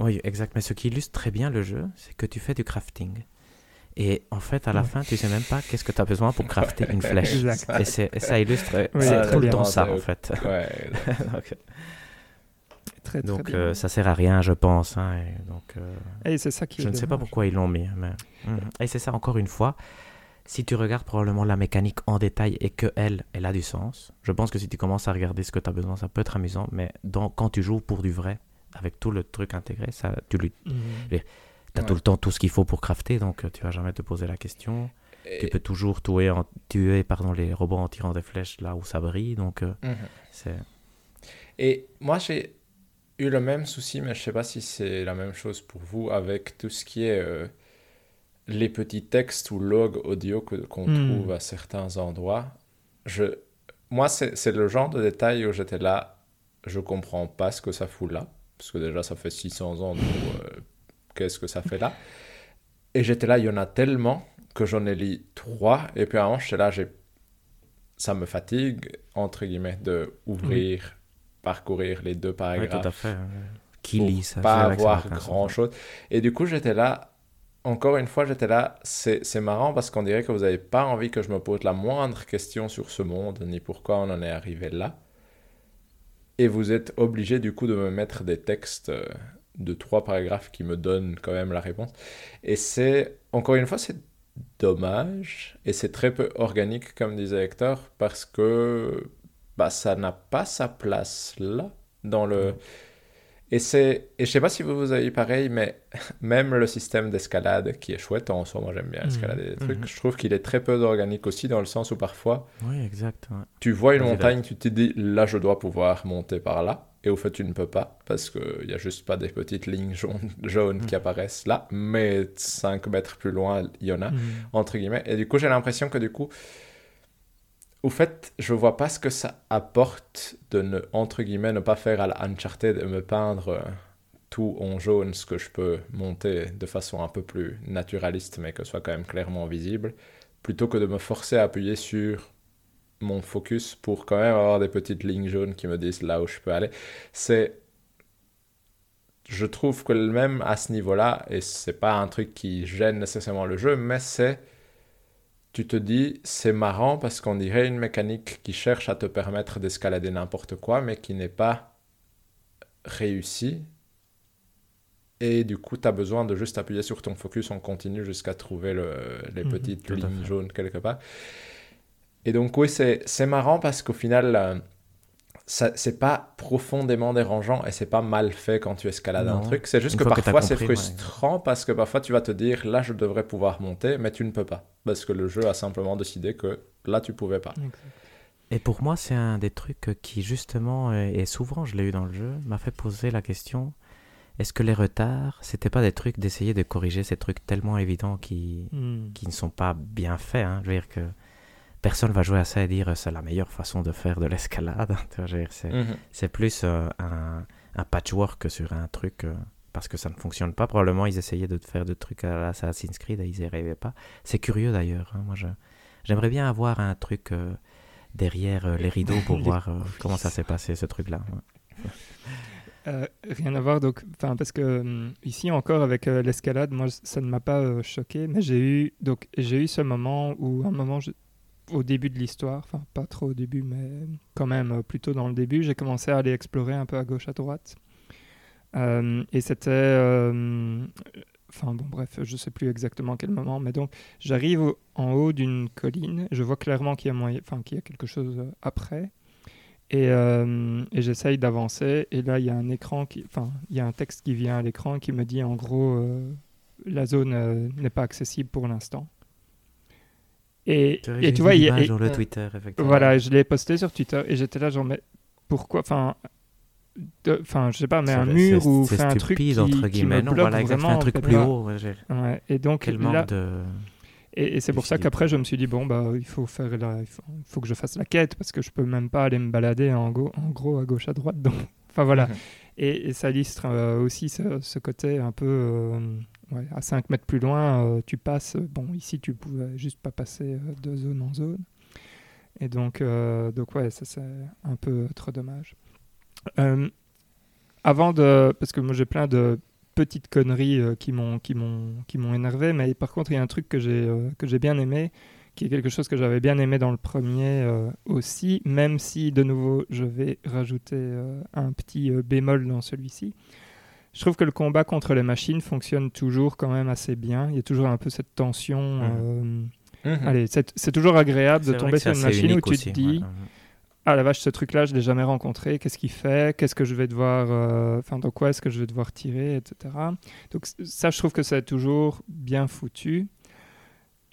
[SPEAKER 3] Oui, exact. Mais ce qui illustre très bien le jeu, c'est que tu fais du crafting. Et en fait, à la
[SPEAKER 1] Ouais.
[SPEAKER 3] fin, tu sais même pas qu'est-ce que tu as besoin pour crafter une flèche.
[SPEAKER 1] Exact.
[SPEAKER 3] Et, ça illustre,
[SPEAKER 1] Oui,
[SPEAKER 3] c'est tout le temps ça, en fait.
[SPEAKER 2] Ouais,
[SPEAKER 3] donc,
[SPEAKER 1] Très, très
[SPEAKER 3] donc,
[SPEAKER 1] bien.
[SPEAKER 3] euh, ça sert à rien, je pense. hein, et donc, euh,
[SPEAKER 1] Et c'est ça qui
[SPEAKER 3] je
[SPEAKER 1] est
[SPEAKER 3] ne sais pas pourquoi ils l'ont mis. Mais... Mhm. Et c'est ça, encore une fois. Si tu regardes probablement la mécanique en détail et que elle, elle a du sens, je pense que si tu commences à regarder ce que tu as besoin, ça peut être amusant. Mais dans, quand tu joues pour du vrai, avec tout le truc intégré, ça, tu lui
[SPEAKER 1] Mhm.
[SPEAKER 3] Tu as
[SPEAKER 2] Ouais.
[SPEAKER 3] tout le temps tout ce qu'il faut pour crafter, donc euh, tu vas jamais te poser la question.
[SPEAKER 2] Et-
[SPEAKER 3] Tu peux toujours tuer, en- tuer pardon, les robots en tirant des flèches là où ça brille, donc euh,
[SPEAKER 2] Mhm.
[SPEAKER 3] c'est...
[SPEAKER 2] Et moi, j'ai eu le même souci, mais je sais pas si c'est la même chose pour vous, avec tout ce qui est euh, les petits textes ou logs audio que- qu'on
[SPEAKER 1] Hmm.
[SPEAKER 2] trouve à certains endroits. Je... Moi, c'est c'est le genre de détail où j'étais là, je comprends pas ce que ça fout là, parce que déjà, ça fait 600 ans, donc euh, qu'est-ce que ça fait là? Et j'étais là, il y en a tellement que j'en ai lu trois, et puis moment, j'étais là, j'ai... ça me fatigue, entre guillemets, de ouvrir, parcourir les deux
[SPEAKER 3] Oui,
[SPEAKER 2] paragraphes
[SPEAKER 3] tout à fait. Qui
[SPEAKER 2] pour
[SPEAKER 3] lit ça
[SPEAKER 2] pas avoir
[SPEAKER 3] aucun sens.
[SPEAKER 2] grand chose. Et du coup, j'étais là, encore une fois, j'étais là, c'est c'est marrant parce qu'on dirait que vous n'avez pas envie que je me pose la moindre question sur ce monde, ni pourquoi on en est arrivé là. Et vous êtes obligé du coup de me mettre des textes euh, de trois paragraphes qui me donnent quand même la réponse. Et c'est, encore une fois, c'est dommage et c'est très peu organique, comme disait Hector, parce que bah, ça n'a pas sa place là dans le. Et c'est et je sais pas si vous vous avez pareil, mais même le système d'escalade qui est chouette en soi, moi j'aime bien
[SPEAKER 1] Mhm.
[SPEAKER 2] escalader des trucs.
[SPEAKER 3] Mhm.
[SPEAKER 2] Je trouve qu'il est très peu organique aussi dans le sens où parfois
[SPEAKER 3] Oui, exact. ouais.
[SPEAKER 2] tu vois une montagne, tu te dis là je dois pouvoir monter par là. Et au fait, tu ne peux pas parce qu'il n'y a juste pas des petites lignes jaunes, jaunes qui
[SPEAKER 3] Mhm.
[SPEAKER 2] apparaissent là. Mais 5 mètres plus loin, il y en a entre guillemets. Et du coup, j'ai l'impression que du coup, au fait, je vois pas ce que ça apporte de ne, entre guillemets, ne pas faire à la Uncharted et me peindre euh, tout en jaune, ce que je peux monter de façon un peu plus naturaliste, mais que ce soit quand même clairement visible, plutôt que de me forcer à appuyer sur mon focus pour quand même avoir des petites lignes jaunes qui me disent là où je peux aller. C'est je trouve que même à ce niveau-là, et c'est pas un truc qui gêne nécessairement le jeu, mais c'est, tu te dis, c'est marrant parce qu'on dirait une mécanique qui cherche à te permettre d'escalader n'importe quoi, mais qui n'est pas réussie. Et du coup, tu as besoin de juste appuyer sur ton focus en continu jusqu'à trouver le- les
[SPEAKER 1] Mhm,
[SPEAKER 2] petites lignes jaunes quelque part. Et donc, oui, c'est marrant parce qu'au final, euh, c'est pas profondément dérangeant et c'est pas mal fait quand tu escalades un truc. C'est juste
[SPEAKER 3] Une
[SPEAKER 2] que parfois c'est
[SPEAKER 3] ouais.
[SPEAKER 2] frustrant parce que parfois tu vas te dire là je devrais pouvoir monter, mais tu ne peux pas parce que le jeu a simplement décidé que là tu pouvais pas.
[SPEAKER 1] Exact.
[SPEAKER 3] Et pour moi, c'est un des trucs qui, justement, et souvent je l'ai eu dans le jeu, m'a fait poser la question est-ce que les retards, c'était pas des trucs d'essayer de corriger ces trucs tellement évidents qui,
[SPEAKER 1] Mhm.
[SPEAKER 3] qui ne sont pas bien faits hein? Je veux dire que personne va jouer à ça et dire euh, c'est la meilleure façon de faire de l'escalade. C'est,
[SPEAKER 2] Mhm.
[SPEAKER 3] c'est plus euh, un, un patchwork que sur un truc euh, parce que ça ne fonctionne pas. Probablement, ils essayaient de faire des trucs à l'Assassin's Creed et ils n'y arrivaient pas. C'est curieux d'ailleurs. hein. Moi, j'aimerais bien avoir un truc euh, derrière euh, les rideaux pour
[SPEAKER 1] Les
[SPEAKER 3] voir euh, comment ça s'est passé, ce truc-là. ouais.
[SPEAKER 1] Euh, rien à voir, donc, enfin, parce que ici encore avec euh, l'escalade, moi ça ne m'a pas euh, choqué, mais j'ai eu donc j'ai eu ce moment où à un moment je- au début de l'histoire, enfin pas trop au début, mais quand même euh, plutôt dans le début, j'ai commencé à aller explorer un peu à gauche, à droite. Euh, et c'était, euh, enfin bon bref, je sais plus exactement quel moment, mais donc j'arrive en haut d'une colline, je vois clairement qu'il y a y a quelque chose après. Et, j'essaye d'avancer. Et là, il y a un écran, qui, enfin, il y a un texte qui vient à l'écran qui me dit en gros, la zone n'est pas accessible pour l'instant. Et,
[SPEAKER 3] Tu,
[SPEAKER 1] et tu vois, il y a-
[SPEAKER 3] sur le Twitter, effectivement.
[SPEAKER 1] voilà, je l'ai posté sur Twitter et j'étais là genre mais pourquoi, enfin, enfin, je sais pas, mais un mur ou fait un truc qui,
[SPEAKER 3] entre
[SPEAKER 1] qui
[SPEAKER 3] guillemets.
[SPEAKER 1] me
[SPEAKER 3] Non,
[SPEAKER 1] bloque
[SPEAKER 3] voilà,
[SPEAKER 1] vraiment.
[SPEAKER 3] un truc plus haut. ouais,
[SPEAKER 1] et donc
[SPEAKER 3] Quel
[SPEAKER 1] là,
[SPEAKER 3] de.
[SPEAKER 1] et, et c'est pour ça qu'après je me suis dit bon bah il faut faire la, il faut, il faut que je fasse la quête parce que je peux même pas aller me balader en, go- en gros à gauche à droite donc enfin voilà. et, et ça illustre euh, aussi ce, côté un peu euh, à 5 mètres plus loin euh, tu passes bon ici tu pouvais juste pas passer de zone en zone. Et donc donc ouais ça c'est un peu trop dommage. Avant de parce que moi j'ai plein de petites conneries qui m'ont énervé mais par contre il y a un truc que j'ai que j'ai bien aimé qui est quelque chose que j'avais bien aimé dans le premier euh, aussi même si de nouveau je vais rajouter euh, un petit euh, bémol dans celui-ci je trouve que le combat contre les machines fonctionne toujours quand même assez bien il y a toujours un peu cette tension euh,
[SPEAKER 2] Mhm.
[SPEAKER 1] allez c'est toujours agréable de tomber sur une machine où tu
[SPEAKER 3] aussi,
[SPEAKER 1] te dis
[SPEAKER 3] ouais.
[SPEAKER 1] ah la vache, ce truc-là, je l'ai jamais rencontré. Qu'est-ce qu'il fait? Qu'est-ce que je vais devoir, enfin, dans quoi est-ce que je vais devoir tirer, etc. Donc ça, je trouve que c'est toujours bien foutu.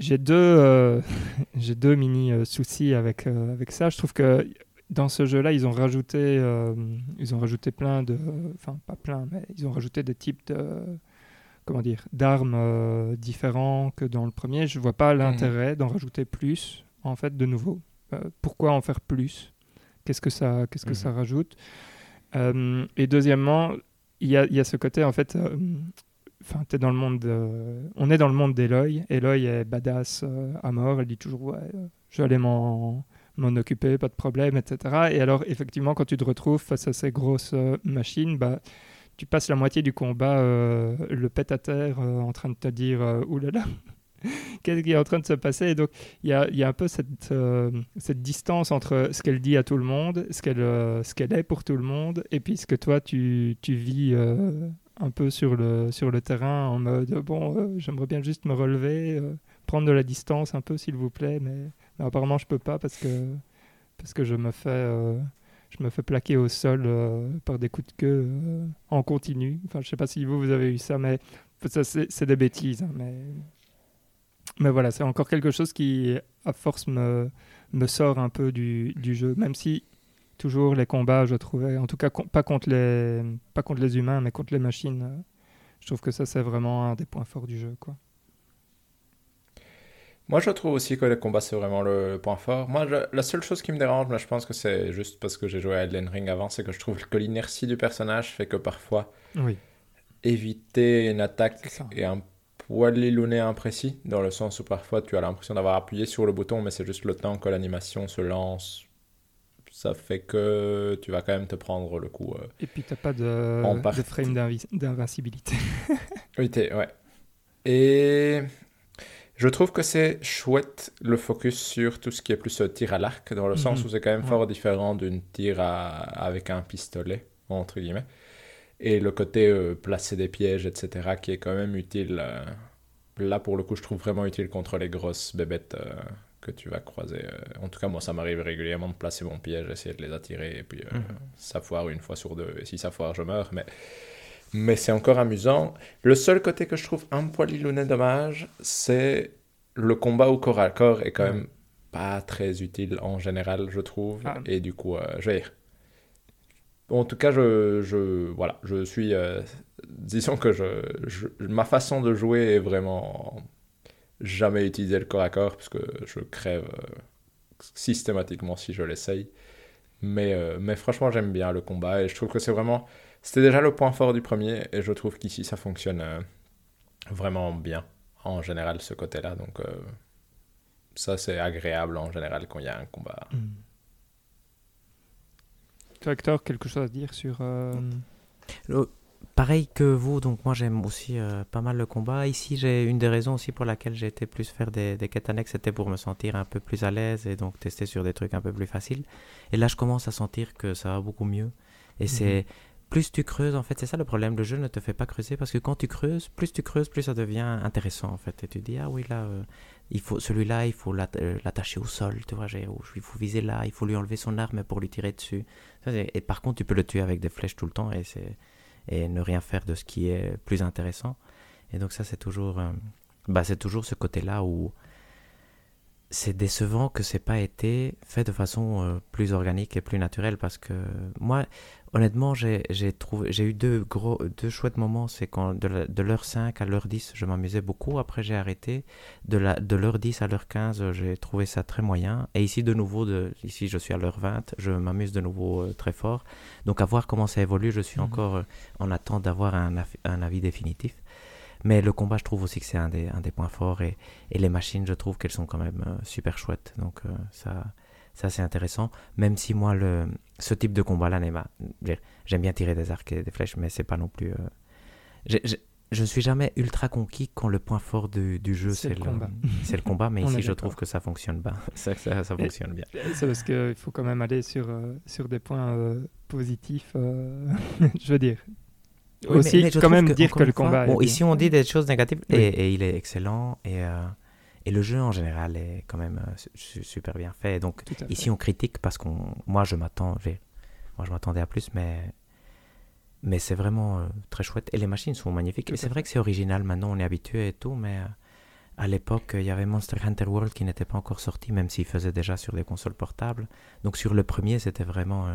[SPEAKER 1] J'ai deux, euh, j'ai deux mini euh, soucis avec euh, avec ça. Je trouve que dans ce jeu-là, ils ont rajouté, ils ont rajouté plein de, enfin pas plein, mais ils ont rajouté des types de, comment dire, d'armes différents que dans le premier. Je vois pas l'intérêt d'en rajouter plus, en fait, de nouveau. Pourquoi en faire plus? Qu'est-ce que ça, qu'est-ce que
[SPEAKER 2] Mhm.
[SPEAKER 1] ça rajoute? Et deuxièmement, il y y a ce côté, en fait, enfin, t'es dans le monde, de- on est dans le monde d'Eloy. Eloy est badass euh, à mort. Elle dit toujours, ouais, euh, je vais m'en, occuper, pas de problème, etc. Et alors, effectivement, quand tu te retrouves face à ces grosses euh, machines, bah, tu passes la moitié du combat le pète à terre en train de te dire, oulala. Qu'est-ce qui est en train de se passer? Et donc, il y y a un peu cette, cette distance entre ce qu'elle dit à tout le monde, ce qu'elle est pour tout le monde, et puis ce que toi, tu, tu vis un peu sur le, sur le terrain en mode bon, euh, j'aimerais bien juste me relever, euh, prendre de la distance un peu, s'il vous plaît, mais, apparemment, je peux pas parce que, parce que je me fais. euh, je me fais plaquer au sol par des coups de queue en continu. Enfin, je sais pas si vous, vous avez eu ça, mais ça, c'est c'est des bêtises. hein, mais mais voilà, c'est encore quelque chose qui, à force, me, me sort un peu du, du jeu. Même si, toujours, les combats, je trouvais, en tout cas, pas, contre les, pas contre les humains, mais contre les machines, euh, je trouve que ça, c'est vraiment un des points forts du jeu. Quoi.
[SPEAKER 2] Moi, je trouve aussi que les combats, c'est vraiment le point fort. Moi, je- la seule chose qui me dérange, mais je pense que c'est juste parce que j'ai joué à Elden Ring avant, c'est que je trouve que l'inertie du personnage fait que parfois,
[SPEAKER 1] Oui,
[SPEAKER 2] éviter une attaque est un poil illonné imprécis, dans le sens où parfois tu as l'impression d'avoir appuyé sur le bouton, mais c'est juste le temps que l'animation se lance. Ça fait que tu vas quand même te prendre le coup. euh.
[SPEAKER 1] et puis, t'as pas de, frame d'invi- d'invincibilité.
[SPEAKER 2] Oui, t'es- ouais. Et je trouve que c'est chouette le focus sur tout ce qui est plus euh, tir à l'arc, dans le sens
[SPEAKER 1] Mhm.
[SPEAKER 2] où c'est quand même
[SPEAKER 1] Ouais.
[SPEAKER 2] fort différent d'une tir à- avec un pistolet, entre guillemets. Et le côté euh, placer des pièges, etc., qui est quand même utile. euh, Là, pour le coup, je trouve vraiment utile contre les grosses bébêtes que tu vas croiser. euh. En tout cas, moi, ça m'arrive régulièrement de placer mon piège, essayer de les attirer, et puis euh,
[SPEAKER 3] Mhm.
[SPEAKER 2] ça foire une fois sur deux. Et si ça foire, je meurs, mais... Mais c'est encore amusant. Le seul côté que je trouve un poil illuné dommage, c'est le combat au corps à corps est quand
[SPEAKER 1] Ouais.
[SPEAKER 2] même pas très utile en général, je trouve.
[SPEAKER 1] Ah.
[SPEAKER 2] Et du coup, euh, je vais dire. En tout cas, je, je, voilà, je suis. euh, disons que je, je- ma façon de jouer est vraiment jamais utiliser le corps à corps, parce que je crève euh, systématiquement si je l'essaye. Mais, euh, mais franchement, j'aime bien le combat et je trouve que c'est vraiment. C'était déjà le point fort du premier et je trouve qu'ici ça fonctionne euh, vraiment bien en général ce côté-là. Donc euh, ça c'est agréable en général quand il y a un combat.
[SPEAKER 1] Mm. Toi, Hector, quelque chose à dire sur... euh,
[SPEAKER 3] Oh, pareil que vous, donc moi j'aime aussi euh, pas mal le combat. Ici, j'ai une des raisons aussi pour laquelle j'ai été plus faire des, des quêtes annexes, c'était pour me sentir un peu plus à l'aise et donc tester sur des trucs un peu plus faciles. Et là, je commence à sentir que ça va beaucoup mieux. Et c'est plus tu creuses, en fait, c'est ça le problème. Le jeu ne te fait pas creuser parce que quand tu creuses, plus tu creuses, plus ça devient intéressant, en fait. Et tu dis, ah oui, là, euh, il faut celui-là, il faut euh, l'attacher au sol, tu vois. Il faut viser là, il faut lui enlever son arme pour lui tirer dessus. Et par contre, tu peux le tuer avec des flèches tout le temps et, c'est, et ne rien faire de ce qui est plus intéressant. Et donc ça, c'est toujours, euh, bah, c'est toujours ce côté-là où c'est décevant que c'est pas été fait de façon euh, plus organique et plus naturelle parce que moi, honnêtement, j'ai, j'ai trouvé, j'ai eu deux gros, deux chouettes moments. C'est quand de, l'heure 5 à l'heure 10, je m'amusais beaucoup. Après, j'ai arrêté. De, l'heure 10 à l'heure 15, euh, j'ai trouvé ça très moyen. Et ici, de nouveau, de, ici, je suis à l'heure 20, je m'amuse de nouveau euh, très fort. Donc, à voir comment ça évolue, je suis
[SPEAKER 1] Mhm.
[SPEAKER 3] encore euh, en attente d'avoir un, un avis définitif. Mais le combat, je trouve aussi que c'est un des, un des points forts. Et, et les machines, je trouve qu'elles sont quand même euh, super chouettes. Donc, ça, ça c'est intéressant. Même si moi, le, ce type de combat-là, n'est pas- j'ai- j'aime bien tirer des arcs et des flèches, mais c'est pas non plus. euh, je ne suis jamais ultra conquis quand le point fort du, du jeu,
[SPEAKER 1] C'est le
[SPEAKER 3] le,
[SPEAKER 1] combat.
[SPEAKER 3] c'est le combat. Mais ici, je trouve que ça fonctionne bien. ça, ça, ça fonctionne bien.
[SPEAKER 1] C'est parce qu'il faut quand même aller sur, euh, sur des points euh, positifs. euh, je veux dire.
[SPEAKER 3] Oui, mais-
[SPEAKER 1] Aussi,
[SPEAKER 3] mais je
[SPEAKER 1] quand même
[SPEAKER 3] que,
[SPEAKER 1] dire que le
[SPEAKER 3] fois,
[SPEAKER 1] combat.
[SPEAKER 3] Bon, ici, on dit des choses négatives
[SPEAKER 1] Oui.
[SPEAKER 3] et, et il est excellent. Et, et le jeu, en général, est quand même euh, su- su- super bien fait. Donc,
[SPEAKER 1] fait.
[SPEAKER 3] Ici, on critique parce qu'on, moi, je m'attends, j'ai- moi, je m'attendais à plus, mais, mais c'est vraiment euh, très chouette. Et les machines sont magnifiques.
[SPEAKER 1] Tout
[SPEAKER 3] et c'est vrai que c'est original. Maintenant, on est habitué et tout, mais euh, à l'époque, il y avait Monster Hunter World qui n'était pas encore sorti, même s'il faisait déjà sur des consoles portables. Donc, sur le premier, c'était vraiment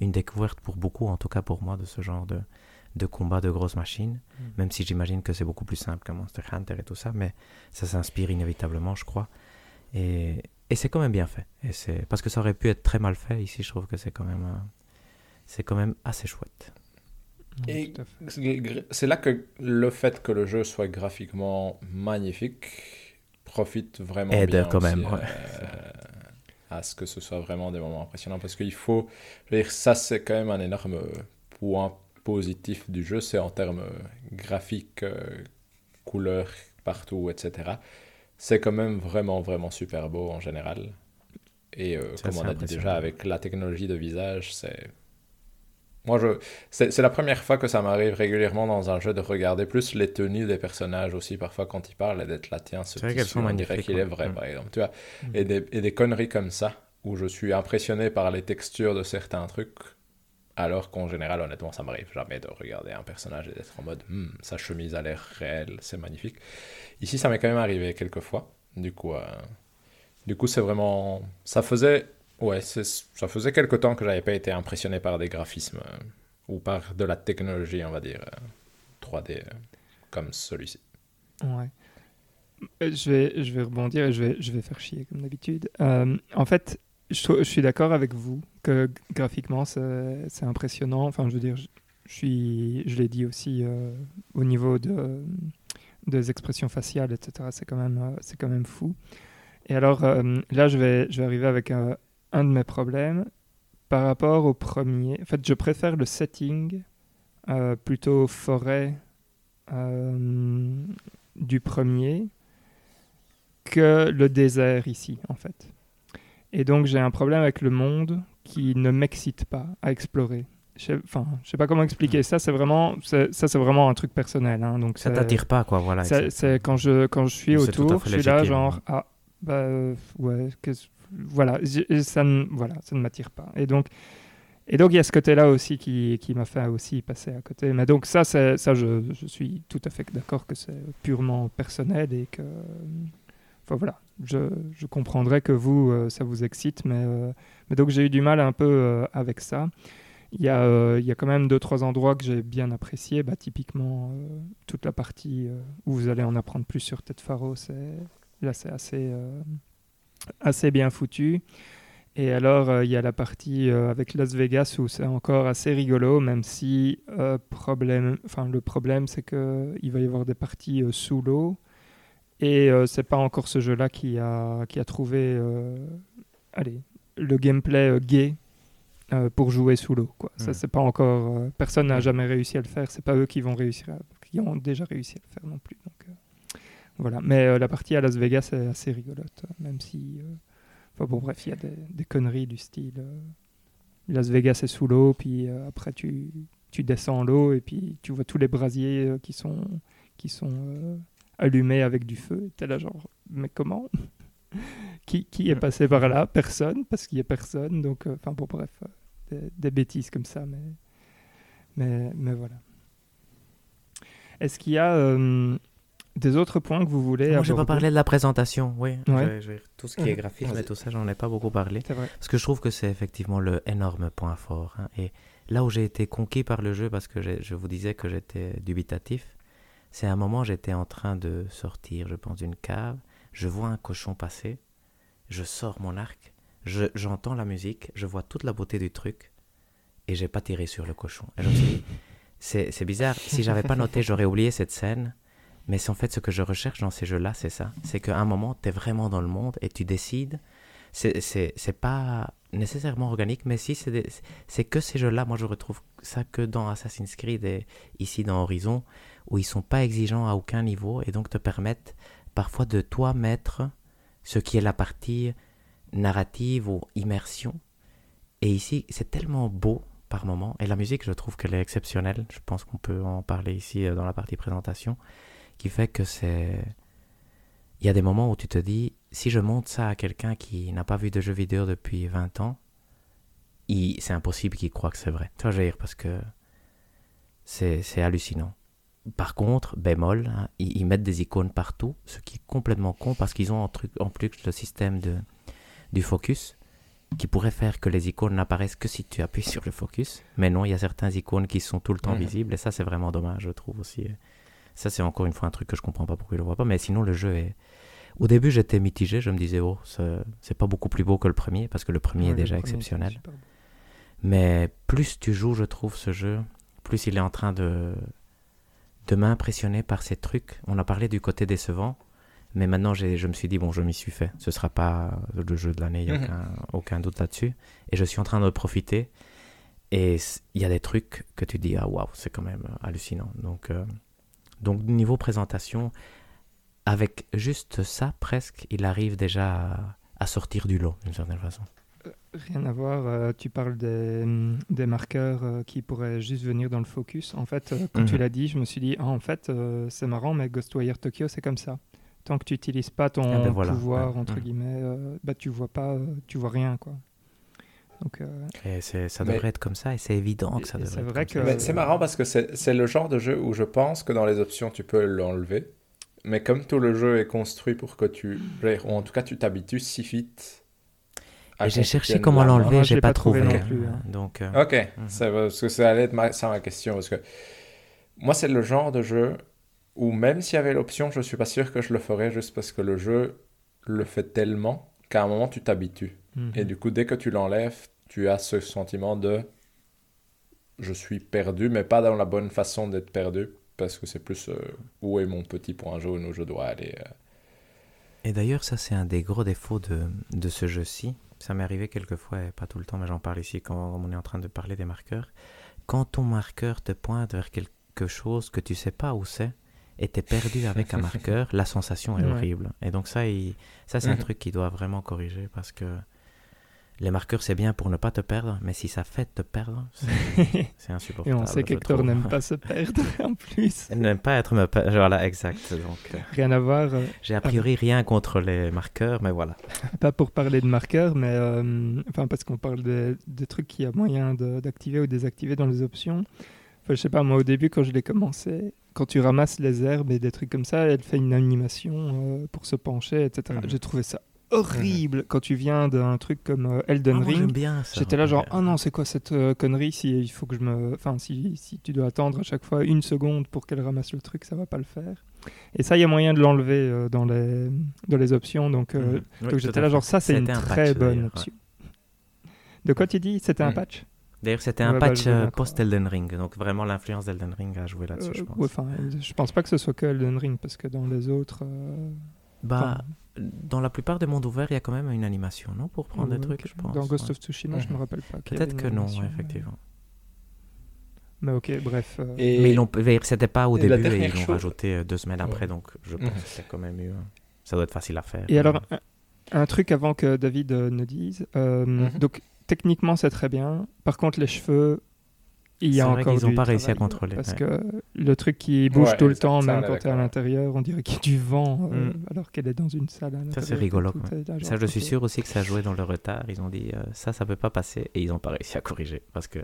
[SPEAKER 3] une découverte pour beaucoup, en tout cas pour moi, de ce genre de, de combat de grosses machines.
[SPEAKER 1] Mm.
[SPEAKER 3] Même si j'imagine que c'est beaucoup plus simple que Monster Hunter et tout ça, mais ça s'inspire inévitablement, je crois. Et, et c'est quand même bien fait. Et c'est parce que ça aurait pu être très mal fait. Ici, je trouve que c'est quand même, euh, c'est quand même assez chouette.
[SPEAKER 2] Et-. C'est là que le fait que le jeu soit graphiquement magnifique profite vraiment
[SPEAKER 3] Aide
[SPEAKER 2] bien
[SPEAKER 3] quand
[SPEAKER 2] aussi,
[SPEAKER 3] même, ouais.
[SPEAKER 2] euh, à ce que ce soit vraiment des moments impressionnants parce qu'il faut je veux dire ça c'est quand même un énorme point positif du jeu c'est en termes graphiques euh, couleurs partout etc c'est quand même vraiment vraiment super beau en général et euh, comme on a dit déjà avec la technologie de visage c'est moi, je... c'est la première fois que ça m'arrive régulièrement dans un jeu de regarder plus les tenues des personnages aussi, parfois quand ils parlent, et d'être là, tiens, ce tissu, on dirait qu'il est vrai,
[SPEAKER 3] Mm.
[SPEAKER 2] par exemple. Tu vois,
[SPEAKER 1] Mm.
[SPEAKER 2] et, des, et des conneries comme ça, où je suis impressionné par les textures de certains trucs, alors qu'en général, honnêtement, ça m'arrive jamais de regarder un personnage et d'être en mode, Hmm, sa chemise a l'air réelle, c'est magnifique. Ici, ça m'est quand même arrivé quelques fois. Du coup, euh, du coup, c'est vraiment, ça faisait, ouais, ça faisait quelque temps que j'avais pas été impressionné par des graphismes euh, ou par de la technologie, on va dire, euh, 3D euh, comme celui-ci.
[SPEAKER 1] Ouais. Je vais, je vais rebondir et je vais, je vais faire chier comme d'habitude. En fait, je, suis d'accord avec vous que graphiquement c'est impressionnant. Enfin, je veux dire, je, l'ai dit aussi euh, au niveau de, des expressions faciales, etc. C'est quand même, euh, quand même fou. Et alors euh, là, je vais, je vais arriver avec un, de mes problèmes par rapport au premier. En fait, je préfère le setting plutôt forêt du premier que le désert ici, en fait. Et donc j'ai un problème avec le monde qui ne m'excite pas à explorer. Enfin, je sais pas comment expliquer ça. C'est vraiment, ça c'est vraiment un truc personnel. hein, donc
[SPEAKER 3] Ça t'attire pas, quoi, voilà.
[SPEAKER 1] c'est quand je quand je suis autour, je suis là genre ah bah euh, ouais voilà ça ne voilà ça ne m'attire pas et donc et donc il y a ce côté-là aussi qui, qui m'a fait aussi passer à côté. Mais donc ça ça je, je suis tout à fait d'accord que c'est purement personnel et que enfin voilà je, je comprendrais que vous euh, ça vous excite mais euh, mais donc j'ai eu du mal un peu euh, avec ça. Il y, a, quand même deux, trois endroits que j'ai bien appréciés. Bah, typiquement, toute la partie où vous allez en apprendre plus sur Ted Faro, là, c'est assez, assez bien foutu. Et alors, il y a la partie avec Las Vegas où c'est encore assez rigolo, même si problème, le problème, c'est qu'il va y avoir des parties sous l'eau. Et euh, c'est pas encore ce jeu-là qui a, qui a trouvé euh, allez, le gameplay euh, gay euh, pour jouer sous l'eau. Quoi. Ça, c'est pas encore. personne n'a jamais réussi à le faire. C'est pas eux qui vont réussir, à- qui ont déjà réussi à le faire non plus. Donc, voilà. Mais la partie à Las Vegas est assez rigolote, euh, même si. Enfin bon, bref, il y a des, des conneries du style. Las Vegas est sous l'eau, puis euh, après tu, tu descends l'eau et puis tu vois tous les brasiers euh, qui sont, qui sont euh, allumés avec du feu. T'es là genre, mais comment? Qui, qui est
[SPEAKER 3] Mm.
[SPEAKER 1] passé par là? Personne, parce qu'il n'y a personne. Donc, euh, enfin bon, bref, euh, des, des bêtises comme ça, mais, mais, mais voilà. Est-ce qu'il y a euh, des autres points que vous voulez
[SPEAKER 3] Moi, j'ai pas
[SPEAKER 1] aborder?
[SPEAKER 3] parlé de la présentation, oui.
[SPEAKER 1] Ouais.
[SPEAKER 3] Je je tout ce qui est graphisme et tout ça, j'en ai pas beaucoup parlé.
[SPEAKER 1] C'est vrai.
[SPEAKER 3] Parce que je trouve que c'est effectivement le énorme point fort. hein. Et là où j'ai été conquis par le jeu, parce que je vous disais que j'étais dubitatif, c'est un moment j'étais en train de sortir, je pense, d'une cave. Je vois un cochon passer, je sors mon arc, je- j'entends la musique, je vois toute la beauté du truc, et j'ai pas tiré sur le cochon. Et je me suis dit, c'est bizarre, si j'avais pas noté, j'aurais oublié cette scène. Mais c'est en fait ce que je recherche dans ces jeux-là, c'est ça. C'est qu'à un moment, tu es vraiment dans le monde et tu décides. C'est- pas nécessairement organique, mais si c'est que ces jeux-là, moi je retrouve ça que dans Assassin's Creed et ici dans Horizon, où ils sont pas exigeants à aucun niveau et donc te permettent parfois de toi mettre ce qui est la partie narrative ou immersion. Et ici, c'est tellement beau par moment. Et la musique, je trouve qu'elle est exceptionnelle. Je pense qu'on peut en parler ici euh, dans la partie présentation. Qui fait que c'est. Il y a des moments où tu te dis, si je montre ça à quelqu'un qui n'a pas vu de jeux vidéo depuis 20 ans, c'est impossible qu'il croit que c'est vrai. Tu vois, je parce que c'est hallucinant. Par contre, bémol, hein, ils, ils mettent des icônes partout, ce qui est complètement con parce qu'ils ont en, truc, en plus le système de, du focus qui pourrait faire que les icônes n'apparaissent que si tu appuies sur le focus. Mais non, il y a certaines icônes qui sont tout le temps visibles et ça, c'est vraiment dommage, je trouve aussi. Ça, c'est encore une fois un truc que je comprends pas pourquoi ils le voient pas. Mais sinon, le jeu est. Au début, j'étais mitigé. Je me disais, oh, c'est pas beaucoup plus beau que le premier parce que le premier
[SPEAKER 1] Ouais,
[SPEAKER 3] est
[SPEAKER 1] le
[SPEAKER 3] déjà
[SPEAKER 1] premier,
[SPEAKER 3] exceptionnel. Mais plus tu joues, je trouve, ce jeu, plus il est en train de, de m'impressionner par ces trucs. On a parlé du côté décevant, mais maintenant je me suis dit, bon, je m'y suis fait. Ce sera pas le jeu de l'année, il n'y a
[SPEAKER 2] Mhm.
[SPEAKER 3] aucun, aucun doute là-dessus. Et je suis en train de profiter. Et il y a des trucs que tu dis, ah waouh, c'est quand même euh, hallucinant. Donc, euh, donc, niveau présentation, avec juste ça, presque, il arrive déjà à, à sortir du lot, d'une certaine façon.
[SPEAKER 1] Rien à voir, euh, tu parles des, des marqueurs euh, qui pourraient juste venir dans le focus. En fait, euh, quand tu
[SPEAKER 3] Mhm.
[SPEAKER 1] l'as dit, je me suis dit, ah, en fait, euh, c'est marrant, mais Ghostwire Tokyo, c'est comme ça. Tant que tu n'utilises pas ton
[SPEAKER 3] Ah ben voilà,
[SPEAKER 1] pouvoir,
[SPEAKER 3] ouais.
[SPEAKER 1] entre
[SPEAKER 3] Mhm.
[SPEAKER 1] guillemets, euh, bah, tu vois pas, euh, tu vois rien, quoi. Donc, euh,
[SPEAKER 3] Et ça
[SPEAKER 2] Mais-
[SPEAKER 3] devrait être comme ça, et c'est évident que ça devrait être
[SPEAKER 1] vrai
[SPEAKER 3] comme ça.
[SPEAKER 1] que-
[SPEAKER 2] c'est marrant parce que c'est c'est le genre de jeu où je pense que dans les options, tu peux l'enlever. Mais comme tout le jeu est construit pour que tu. ou en tout cas, tu t'habitues si vite.
[SPEAKER 3] Et j'ai cherché comment l'enlever,
[SPEAKER 1] je
[SPEAKER 3] j'ai pas
[SPEAKER 1] pas trouvé
[SPEAKER 3] trouvé.
[SPEAKER 1] non plus, hein.
[SPEAKER 3] Donc, euh,
[SPEAKER 2] Ok, c'est parce que ça allait être ma, ça ma question. Parce que moi, c'est le genre de jeu où même s'il y avait l'option, je suis pas sûr que je le ferais juste parce que le jeu le fait tellement qu'à un moment, tu t'habitues.
[SPEAKER 1] mhm.
[SPEAKER 2] Et du coup, dès que tu l'enlèves, tu as ce sentiment de je suis perdu, mais pas dans la bonne façon d'être perdu, parce que c'est plus euh, où est mon petit point jaune où je dois aller. euh.
[SPEAKER 3] Et d'ailleurs, ça, c'est un des gros défauts de, de ce jeu-ci. Ça m'est arrivé quelques fois, et pas tout le temps, mais j'en parle ici quand on est en train de parler des marqueurs. Quand ton marqueur te pointe vers quelque chose que tu sais pas où c'est, et t'es perdu avec un marqueur, la sensation est
[SPEAKER 1] Ouais.
[SPEAKER 3] horrible. Et donc ça, il- ça c'est un
[SPEAKER 2] Mhm.
[SPEAKER 3] truc qu'il doit vraiment corriger, parce que les marqueurs, c'est bien pour ne pas te perdre, mais si ça fait te perdre, c'est c'est
[SPEAKER 1] Et
[SPEAKER 3] insupportable.
[SPEAKER 1] on sait qu'Hector n'aime pas se perdre, en plus.
[SPEAKER 3] Elle n'aime pas être me per- Voilà, exact. Donc, euh,
[SPEAKER 1] Rien à voir. euh,
[SPEAKER 3] j'ai a priori rien contre les marqueurs, mais voilà.
[SPEAKER 1] pas pour parler de marqueurs, mais euh, enfin parce qu'on parle des, des trucs qu'il y a moyen de- d'activer ou désactiver dans les options. Enfin, je sais pas, moi au début quand je l'ai commencé, quand tu ramasses les herbes et des trucs comme ça, elle fait une animation euh, pour se pencher, etc.
[SPEAKER 2] Mhm.
[SPEAKER 1] J'ai trouvé ça horrible quand tu viens d'un truc comme euh, Elden
[SPEAKER 3] Ah, j'aime
[SPEAKER 1] Ring. J'étais là genre
[SPEAKER 3] Ouais.
[SPEAKER 1] oh non c'est quoi cette euh, connerie si il faut que je me enfin si, si tu dois attendre à chaque fois une seconde pour qu'elle ramasse le truc ça va pas le faire et ça il y a moyen de l'enlever euh, dans les dans les options donc euh,
[SPEAKER 3] Mhm.
[SPEAKER 1] Donc j'étais là genre ça c'est une
[SPEAKER 3] un
[SPEAKER 1] très
[SPEAKER 3] patch,
[SPEAKER 1] bonne option de quoi tu dis? C'était un
[SPEAKER 2] Mhm.
[SPEAKER 1] patch?
[SPEAKER 3] D'ailleurs, c'était un patch post-Elden Ring, donc vraiment l'influence d'Elden Ring a joué là-dessus, je pense.
[SPEAKER 1] ouais, je pense pas que ce soit que Elden Ring parce que dans les autres
[SPEAKER 3] bah, dans la plupart des mondes ouverts, il y a quand même une animation, non Pour prendre des trucs, je pense.
[SPEAKER 1] Dans Ghost
[SPEAKER 3] ouais.
[SPEAKER 1] of Tsushima, je me
[SPEAKER 2] Mhm.
[SPEAKER 1] rappelle pas.
[SPEAKER 3] Peut-être que non, ouais, effectivement.
[SPEAKER 1] Mais ok, bref. euh,
[SPEAKER 2] Et
[SPEAKER 3] Mais ils l'ont, c'était pas au
[SPEAKER 2] et
[SPEAKER 3] début et ils l'ont
[SPEAKER 2] chose-
[SPEAKER 3] rajouté euh, deux semaines après, donc je
[SPEAKER 2] Mhm.
[SPEAKER 3] pense que c'est quand même mieux. Ça doit être facile à faire.
[SPEAKER 1] Et alors, un, un truc avant que David euh, ne dise. euh,
[SPEAKER 2] Mhm.
[SPEAKER 1] Donc, techniquement, c'est très bien. Par contre, les cheveux, il y a encore
[SPEAKER 3] qu'ils ont
[SPEAKER 1] du
[SPEAKER 3] pas réussi à contrôler,
[SPEAKER 1] Parce
[SPEAKER 3] ouais.
[SPEAKER 1] que le truc qui bouge
[SPEAKER 2] Ouais,
[SPEAKER 1] tout le
[SPEAKER 2] ça-
[SPEAKER 1] temps,
[SPEAKER 2] ça,
[SPEAKER 1] même quand tu es à l'intérieur, on dirait qu'il y a du vent, euh,
[SPEAKER 3] Mm.
[SPEAKER 1] alors qu'elle est dans une salle à l'intérieur.
[SPEAKER 3] c'est rigolo,
[SPEAKER 1] Tout
[SPEAKER 3] ouais. Ça, je suis sûr aussi que ça jouait dans le retard. Ils ont dit euh, ça, ça peut pas passer et ils ont pas réussi à corriger parce que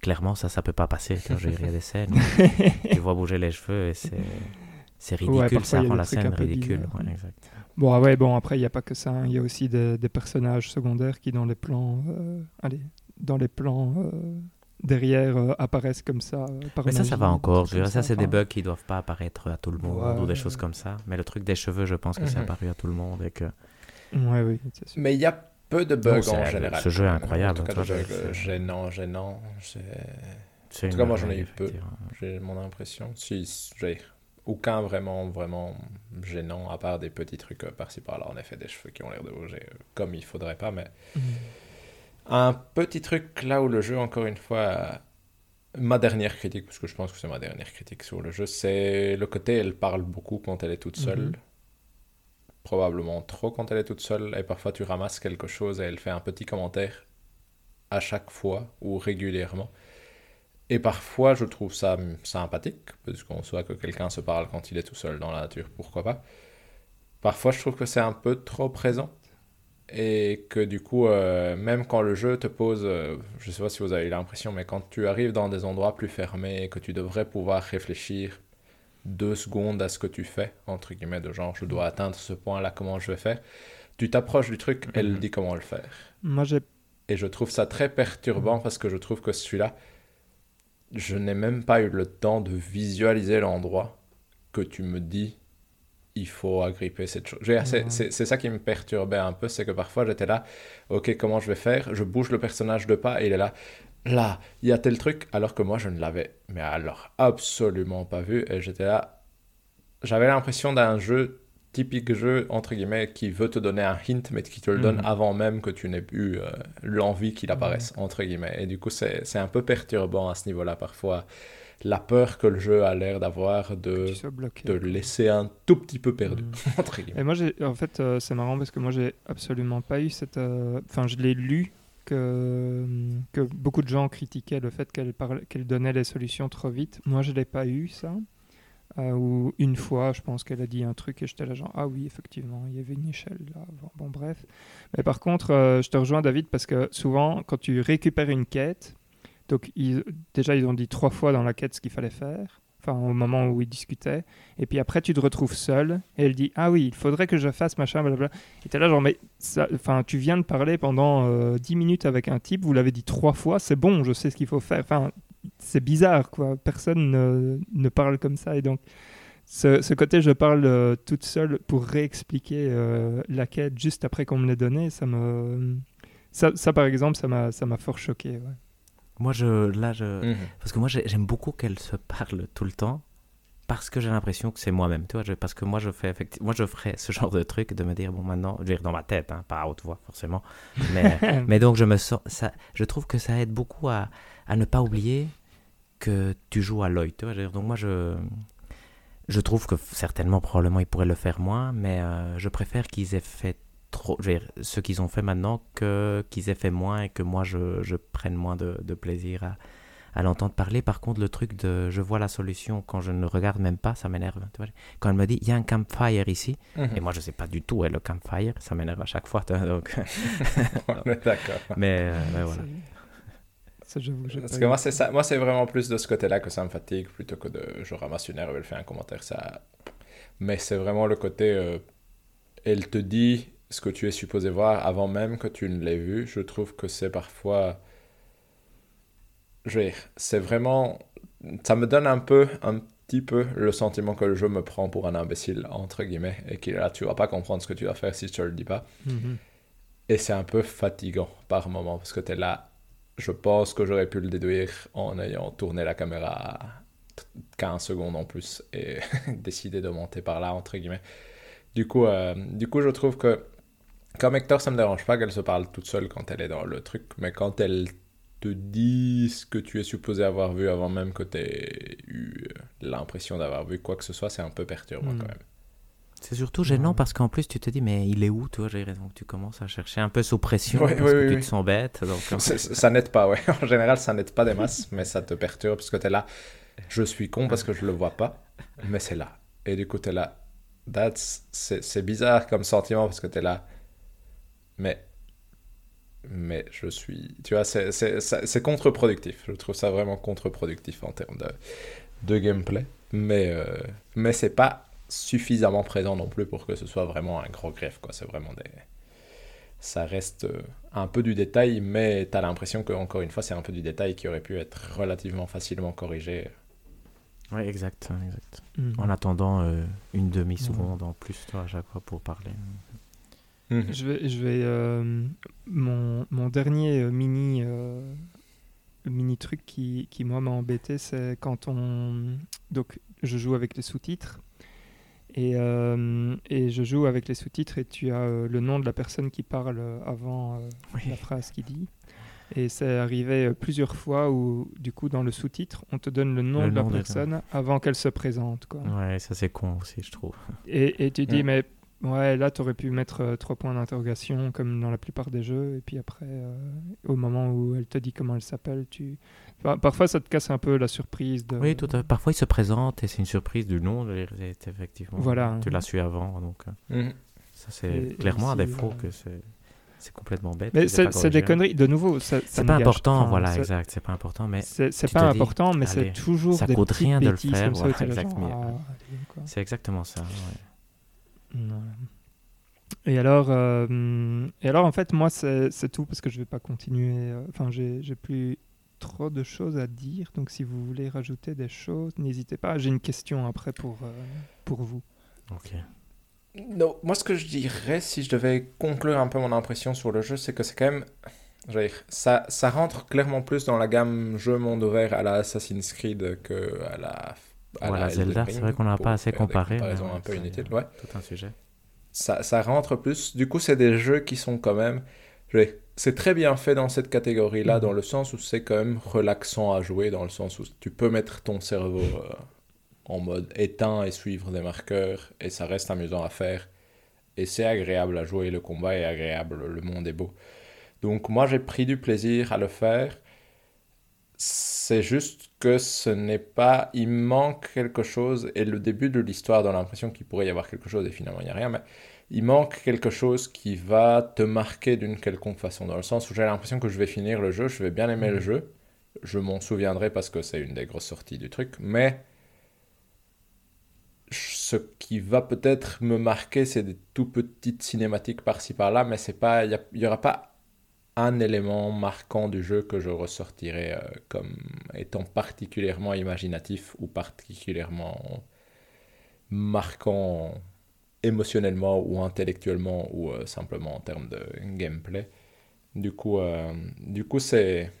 [SPEAKER 3] clairement ça, ça peut pas passer. Quand y a des scènes, tu vois bouger les cheveux et c'est c'est
[SPEAKER 1] Ouais,
[SPEAKER 3] ridicule.
[SPEAKER 1] parfois,
[SPEAKER 3] ça rend la scène ridicule.
[SPEAKER 1] bizarres.
[SPEAKER 3] ouais, exact.
[SPEAKER 1] Bon, ah ouais, bon, après, il n'y a pas que ça. hein. Il y a aussi des, des personnages secondaires qui, dans les plans, euh, allez, dans les plans euh, derrière, euh, apparaissent comme ça. euh, par
[SPEAKER 3] Mais ça, ça va encore. dire, ça, c'est des bugs qui doivent pas apparaître à tout le monde ou des
[SPEAKER 1] Ouais.
[SPEAKER 3] choses comme ça. Mais le truc des cheveux, je pense que c'est
[SPEAKER 2] Mhm.
[SPEAKER 3] apparu à tout le monde et que
[SPEAKER 1] Ouais, oui, c'est sûr.
[SPEAKER 2] Mais il y a peu de bugs
[SPEAKER 3] Non,
[SPEAKER 2] en général.
[SPEAKER 3] ce jeu est incroyable,
[SPEAKER 2] En tout cas,
[SPEAKER 3] toi,
[SPEAKER 2] de bugs
[SPEAKER 3] je-
[SPEAKER 2] gênants, gênants. c'est-
[SPEAKER 3] c'est
[SPEAKER 2] En tout cas, moi, j'en ai eu peu. J'ai mon impression. Si, j'ai aucun vraiment, vraiment gênant, à part des petits trucs euh, par-ci par-là. En effet, des cheveux qui ont l'air de bouger comme il faudrait pas. Mais
[SPEAKER 1] Mhm.
[SPEAKER 2] Un petit truc là où le jeu, encore une fois, ma dernière critique, parce que je pense que c'est ma dernière critique sur le jeu, c'est le côté elle parle beaucoup quand elle est toute seule.
[SPEAKER 1] Mhm.
[SPEAKER 2] Probablement trop quand elle est toute seule. Et parfois, tu ramasses quelque chose et elle fait un petit commentaire à chaque fois ou régulièrement. Et parfois, je trouve ça sympathique, parce qu'on soit que quelqu'un se parle quand il est tout seul dans la nature, pourquoi pas. Parfois, je trouve que c'est un peu trop présent. Et que du coup, euh, même quand le jeu te pose, euh, je sais pas si vous avez l'impression, mais quand tu arrives dans des endroits plus fermés, que tu devrais pouvoir réfléchir deux secondes à ce que tu fais, entre guillemets, de genre, je dois atteindre ce point-là, comment je vais faire, tu t'approches du truc, elle
[SPEAKER 3] Mhm.
[SPEAKER 2] dit comment le faire.
[SPEAKER 1] Moi, j'ai
[SPEAKER 2] Et je trouve ça très perturbant parce que je trouve que celui-là, je n'ai même pas eu le temps de visualiser l'endroit que tu me dis, il faut agripper cette chose. C'est-. C'est c'est ça qui me perturbait un peu, c'est que parfois j'étais là, ok, comment je vais faire? Je bouge le personnage de pas et il est là, là, il y a tel truc, alors que moi je ne l'avais, mais alors absolument pas vu. Et j'étais là, j'avais l'impression d'un jeu typique jeu, entre guillemets, qui veut te donner un hint, mais qui te le donne
[SPEAKER 3] Mhm.
[SPEAKER 2] avant même que tu n'aies eu euh, l'envie qu'il apparaisse, entre guillemets. Et du coup, c'est c'est un peu perturbant à ce niveau-là, parfois. La peur que le jeu a l'air d'avoir de te laisser un tout petit peu perdu, entre guillemets.
[SPEAKER 1] Et moi, en fait, euh, c'est marrant parce que moi, j'ai absolument pas eu cette. euh, Enfin, je l'ai lu que, que beaucoup de gens critiquaient le fait qu'elle, donnait les solutions trop vite. Moi, je l'ai pas eu, ça. Euh, ou une fois, je pense qu'elle a dit un truc et j'étais là, genre, ah oui, effectivement, il y avait une échelle là. Bon, bon, bref. Mais par contre, euh, je te rejoins, David, parce que souvent, quand tu récupères une quête, donc déjà, ils ont dit trois fois dans la quête ce qu'il fallait faire. Enfin, au moment où ils discutaient. Et puis après, tu te retrouves seul et elle dit Ah oui, il faudrait que je fasse machin, blablabla. Et t'es là, genre, mais ça, tu viens de parler pendant euh, 10 minutes avec un type, vous l'avez dit trois fois, c'est bon, je sais ce qu'il faut faire. Enfin, c'est bizarre, quoi. Personne ne, ne parle comme ça. Et donc, ce, côté, je parle euh, toute seule pour réexpliquer euh, la quête juste après qu'on me l'ait donnée, ça. Ça, ça, par exemple, ça m'a fort choqué. ouais.
[SPEAKER 3] Moi, je, là, je,
[SPEAKER 2] Mhm.
[SPEAKER 3] Parce que moi, j'ai- j'aime beaucoup qu'elle se parle tout le temps. Parce que j'ai l'impression que c'est moi-même, tu vois. je- parce que moi, je fais effectivement, moi, je ferais ce genre de truc de me dire, bon, maintenant, je veux dire dans ma tête, hein, pas à haute voix, forcément. Mais, mais donc, je me sens, ça, je trouve que ça aide beaucoup à, à ne pas oublier que tu joues à Lloyd, tu vois. donc, moi, je, je trouve que certainement, probablement, ils pourraient le faire moins, mais euh, je préfère qu'ils aient fait trop, je veux dire, ce qu'ils ont fait maintenant, que qu'ils aient fait moins et que moi, je, je prenne moins de, de plaisir à, à l'entendre parler. Par contre, le truc de je vois la solution quand je ne regarde même pas, ça m'énerve. Quand elle me dit il y a un campfire ici,
[SPEAKER 2] Mhm.
[SPEAKER 3] et moi je sais pas du tout où est le campfire, ça m'énerve à chaque fois. Donc,
[SPEAKER 2] D'accord.
[SPEAKER 3] mais, euh, mais voilà.
[SPEAKER 1] C'est- Ça, j'avoue, j'ai
[SPEAKER 2] Parce que
[SPEAKER 1] eu.
[SPEAKER 2] moi, c'est ça. Moi, c'est vraiment plus de ce côté-là que ça me fatigue plutôt que de je ramasse une herbe, elle fait un commentaire. Ça... Mais c'est vraiment le côté. euh, elle te dit ce que tu es supposé voir avant même que tu ne l'aies vu. Je trouve que c'est parfois. Je veux dire, c'est vraiment. Ça me donne un peu, un petit peu, le sentiment que le jeu me prend pour un imbécile, entre guillemets, et qu'il là, tu vas pas comprendre ce que tu vas faire si je te le dis pas.
[SPEAKER 1] Mhm.
[SPEAKER 2] Et c'est un peu fatigant par moment parce que tu es là. Je pense que j'aurais pu le déduire en ayant tourné la caméra à 15 secondes en plus et décidé de monter par là, entre guillemets. Du coup, euh, du coup, je trouve que comme Hector, ça me dérange pas qu'elle se parle toute seule quand elle est dans le truc, mais quand elle te dit ce que tu es supposé avoir vu avant même que tu aies eu l'impression d'avoir vu quoi que ce soit, c'est un peu perturbant
[SPEAKER 1] Mm.
[SPEAKER 2] quand même.
[SPEAKER 3] C'est surtout gênant parce qu'en plus tu te dis mais il est où toi? J'ai raison tu commences à chercher un peu sous pression
[SPEAKER 2] Ouais,
[SPEAKER 3] parce
[SPEAKER 2] ouais,
[SPEAKER 3] que
[SPEAKER 2] ouais,
[SPEAKER 3] tu
[SPEAKER 2] ouais.
[SPEAKER 3] te sens bête donc euh,
[SPEAKER 2] Ça, ça n'aide pas, ouais. En général, ça n'aide pas des masses, mais ça te perturbe parce que tu es là. Je suis con parce que je le vois pas, mais c'est là. Et du coup, tu es là. That's... C'est c'est bizarre comme sentiment parce que tu es là. Mais. Mais je suis. Tu vois, c'est- c'est ça- c'est contre-productif. Je trouve ça vraiment contre-productif en termes de, de gameplay. Mais, euh, mais c'est pas suffisamment présent non plus pour que ce soit vraiment un gros greffe, quoi. C'est vraiment des ça reste euh, un peu du détail, mais tu as l'impression que encore une fois, c'est un peu du détail qui aurait pu être relativement facilement corrigé.
[SPEAKER 3] ouais exact exact
[SPEAKER 1] Mhm.
[SPEAKER 3] en attendant euh, une demi seconde en plus toi à chaque fois pour parler
[SPEAKER 1] Je vais, je vais euh, mon, mon dernier euh, mini euh, mini truc qui, qui moi m'a embêté, c'est quand on donc je joue avec les sous-titres et, euh, et je joue avec les sous-titres et tu as le nom de la personne qui parle avant la phrase qu'il dit. Et c'est arrivé plusieurs fois où, du coup, dans le sous-titre, on te donne le nom
[SPEAKER 3] Le
[SPEAKER 1] de la
[SPEAKER 3] nom de-
[SPEAKER 1] personne avant qu'elle se présente. Quoi.
[SPEAKER 3] ouais ça c'est con aussi je trouve
[SPEAKER 1] Et, et tu dis, mais ouais, là, tu aurais pu mettre euh, trois points d'interrogation comme dans la plupart des jeux. Et puis après, euh, au moment où elle te dit comment elle s'appelle, tu. Enfin, parfois, ça te casse un peu la surprise. De...
[SPEAKER 3] oui tout à fait. parfois il se présente et c'est une surprise du nom effectivement
[SPEAKER 1] Voilà.
[SPEAKER 3] tu l'as su avant donc euh,
[SPEAKER 2] Mhm.
[SPEAKER 3] ça c'est clairement un défaut
[SPEAKER 1] euh,
[SPEAKER 3] que c'est c'est complètement bête
[SPEAKER 1] Mais c'est des conneries. De nouveau, ça, ça
[SPEAKER 3] c'est pas important
[SPEAKER 1] enfin,
[SPEAKER 3] voilà exact c'est pas important mais
[SPEAKER 1] C'est pas
[SPEAKER 3] dis,
[SPEAKER 1] important, mais c'est toujours
[SPEAKER 3] ça
[SPEAKER 1] des
[SPEAKER 3] coûte rien de le faire, voilà,
[SPEAKER 1] ah,
[SPEAKER 3] c'est exactement ça ouais.
[SPEAKER 1] Et alors, euh, et alors, en fait, moi, c'est tout parce que je vais pas continuer. euh, Enfin, j'ai j'ai plus trop de choses à dire. Donc, si vous voulez rajouter des choses, n'hésitez pas. J'ai une question après pour, euh, pour vous.
[SPEAKER 3] ok
[SPEAKER 2] Non, moi ce que je dirais, si je devais conclure un peu mon impression sur le jeu, c'est que c'est quand même... je veux dire, ça, ça rentre clairement plus dans la gamme jeu monde ouvert à la Assassin's Creed que à la... à
[SPEAKER 3] Voilà,
[SPEAKER 2] la
[SPEAKER 3] Zelda, c'est vrai qu'on n'a pas assez comparé, mais
[SPEAKER 2] un peu ouais.
[SPEAKER 3] tout un sujet
[SPEAKER 2] ça, ça rentre plus. Du coup, c'est des jeux qui sont quand même. C'est très bien fait dans cette catégorie-là,
[SPEAKER 1] Mhm.
[SPEAKER 2] dans le sens où c'est quand même relaxant à jouer, dans le sens où tu peux mettre ton cerveau euh, en mode éteint et suivre des marqueurs, et ça reste amusant à faire. Et c'est agréable à jouer, le combat est agréable, le monde est beau. Donc moi, j'ai pris du plaisir à le faire. C'est juste que ce n'est pas... Il manque quelque chose, et le début de l'histoire donne l'impression qu'il pourrait y avoir quelque chose, et finalement, il n'y a rien, mais il manque quelque chose qui va te marquer d'une quelconque façon, dans le sens où j'ai l'impression que je vais finir le jeu, je vais bien aimer le
[SPEAKER 1] Mhm.
[SPEAKER 2] jeu, je m'en souviendrai parce que c'est une des grosses sorties du truc, mais ce qui va peut-être me marquer, c'est des tout petites cinématiques par-ci par-là, mais c'est pas, il n'y aura pas un élément marquant du jeu que je ressortirai euh, comme étant particulièrement imaginatif ou particulièrement marquant émotionnellement ou intellectuellement ou euh, simplement en termes de gameplay. Du coup, euh, du coup c'est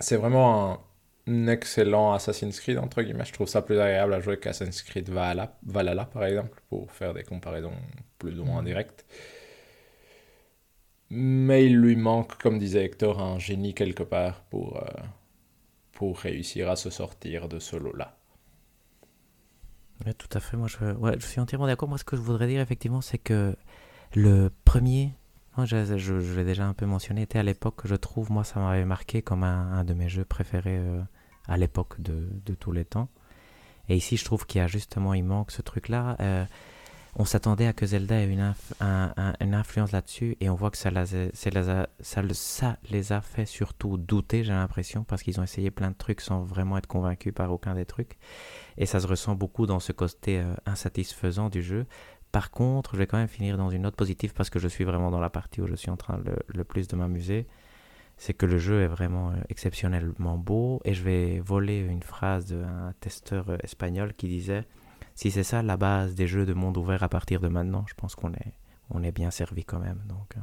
[SPEAKER 2] c'est vraiment un, un excellent Assassin's Creed entre guillemets. Je trouve ça plus agréable à jouer qu'Assassin's Creed Valhalla, Valhalla par exemple pour faire des comparaisons plus ou moins
[SPEAKER 1] Mhm.
[SPEAKER 2] directes. Mais il lui manque, comme disait Hector, un génie quelque part pour, euh, pour réussir à se sortir de ce lot-là.
[SPEAKER 3] Tout à fait. Moi, je, suis entièrement d'accord. Moi, ce que je voudrais dire, effectivement, c'est que le premier, moi, je, je- l'ai déjà un peu mentionné, était à l'époque, je trouve, moi, ça m'avait marqué comme un, de mes jeux préférés euh, à l'époque de, de tous les temps. Et ici, je trouve qu'il a justement, il manque ce truc-là. Euh, on s'attendait à que Zelda ait une, inf- un- un- une influence là-dessus, et on voit que ça les a fait surtout douter, j'ai l'impression, parce qu'ils ont essayé plein de trucs sans vraiment être convaincus par aucun des trucs. Et ça se ressent beaucoup dans ce côté euh, insatisfaisant du jeu. Par contre, je vais quand même finir dans une note positive parce que je suis vraiment dans la partie où je suis en train le, le plus de m'amuser. C'est que le jeu est vraiment euh, exceptionnellement beau. Et je vais voler une phrase d'un testeur euh, espagnol qui disait Si c'est ça la base des jeux de monde ouvert à partir de maintenant, je pense qu'on est, on est bien servi quand même. Donc, euh,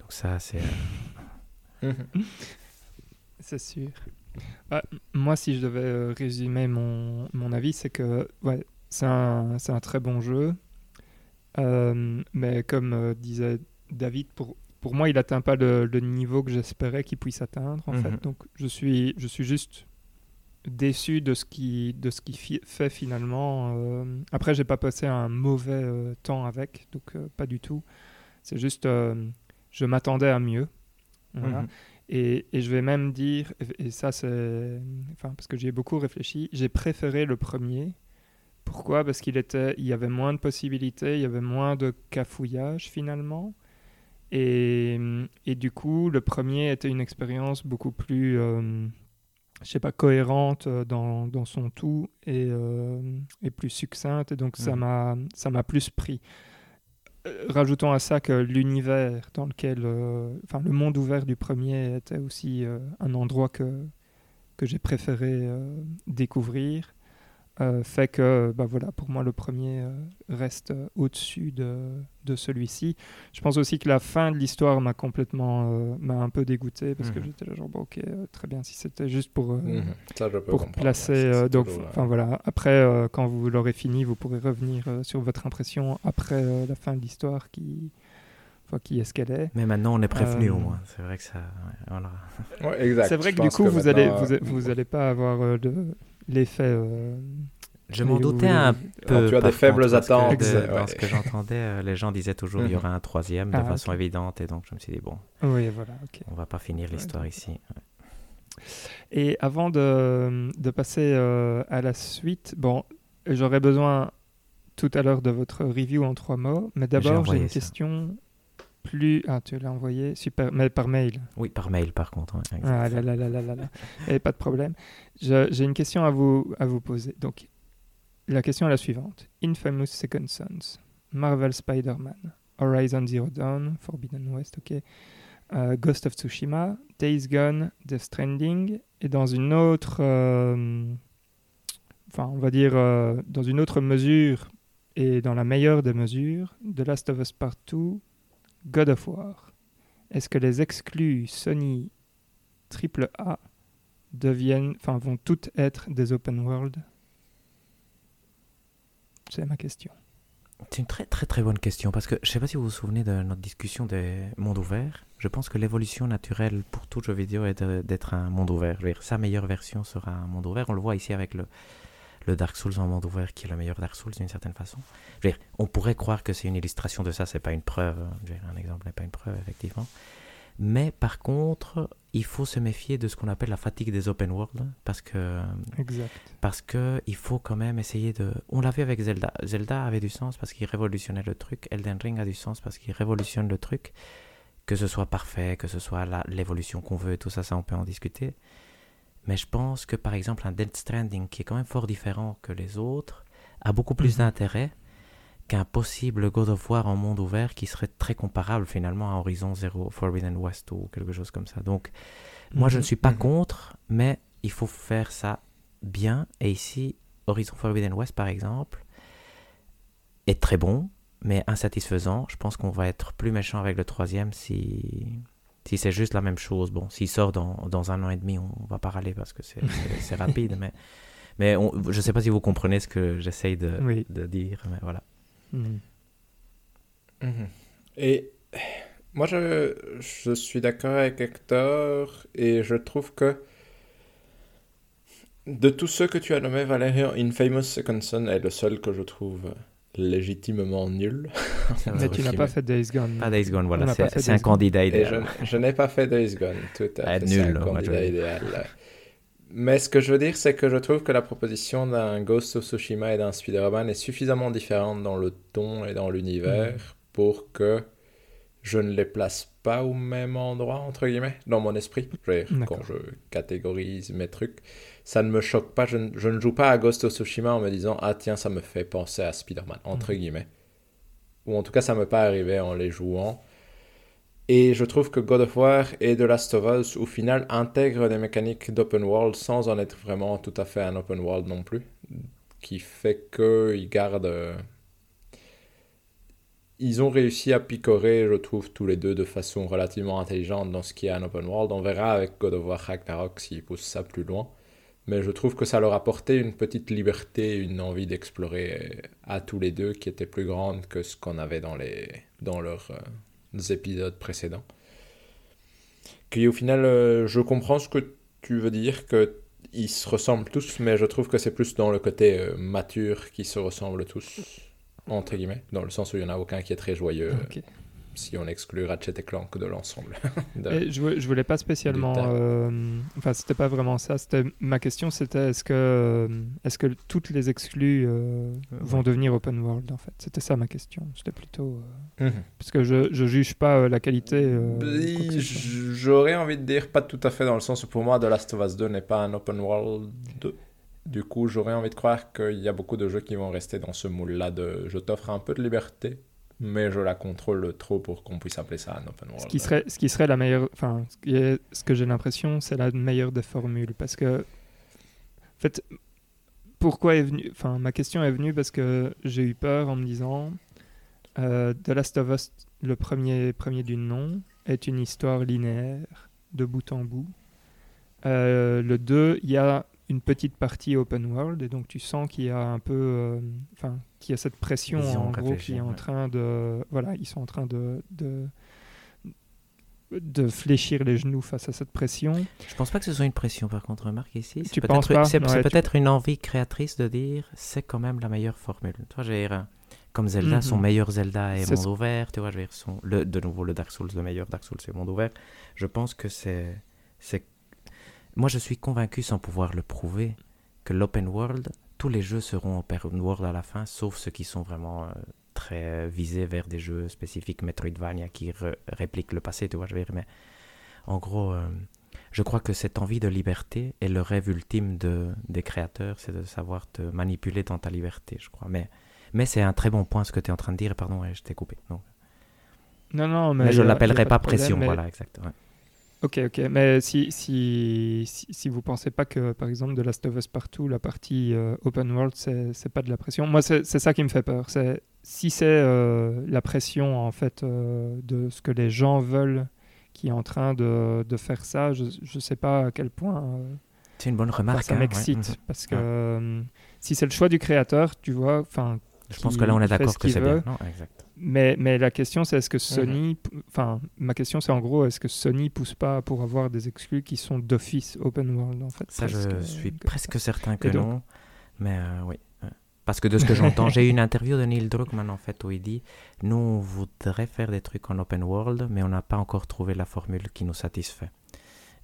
[SPEAKER 3] donc ça, c'est. euh,
[SPEAKER 1] C'est sûr. Bah, moi, si je devais euh, résumer mon, mon avis, c'est que ouais, c'est un, c'est un très bon jeu. Euh, mais comme disait David, pour, pour moi, il n'atteint pas le, le niveau que j'espérais qu'il puisse atteindre, en
[SPEAKER 3] Mhm.
[SPEAKER 1] fait. Donc, je suis, je suis juste déçu de ce qui, de ce qui fi- fait finalement. Euh, après, j'ai pas passé un mauvais euh, temps avec, donc euh, pas du tout. C'est juste, euh, je m'attendais à mieux. Voilà.
[SPEAKER 3] Mhm.
[SPEAKER 1] Et, et je vais même dire, et ça c'est, enfin parce que j'y ai beaucoup réfléchi, j'ai préféré le premier. Pourquoi? Parce qu'il était, il y avait moins de possibilités, il y avait moins de cafouillage finalement. Et, et du coup, le premier était une expérience beaucoup plus, je sais pas, cohérente euh, dans, dans son tout et, euh, et plus succincte. Et donc ça m'a, ça m'a plus pris. Euh, Rajoutons à ça que l'univers dans lequel, euh, enfin le monde ouvert du premier était aussi euh, un endroit que, que j'ai préféré découvrir, euh, fait que bah voilà, pour moi le premier euh, reste euh, au-dessus de, de celui-ci. Je pense aussi que la fin de l'histoire m'a complètement, euh, m'a un peu dégoûté parce que
[SPEAKER 3] Mhm.
[SPEAKER 1] j'étais là genre bon, ok très bien si c'était juste pour euh,
[SPEAKER 2] Mhm. Ça, je peux
[SPEAKER 1] pour placer.
[SPEAKER 2] ouais,
[SPEAKER 1] euh, donc, enfin voilà. Après, euh, quand vous l'aurez fini, vous pourrez revenir euh, sur votre impression après euh, la fin de l'histoire, qui, qui est ce qu'elle est.
[SPEAKER 3] Mais maintenant, on est prévenu
[SPEAKER 1] Euh,
[SPEAKER 3] au moins. C'est vrai que ça. ouais, voilà.
[SPEAKER 2] ouais, exact.
[SPEAKER 1] C'est vrai
[SPEAKER 2] Je
[SPEAKER 1] que du coup, vous allez,
[SPEAKER 2] maintenant,
[SPEAKER 1] vous, vous allez pas avoir euh, de- l'effet. euh,
[SPEAKER 3] Je m'en doutais un peu.
[SPEAKER 2] tu as des faibles
[SPEAKER 3] contre, parce que
[SPEAKER 2] attentes,
[SPEAKER 3] de-
[SPEAKER 2] ouais.
[SPEAKER 3] Que j'entendais, euh, les gens disaient toujours il y
[SPEAKER 2] Mhm.
[SPEAKER 3] aura un troisième de
[SPEAKER 1] Ah,
[SPEAKER 3] façon évidente. Et donc, je me suis dit, bon,
[SPEAKER 1] Oui, voilà. ok.
[SPEAKER 3] on va pas finir l'histoire ici.
[SPEAKER 1] Et avant de, de passer euh, à la suite, bon, j'aurais besoin tout à l'heure de votre review en trois mots, mais d'abord j'ai une
[SPEAKER 3] ça.
[SPEAKER 1] question plus. Ah, tu l'as envoyé Super, mais par mail.
[SPEAKER 3] Oui, par mail, par contre. ouais.
[SPEAKER 1] Ah là là là là là là. Eh, pas de problème. J'ai une question à vous, à vous poser. Donc, la question est la suivante. Infamous Second Sons, Marvel Spider-Man, Horizon Zero Dawn, Forbidden West, ok, euh, Ghost of Tsushima, Days Gone, Death Stranding, et dans une autre, euh, enfin, on va dire, euh, dans une autre mesure, et dans la meilleure des mesures, The Last of Us Part 2, God of War. Est-ce que les exclus Sony triple A deviennent, enfin, vont toutes être des open world? C'est ma question.
[SPEAKER 3] C'est une très très très bonne question parce que je sais pas si vous vous souvenez de notre discussion des mondes ouverts. Je pense que l'évolution naturelle pour tout jeu vidéo est d'être un monde ouvert. Sa meilleure version sera un monde ouvert. On le voit ici avec le, le Dark Souls en monde ouvert qui est le meilleur Dark Souls d'une certaine façon. Je veux dire, on pourrait croire que c'est une illustration de ça, c'est pas une preuve. Je veux dire, un exemple n'est pas une preuve effectivement. Mais par contre, il faut se méfier de ce qu'on appelle la fatigue des open world parce que
[SPEAKER 1] Exact.
[SPEAKER 3] parce que il faut quand même essayer de. On l'a vu avec Zelda. Zelda avait du sens parce qu'il révolutionnait le truc. Elden Ring a du sens parce qu'il révolutionne le truc. Que ce soit parfait, que ce soit l'évolution qu'on veut et tout ça, ça on peut en discuter. Mais je pense que par exemple un Death Stranding qui est quand même fort différent que les autres a beaucoup plus
[SPEAKER 1] Mhm.
[SPEAKER 3] d'intérêt qu'un possible God of War en monde ouvert qui serait très comparable finalement à Horizon Zero Forbidden West ou quelque chose comme ça. Donc moi je ne
[SPEAKER 1] Mhm.
[SPEAKER 3] suis pas
[SPEAKER 2] Mhm.
[SPEAKER 3] contre, mais il faut faire ça bien. Et ici, Horizon Forbidden West, par exemple, est très bon, mais insatisfaisant. Je pense qu'on va être plus méchant avec le troisième si, si c'est juste la même chose. Bon, s'il sort dans, dans un an et demi, on va pas râler parce que c'est rapide, mais, mais on- je ne sais pas si vous comprenez ce que j'essaye de,
[SPEAKER 1] Oui.
[SPEAKER 3] de dire, mais voilà.
[SPEAKER 1] Mhm.
[SPEAKER 2] Mhm. Et moi, je, je suis d'accord avec Hector et je trouve que de tous ceux que tu as nommés, Valérian, Infamous Second Son est le seul que je trouve légitimement nul.
[SPEAKER 3] Va
[SPEAKER 1] Mais tu n'as pas fait Days Gone.
[SPEAKER 3] Pas Days Gone,
[SPEAKER 1] On
[SPEAKER 3] voilà, c'est un candidat
[SPEAKER 2] Et je,
[SPEAKER 3] idéal.
[SPEAKER 2] je n'ai pas fait Days Gone, tout à
[SPEAKER 3] Ah,
[SPEAKER 2] fait.
[SPEAKER 3] nul,
[SPEAKER 2] un candidat idéal. Mais ce que je veux dire, c'est que je trouve que la proposition d'un Ghost of Tsushima et d'un Spider-Man est suffisamment différente dans le ton et dans l'univers pour que je ne les place pas au même endroit, entre guillemets, dans mon esprit. Je veux dire,
[SPEAKER 1] D'accord.
[SPEAKER 2] quand je catégorise mes trucs, ça ne me choque pas. Je, ne- je ne joue pas à Ghost of Tsushima en me disant Ah, tiens, ça me fait penser à Spider-Man, entre
[SPEAKER 1] Mhm.
[SPEAKER 2] guillemets. Ou en tout cas, ça m'est pas arrivé en les jouant. Et je trouve que God of War et The Last of Us, au final, intègrent des mécaniques d'open world sans en être vraiment tout à fait un open world non plus. Qui fait qu'ils gardent. euh, Ils ont réussi à picorer, je trouve, tous les deux de façon relativement intelligente dans ce qui est un open world. On verra avec God of War Ragnarok s'ils poussent ça plus loin. Mais je trouve que ça leur apportait une petite liberté, une envie d'explorer à tous les deux qui était plus grande que ce qu'on avait dans, les, dans leurs euh, épisodes précédents. Qui au final, euh, je comprends ce que tu veux dire, qu'ils se ressemblent tous, mais je trouve que c'est plus dans le côté euh, mature qu'ils se ressemblent tous, entre guillemets, dans le sens où il n'y en a aucun qui est très joyeux. Si on exclut Ratchet et Clank de l'ensemble.
[SPEAKER 1] Je, voulais- je voulais pas spécialement. Euh, enfin, c'était pas vraiment ça. C'était ma question. C'était est-ce que euh, est-ce que toutes les exclus euh, vont devenir open world en fait? C'était ça ma question. C'était plutôt euh,
[SPEAKER 2] Mhm.
[SPEAKER 1] parce que je je juge pas euh, la qualité. euh.
[SPEAKER 2] J- J'aurais envie de dire pas tout à fait dans le sens où pour moi The Last of Us 2 n'est pas un open world. Du coup, j'aurais envie de croire qu'il y a beaucoup de jeux qui vont rester dans ce moule-là de je t'offre un peu de liberté, mais je la contrôle trop pour qu'on puisse appeler ça un open world.
[SPEAKER 1] Ce qui serait, ce qui serait la meilleure, enfin, ce, que j'ai l'impression, c'est la meilleure des formules. Parce que, en fait, pourquoi est venu, enfin, ma question est venue parce que j'ai eu peur en me disant, euh, The Last of Us, le premier, premier du nom, est une histoire linéaire, de bout en bout. Euh, le 2, il y a une petite partie open world, et donc tu sens qu'il y a un peu, euh, enfin, qu'il y a cette pression en gros qui est en train de, voilà, ils sont en train de, de de fléchir les genoux face à cette pression.
[SPEAKER 3] Je pense pas que ce soit une pression, par contre, remarque ici. C'est
[SPEAKER 1] Tu
[SPEAKER 3] peut-être-
[SPEAKER 1] penses pas?
[SPEAKER 3] C'est c'est
[SPEAKER 1] Ouais, tu-
[SPEAKER 3] peut-être une envie créatrice de dire c'est quand même la meilleure formule. Tu dire, euh, comme Zelda, son
[SPEAKER 1] Mhm.
[SPEAKER 3] meilleur Zelda est
[SPEAKER 1] C'est
[SPEAKER 3] monde ouvert. Tu vois, je veux dire, son, le, de nouveau, le Dark Souls, le meilleur Dark Souls, c'est monde ouvert. Je pense que c'est. c'est- Moi, je suis convaincu, sans pouvoir le prouver, que l'open world, tous les jeux seront open world à la fin, sauf ceux qui sont vraiment. euh, très visés vers des jeux spécifiques Metroidvania qui répliquent le passé, tu vois, je veux dire, mais en gros, euh, je crois que cette envie de liberté est le rêve ultime de, des créateurs, c'est de savoir te manipuler dans ta liberté, je crois. Mais, mais c'est un très bon point ce que tu es en train de dire, pardon, je t'ai coupé. Non.
[SPEAKER 1] Non, non, mais,
[SPEAKER 3] je
[SPEAKER 1] y a
[SPEAKER 3] l'appellerai pas,
[SPEAKER 1] problème,
[SPEAKER 3] pression,
[SPEAKER 1] mais-
[SPEAKER 3] voilà, exact. ouais.
[SPEAKER 1] Ok, ok. Mais si, si, si, si vous pensez pas que, par exemple, de Last of Us Partout, la partie euh, open world, c'est pas de la pression. Moi, c'est ça qui me fait peur. C'est si c'est euh, la pression, en fait, euh, de ce que les gens veulent qui est en train de, de faire ça, je, je sais pas à quel point
[SPEAKER 3] C'est une bonne remarque.
[SPEAKER 1] ça
[SPEAKER 3] hein,
[SPEAKER 1] m'excite.
[SPEAKER 3] Mhm.
[SPEAKER 1] Parce que
[SPEAKER 3] Ouais.
[SPEAKER 1] si c'est le choix du créateur, tu vois, enfin,
[SPEAKER 3] Je pense que là, on est d'accord que c'est bien.
[SPEAKER 1] veut.
[SPEAKER 3] Non, exact.
[SPEAKER 1] Mais, mais la question, c'est est-ce
[SPEAKER 3] Mhm.
[SPEAKER 1] que Sony. Enfin, ma question, c'est en gros, est-ce que Sony pousse pas pour avoir des exclus qui sont d'office open world, en fait?
[SPEAKER 3] Ça, je
[SPEAKER 1] presque,
[SPEAKER 3] suis presque
[SPEAKER 1] ça.
[SPEAKER 3] certain que
[SPEAKER 1] donc-
[SPEAKER 3] non. Mais euh, oui. Parce que de ce que j'entends, j'ai eu une interview de Neil Druckmann en fait où il dit Nous, on voudrait faire des trucs en open world, mais on n'a pas encore trouvé la formule qui nous satisfait.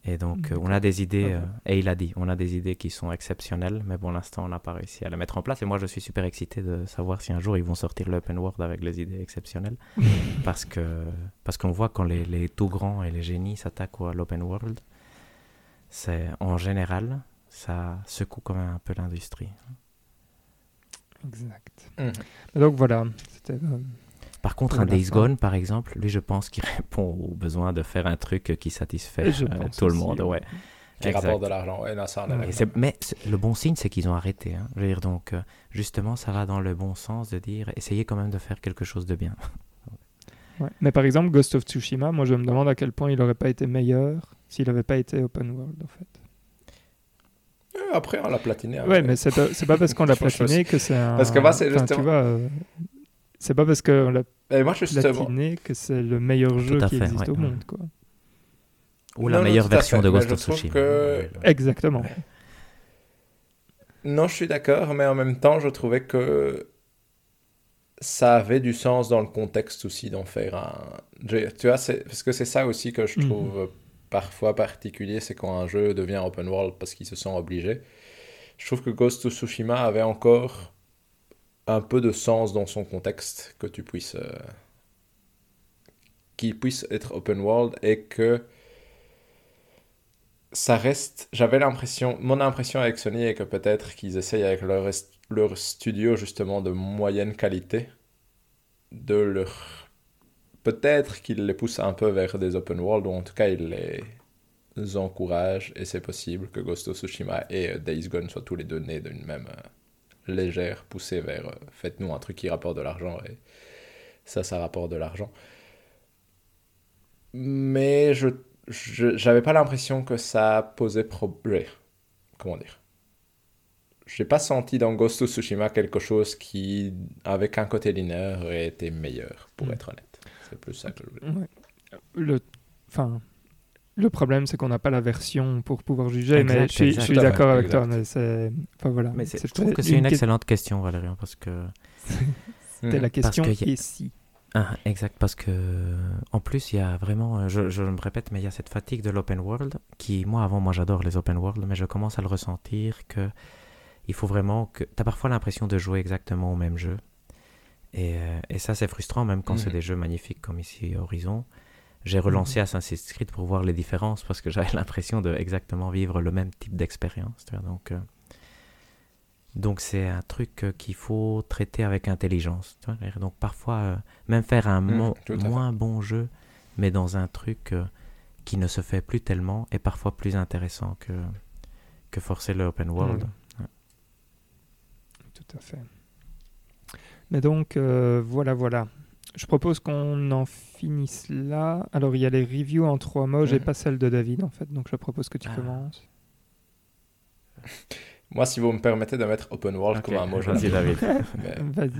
[SPEAKER 3] Et donc, euh, on a des idées, euh, et il a dit On a des idées qui sont exceptionnelles, mais pour l'instant, on n'a pas réussi à les mettre en place. Et moi, je suis super excité de savoir si un jour ils vont sortir l'open world avec les idées exceptionnelles. parce que parce qu'on voit quand les, les tout grands et les génies s'attaquent à l'open world, c'est en général, ça secoue quand même un peu l'industrie.
[SPEAKER 1] Exact. Et Donc voilà, c'était. euh,
[SPEAKER 3] Par contre, un Days
[SPEAKER 1] fin.
[SPEAKER 3] Gone, par exemple, lui, je pense qu'il répond au besoin de faire un truc qui satisfait
[SPEAKER 1] je
[SPEAKER 3] euh, tout le monde. Ouais.
[SPEAKER 2] Qui
[SPEAKER 3] Exact.
[SPEAKER 2] rapporte de l'argent. Ouais, non, ça, on est
[SPEAKER 1] Ouais.
[SPEAKER 3] Et
[SPEAKER 2] d'accord.
[SPEAKER 3] c'est- mais c'est- le bon signe, c'est qu'ils ont arrêté. hein. Je veux dire, donc, euh, justement, ça va dans le bon sens de dire essayez quand même de faire quelque chose de bien.
[SPEAKER 1] ouais. Mais par exemple, Ghost of Tsushima, moi je me demande à quel point il aurait pas été meilleur s'il n'avait pas été open world, en fait.
[SPEAKER 2] Euh, Après, on l'a platiné.
[SPEAKER 1] Ouais,
[SPEAKER 2] après.
[SPEAKER 1] mais c'est pas, c'est pas parce qu'on l'a platiné que c'est un.
[SPEAKER 2] Parce que moi, c'est
[SPEAKER 1] enfin,
[SPEAKER 2] justement-
[SPEAKER 1] Tu vois, euh, c'est pas parce qu'on l'a
[SPEAKER 2] Et moi, justement.
[SPEAKER 1] platiné que c'est le meilleur jeu qui
[SPEAKER 3] fait,
[SPEAKER 1] existe
[SPEAKER 3] ouais,
[SPEAKER 1] au
[SPEAKER 3] ouais.
[SPEAKER 1] monde, quoi.
[SPEAKER 3] Ou
[SPEAKER 2] Non,
[SPEAKER 3] la
[SPEAKER 2] non,
[SPEAKER 3] meilleure version de Ghost
[SPEAKER 2] je
[SPEAKER 3] of Tsushima.
[SPEAKER 2] que-.
[SPEAKER 1] Exactement.
[SPEAKER 2] Non, je suis d'accord, mais en même temps, je trouvais que ça avait du sens dans le contexte aussi d'en faire un. je- Tu vois, parce que c'est ça aussi que je
[SPEAKER 1] Mhm.
[SPEAKER 2] trouve parfois particulier, c'est quand un jeu devient open world parce qu'il se sent obligé. Je trouve que Ghost of Tsushima avait encore un peu de sens dans son contexte, que tu puisses. euh, qu'il puisse être open world et que ça reste. J'avais l'impression, mon impression avec Sony est que peut-être qu'ils essayent avec leur, studio justement de moyenne qualité de leur. Peut-être qu'ils les poussent un peu vers des open world ou en tout cas ils les encouragent et c'est possible que Ghost of Tsushima et euh, Days Gone soient tous les deux nés d'une même euh, légère poussée vers euh, faites-nous un truc qui rapporte de l'argent et ça, ça rapporte de l'argent. Mais je j'avais pas l'impression que ça posait problème. Comment dire? J'ai pas senti dans Ghost of Tsushima quelque chose qui, avec un côté linéaire, aurait été meilleur, pour
[SPEAKER 1] Mm.
[SPEAKER 2] être honnête. C'est plus ça que je voulais.
[SPEAKER 1] Ouais. Le, enfin, le problème, c'est qu'on n'a pas la version pour pouvoir juger, mais je suis, d'accord avec
[SPEAKER 2] exact.
[SPEAKER 1] toi. Mais c'est, enfin voilà.
[SPEAKER 3] Mais c'est- je trouve que c'est une
[SPEAKER 1] que-
[SPEAKER 3] excellente question, Valérian, parce que
[SPEAKER 1] C'était la question
[SPEAKER 3] que a-
[SPEAKER 1] et si?
[SPEAKER 3] Ah, exact, parce que en plus, il y a vraiment, je, je me répète, mais il y a cette fatigue de l'open world qui, moi, avant, moi, j'adore les open world, mais je commence à le ressentir que il faut vraiment que. Tu as parfois l'impression de jouer exactement au même jeu. Et, euh, et ça, c'est frustrant, même quand c'est
[SPEAKER 2] Mhm.
[SPEAKER 3] des jeux magnifiques comme ici Horizon. J'ai relancé Assassin's Creed pour voir les différences parce que j'avais l'impression de exactement vivre le même type d'expérience. Donc, euh, donc c'est un truc euh, qu'il faut traiter avec intelligence. Donc parfois, euh, même faire un
[SPEAKER 2] Mhm,
[SPEAKER 3] mo- moins bon jeu, mais dans un truc euh, qui ne se fait plus tellement, est parfois plus intéressant que, que forcer le open world.
[SPEAKER 1] Mhm. Tout à fait. Mais donc, voilà, voilà. Je propose qu'on en finisse là. Alors, il y a les reviews en trois mots. J'ai
[SPEAKER 2] Mhm.
[SPEAKER 1] pas celle de David, en fait. Donc, je propose que tu
[SPEAKER 3] Ah.
[SPEAKER 1] commences.
[SPEAKER 2] Moi, si vous me permettez de mettre open world
[SPEAKER 3] Ok,
[SPEAKER 2] comme un mot, je
[SPEAKER 3] vas-y. David.
[SPEAKER 2] Mais
[SPEAKER 1] Vas-y.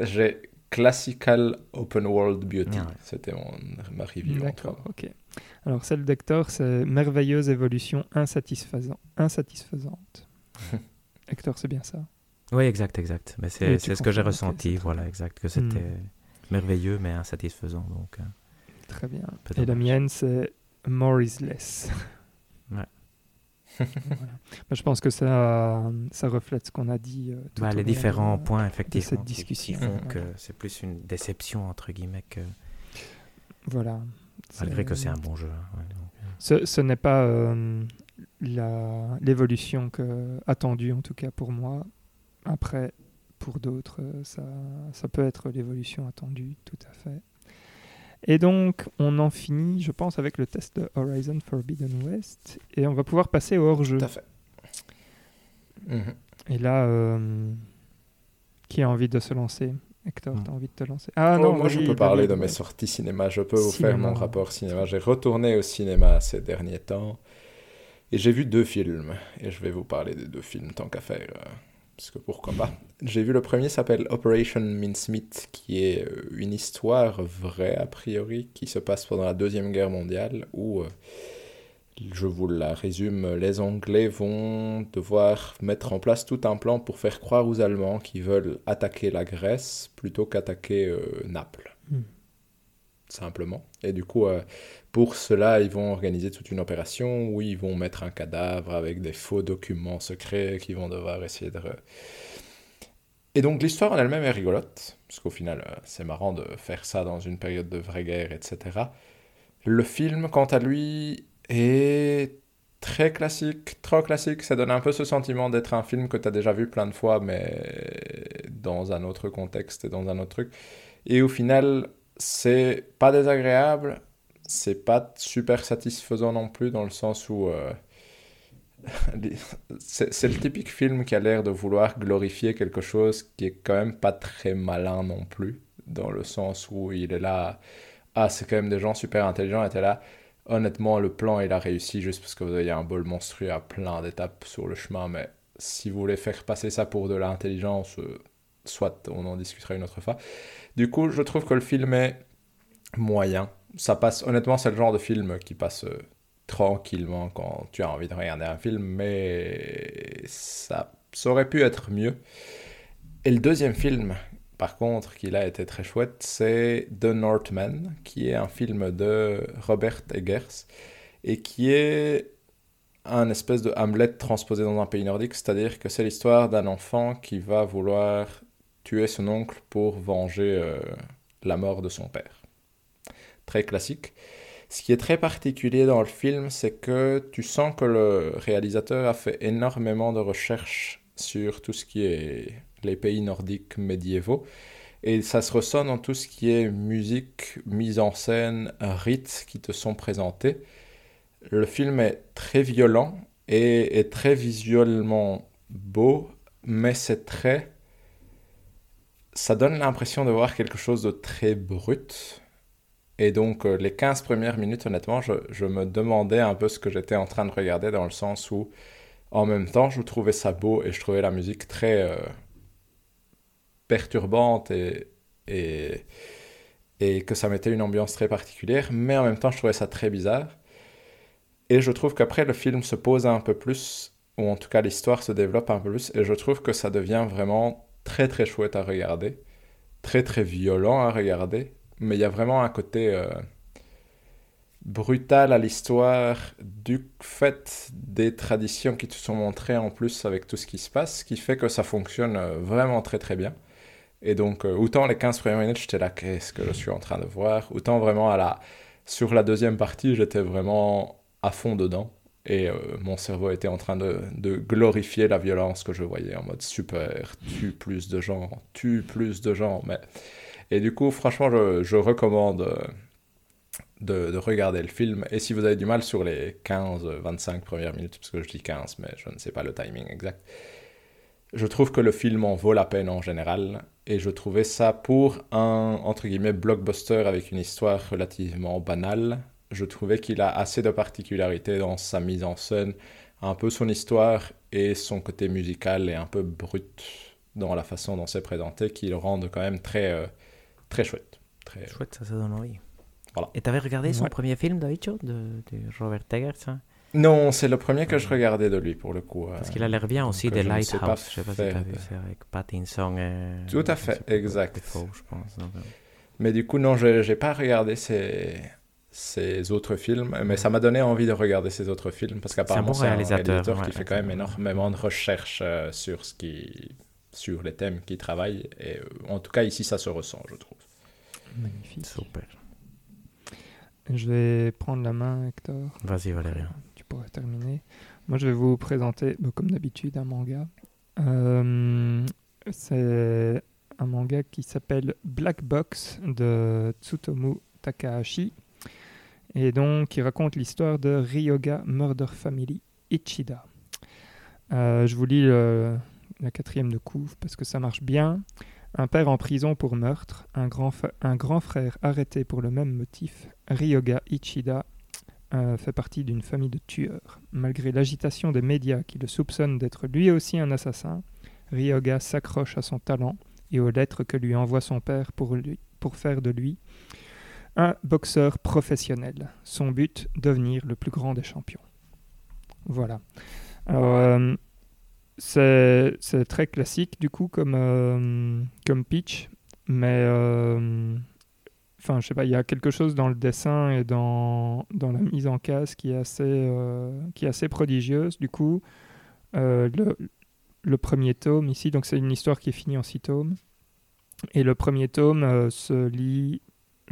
[SPEAKER 2] J'ai classical open world beauty.
[SPEAKER 3] Ah ouais.
[SPEAKER 2] C'était mon, ma review. en
[SPEAKER 1] D'accord,
[SPEAKER 2] trois mots.
[SPEAKER 1] ok. Alors, celle d'Hector, c'est merveilleuse évolution insatisfaisant- insatisfaisante. Hector, c'est bien ça
[SPEAKER 3] Oui, exact, exact. Mais c'est ce que j'ai ressenti, voilà, exact, que c'était
[SPEAKER 1] Hmm.
[SPEAKER 3] merveilleux mais insatisfaisant. Donc, euh,
[SPEAKER 1] Très bien. Et la mienne, c'est More is less.
[SPEAKER 3] Ouais.
[SPEAKER 1] Voilà. Je pense que ça, ça reflète ce qu'on a dit. euh, tout
[SPEAKER 3] Bah, les différents
[SPEAKER 1] de-
[SPEAKER 3] points, effectivement,
[SPEAKER 1] cette
[SPEAKER 3] qui- qui
[SPEAKER 1] discussion.
[SPEAKER 3] font que c'est plus une déception, entre guillemets, que,
[SPEAKER 1] Voilà.
[SPEAKER 3] malgré que c'est un bon jeu. hein, ouais, donc, euh.
[SPEAKER 1] Ce, ce n'est pas euh, la- l'évolution que- attendue, en tout cas pour moi. Après, pour d'autres, euh, ça, ça peut être l'évolution attendue, tout à fait. Et donc, on en finit, je pense, avec le test de Horizon Forbidden West. Et on va pouvoir passer au hors-jeu.
[SPEAKER 2] Tout à fait. Mhm.
[SPEAKER 1] Et là, euh, qui a envie de se lancer? Hector,
[SPEAKER 3] Hmm.
[SPEAKER 1] tu as envie de te lancer? Ah
[SPEAKER 2] Oh,
[SPEAKER 1] non,
[SPEAKER 2] moi, je peux parler de mes
[SPEAKER 1] ouais.
[SPEAKER 2] sorties cinéma. Je peux vous
[SPEAKER 1] Cinéma.
[SPEAKER 2] faire mon rapport cinéma. J'ai retourné au cinéma ces derniers temps et j'ai vu deux films. Et je vais vous parler des deux films tant qu'à faire. Parce que pourquoi pas. J'ai vu le premier s'appelle Operation Mincemeat, qui est euh, une histoire vraie a priori qui se passe pendant la Deuxième Guerre mondiale où. euh, je vous la résume, les Anglais vont devoir mettre en place tout un plan pour faire croire aux Allemands qu'ils veulent attaquer la Grèce plutôt qu'attaquer euh, Naples. Simplement. Et du coup, euh, pour cela, ils vont organiser toute une opération où ils vont mettre un cadavre avec des faux documents secrets qu'ils vont devoir essayer de... Et donc l'histoire en elle-même est rigolote, parce qu'au final, euh, c'est marrant de faire ça dans une période de vraie guerre, etc. Le film, quant à lui, est très classique, trop classique. Ça donne un peu ce sentiment d'être un film que tu as déjà vu plein de fois, mais dans un autre contexte et dans un autre truc. Et au final, c'est pas désagréable, c'est pas super satisfaisant non plus, dans le sens où. euh, c'est le typique film qui a l'air de vouloir glorifier quelque chose qui est quand même pas très malin non plus, dans le sens où il est là. Ah, c'est quand même des gens super intelligents, et t'es là. Honnêtement, le plan, il a réussi juste parce que vous avez un bol monstrueux à plein d'étapes sur le chemin, mais si vous voulez faire passer ça pour de l'intelligence, euh, soit on en discutera une autre fois. Du coup, je trouve que le film est moyen. Ça passe, honnêtement, c'est le genre de film qui passe euh, tranquillement quand tu as envie de regarder un film, mais ça, ça aurait pu être mieux. Et le deuxième film, par contre, qui là était très chouette, c'est The Northman, qui est un film de Robert Eggers et qui est un espèce de Hamlet transposé dans un pays nordique, c'est-à-dire que c'est l'histoire d'un enfant qui va vouloir son oncle pour venger euh, la mort de son père. Très classique. Ce qui est très particulier dans le film, c'est que tu sens que le réalisateur a fait énormément de recherches sur tout ce qui est les pays nordiques médiévaux. Et ça se ressent dans tout ce qui est musique, mise en scène, rites qui te sont présentés. Le film est très violent et est très visuellement beau, mais c'est très... Ça donne l'impression de voir quelque chose de très brut. Et donc, euh, les 15 premières minutes, honnêtement, je, me demandais un peu ce que j'étais en train de regarder, dans le sens où En même temps, je trouvais ça beau et je trouvais la musique très euh, perturbante et, et, et que ça mettait une ambiance très particulière, mais en même temps, je trouvais ça très bizarre. Et je trouve qu'après, le film se pose un peu plus, ou en tout cas l'histoire se développe un peu plus, et je trouve que ça devient vraiment très très chouette à regarder, très très violent à regarder, mais il y a vraiment un côté euh, brutal à l'histoire du fait des traditions qui te sont montrées en plus avec tout ce qui se passe, qui fait que ça fonctionne euh, vraiment très très bien. Et donc, euh, autant les 15 premières minutes, j'étais là, qu'est-ce que je suis en train de voir? Autant vraiment à la... sur la deuxième partie, j'étais vraiment à fond dedans. Et euh, mon cerveau était en train de, glorifier la violence que je voyais en mode super, tue plus de gens, tue plus de gens. Mais... Et du coup, franchement, je, je recommande euh, de, de, regarder le film. Et si vous avez du mal sur les 15-25 premières minutes, parce que je dis 15, mais je ne sais pas le timing exact, je trouve que le film en vaut la peine en général. Et je trouvais ça pour un, entre guillemets, blockbuster avec une histoire relativement banale je trouvais qu'il a assez de particularités dans sa mise en scène, un peu son histoire et son côté musical est un peu brut dans la façon dont c'est présenté, qui le rendent quand même très, euh, très chouette. Très...
[SPEAKER 3] Chouette, ça, ça donne envie.
[SPEAKER 2] Voilà.
[SPEAKER 3] Et t'avais regardé son
[SPEAKER 1] Ouais.
[SPEAKER 3] premier film, David, de, de Robert Eggers hein?
[SPEAKER 2] Non, c'est le premier que je regardais de lui pour le coup. euh,
[SPEAKER 3] Parce qu'il a l'air bien aussi des
[SPEAKER 2] je ne sais pas
[SPEAKER 3] Lighthouse. Je sais pas si
[SPEAKER 2] faire
[SPEAKER 3] t'as vu, c'est avec Pattinson et...
[SPEAKER 2] Tout à fait, exact.
[SPEAKER 3] Defoe, je pense. donc, euh,
[SPEAKER 2] Mais du coup, non, je n'ai pas regardé ses, ses autres films, mais ça m'a donné envie de regarder ses autres films, parce qu'apparemment
[SPEAKER 3] bon
[SPEAKER 2] c'est un
[SPEAKER 3] réalisateur,
[SPEAKER 2] réalisateur
[SPEAKER 3] ouais,
[SPEAKER 2] qui fait quand même énormément de recherches euh, sur, ce qui, sur les thèmes qu'il travaille, et euh, en tout cas ici ça se ressent, je trouve.
[SPEAKER 1] Magnifique.
[SPEAKER 3] Super.
[SPEAKER 1] Je vais prendre la main, Hector.
[SPEAKER 3] Vas-y, Valérien.
[SPEAKER 1] Tu pourrais terminer. Moi, je vais vous présenter, bah, comme d'habitude, un manga. Euh, c'est un manga qui s'appelle Black Box de Tsutomu Takahashi. Et donc, qui raconte l'histoire de Ryoga Murder Family Ichida. Euh, je vous lis la quatrième de couve parce que ça marche bien. Un père en prison pour meurtre, un grand, fa- un grand frère arrêté pour le même motif. Ryoga Ichida euh, fait partie d'une famille de tueurs. Malgré l'agitation des médias qui le soupçonnent d'être lui aussi un assassin, Ryoga s'accroche à son talent et aux lettres que lui envoie son père pour, lui, pour faire de lui un boxeur professionnel. Son but, devenir le plus grand des champions. Voilà. Euh, c'est très classique du coup comme, euh, comme pitch, mais euh, enfin je sais pas, il y a quelque chose dans le dessin et dans, dans la mise en case qui est assez, qui est assez prodigieuse. Du coup, le, premier tome ici, donc c'est une histoire qui est finie en six tomes, et le premier tome se lit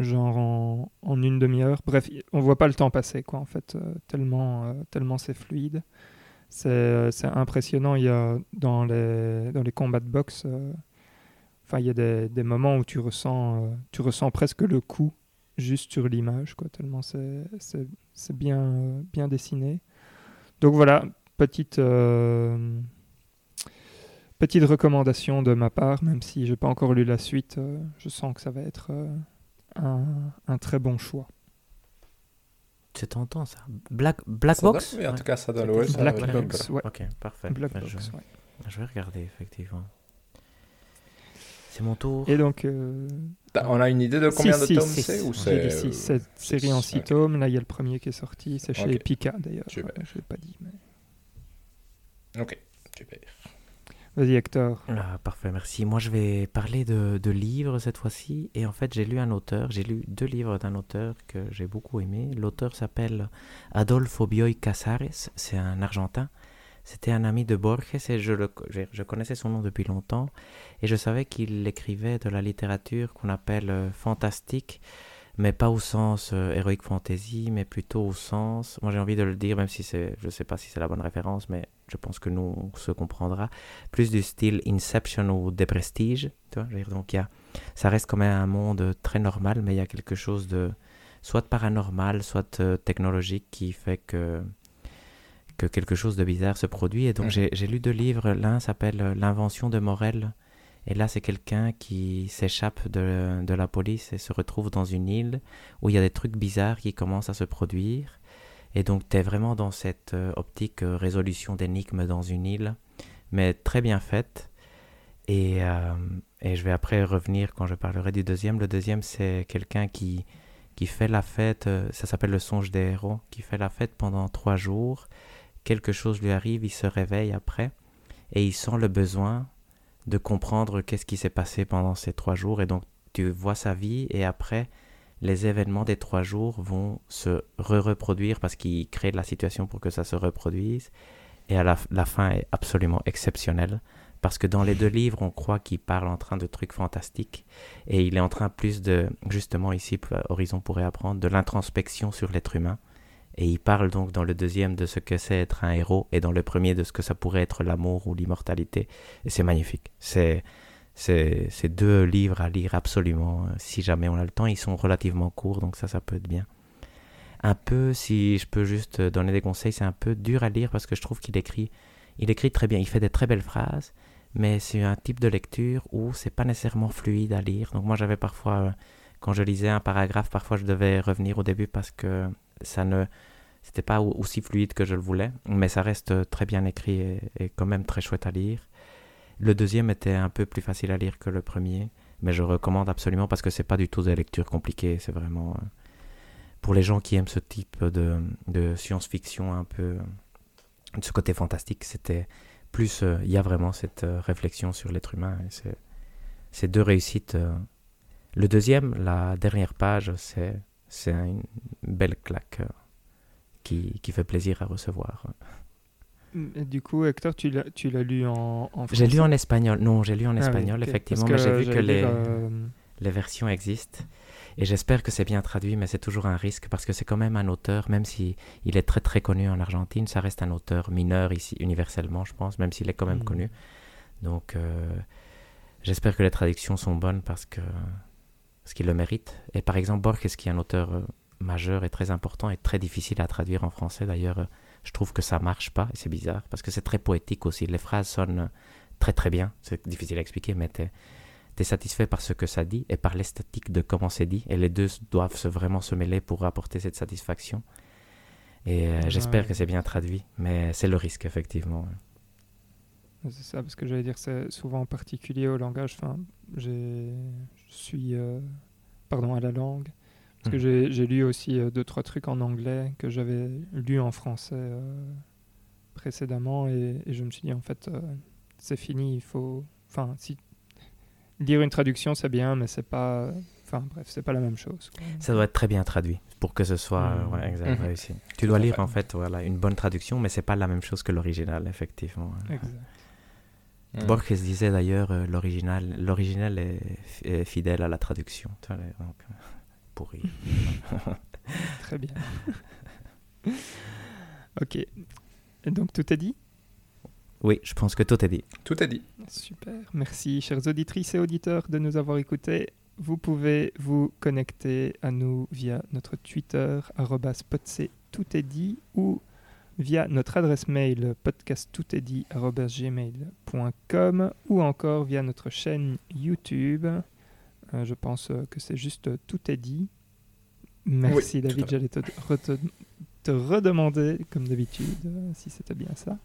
[SPEAKER 1] genre en, une demi-heure. Bref, on voit pas le temps passer quoi en fait, euh, tellement, euh, tellement c'est fluide. C'est euh, c'est impressionnant. Il y a dans les, dans les combats de boxe, enfin, il y a des, des moments où tu ressens, tu ressens presque le coup juste sur l'image, quoi, tellement c'est bien, bien dessiné. Donc voilà, petite, petite recommandation de ma part, même si j'ai pas encore lu la suite, je sens que ça va être un, un très bon choix.
[SPEAKER 3] C'est tentant, ça. Black, Black
[SPEAKER 2] Ça donne-
[SPEAKER 3] Box
[SPEAKER 2] oui, en
[SPEAKER 3] Ouais.
[SPEAKER 2] tout cas, ça donne
[SPEAKER 3] C'était
[SPEAKER 2] ouais,
[SPEAKER 1] Black
[SPEAKER 3] Black
[SPEAKER 1] Box.
[SPEAKER 3] Ok, parfait.
[SPEAKER 1] Black
[SPEAKER 3] Ben,
[SPEAKER 1] Box,
[SPEAKER 3] je,
[SPEAKER 1] ouais.
[SPEAKER 3] je vais regarder, effectivement. C'est mon tour.
[SPEAKER 1] Et donc, euh,
[SPEAKER 2] On a une idée de combien
[SPEAKER 1] Six,
[SPEAKER 2] de
[SPEAKER 1] six,
[SPEAKER 2] tomes c'est ou
[SPEAKER 3] J'ai
[SPEAKER 2] c'est
[SPEAKER 1] dit
[SPEAKER 2] euh,
[SPEAKER 1] six, cette série en
[SPEAKER 2] six,
[SPEAKER 1] 6
[SPEAKER 2] ok.
[SPEAKER 1] tomes. Là, il y a le premier qui est sorti. C'est chez
[SPEAKER 2] Ok.
[SPEAKER 1] Pika, d'ailleurs. Je l'ai pas dit. Mais...
[SPEAKER 2] Ok, super.
[SPEAKER 1] Vas-y, Hector.
[SPEAKER 3] Ah, parfait, merci. Moi, je vais parler de, livres cette fois-ci. Et en fait, j'ai lu un auteur, j'ai lu deux livres d'un auteur que j'ai beaucoup aimé. L'auteur s'appelle Adolfo Bioy Casares, c'est un Argentin. C'était un ami de Borges et je, connaissais son nom depuis longtemps. Et je savais qu'il écrivait de la littérature qu'on appelle euh, fantastique, mais pas au sens euh, heroic fantasy, mais plutôt au sens, moi j'ai envie de le dire, même si je ne sais pas si c'est la bonne référence, mais je pense que nous, on se comprendra plus du style Inception ou des Prestige. Tu vois, donc il y a, ça reste quand même un monde très normal, mais il y a quelque chose de soit paranormal, soit euh, technologique qui fait que, que quelque chose de bizarre se produit. Et donc j'ai j'ai lu deux livres. L'un s'appelle euh, L'invention de Morel. Et là, c'est quelqu'un qui s'échappe de, de la police et se retrouve dans une île où il y a des trucs bizarres qui commencent à se produire. Et donc, tu es vraiment dans cette euh, optique euh, résolution d'énigmes dans une île, mais très bien faite. Et, euh, et je vais après revenir quand je parlerai du deuxième. Le deuxième, c'est quelqu'un qui, qui fait la fête, ça s'appelle le songe des héros, qui fait la fête pendant trois jours. Quelque chose lui arrive, il se réveille après, et il sent le besoin de comprendre qu'est-ce qui s'est passé pendant ces trois jours. Et donc, tu vois sa vie, et après, les événements des trois jours vont se re-reproduire parce qu'il crée la situation pour que ça se reproduise. Et à la, la fin est absolument exceptionnelle. Parce que dans les deux livres, on croit qu'il parle en train de trucs fantastiques. Et il est en train plus de, justement ici, Horizon pourrait apprendre, de l'introspection sur l'être humain. Et il parle donc dans le deuxième de ce que c'est être un héros et dans le premier de ce que ça pourrait être l'amour ou l'immortalité. Et c'est magnifique. C'est, c'est deux livres à lire absolument si jamais on a le temps. Ils sont relativement courts, donc ça, ça peut être bien. Un peu, si je peux juste donner des conseils, c'est un peu dur à lire parce que je trouve qu'il écrit, il écrit très bien. Il fait des très belles phrases, mais c'est un type de lecture où c'est pas nécessairement fluide à lire. Donc moi, j'avais parfois, quand je lisais un paragraphe, parfois je devais revenir au début parce que ça ne, c'était pas au- aussi fluide que je le voulais, mais ça reste très bien écrit et quand même très chouette à lire. Le deuxième était un peu plus facile à lire que le premier, mais je recommande absolument parce que c'est pas du tout des lectures compliquées, c'est vraiment euh, pour les gens qui aiment ce type de, science-fiction un peu, de ce côté fantastique, c'était plus, euh, il y a vraiment cette euh, réflexion sur l'être humain, et c'est deux réussites. Le deuxième, la dernière page, c'est, une belle claque qui fait plaisir à recevoir.
[SPEAKER 1] Du coup, Hector, tu l'as, tu l'as lu en, en
[SPEAKER 3] J'ai lu
[SPEAKER 1] français
[SPEAKER 3] en espagnol, non, j'ai lu en
[SPEAKER 1] Ah
[SPEAKER 3] espagnol,
[SPEAKER 1] ok.
[SPEAKER 3] effectivement,
[SPEAKER 1] Parce
[SPEAKER 3] mais j'ai vu que les,
[SPEAKER 1] euh,
[SPEAKER 3] les versions existent. Et j'espère que c'est bien traduit, mais c'est toujours un risque parce que c'est quand même un auteur, même si il est très très connu en Argentine, ça reste un auteur mineur ici, universellement, je pense, même s'il est quand même
[SPEAKER 1] Mhm.
[SPEAKER 3] connu. Donc euh, j'espère que les traductions sont bonnes parce que parce qu'il le mérite. Et par exemple, Borges, qui est un auteur euh, majeur et très important et très difficile à traduire en français, d'ailleurs, je trouve que ça marche pas, et c'est bizarre, parce que c'est très poétique aussi. Les phrases sonnent très très bien, c'est difficile à expliquer, mais t'es es satisfait par ce que ça dit et par l'esthétique de comment c'est dit, et les deux doivent se, vraiment se mêler pour apporter cette satisfaction. Et euh, j'espère
[SPEAKER 1] Ouais.
[SPEAKER 3] que c'est bien traduit, mais c'est le risque, effectivement.
[SPEAKER 1] C'est ça, parce que j'allais dire, c'est souvent particulier au langage. Enfin, je suis, euh, pardon, à la langue. Parce que
[SPEAKER 3] Mhm.
[SPEAKER 1] j'ai, j'ai lu aussi euh, deux, trois trucs en anglais que j'avais lu en français euh, précédemment. Et, et je me suis dit, en fait, euh, c'est fini. Il faut. Enfin, si. Lire une traduction, c'est bien, mais c'est pas. Enfin, bref, c'est pas la même chose. quoi.
[SPEAKER 3] Ça doit être très bien traduit pour que ce soit
[SPEAKER 1] Mhm.
[SPEAKER 3] ouais, exact,
[SPEAKER 2] Mhm.
[SPEAKER 3] réussi. Tu dois lire
[SPEAKER 2] fait.
[SPEAKER 3] en fait voilà, une bonne traduction, mais c'est pas la même chose que l'original, effectivement.
[SPEAKER 1] Exact.
[SPEAKER 2] Mm.
[SPEAKER 3] Borges disait d'ailleurs euh, l'original, l'original est, f- est fidèle à la traduction. Tu vois, les- donc, pourri.
[SPEAKER 1] Très bien. ok. Et donc, tout est dit?
[SPEAKER 3] Oui, je pense que tout est dit.
[SPEAKER 2] Tout est dit.
[SPEAKER 1] Super. Merci, chères auditrices et auditeurs, de nous avoir écoutés. Vous pouvez vous connecter à nous via notre Twitter, podc, tout est dit, ou via notre adresse mail podcasttoutestdit@gmail.com ou encore via notre chaîne YouTube. Euh, je pense euh, que c'est juste euh, tout est dit. Merci
[SPEAKER 2] Oui,
[SPEAKER 1] David, j'allais te, redemander, comme d'habitude, si c'était bien ça.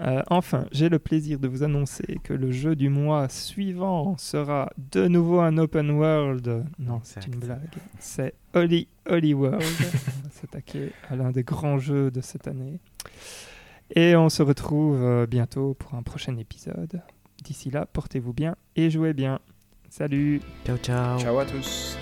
[SPEAKER 1] Euh, enfin, j'ai le plaisir de vous annoncer que le jeu du mois suivant sera de nouveau un open world. Non, c'est une blague. C'est Holy Holy World. on va s'attaquer à l'un des grands jeux de cette année. Et on se retrouve bientôt pour un prochain épisode. D'ici là, portez-vous bien et jouez bien. Salut
[SPEAKER 3] Ciao, ciao.
[SPEAKER 2] Ciao à tous.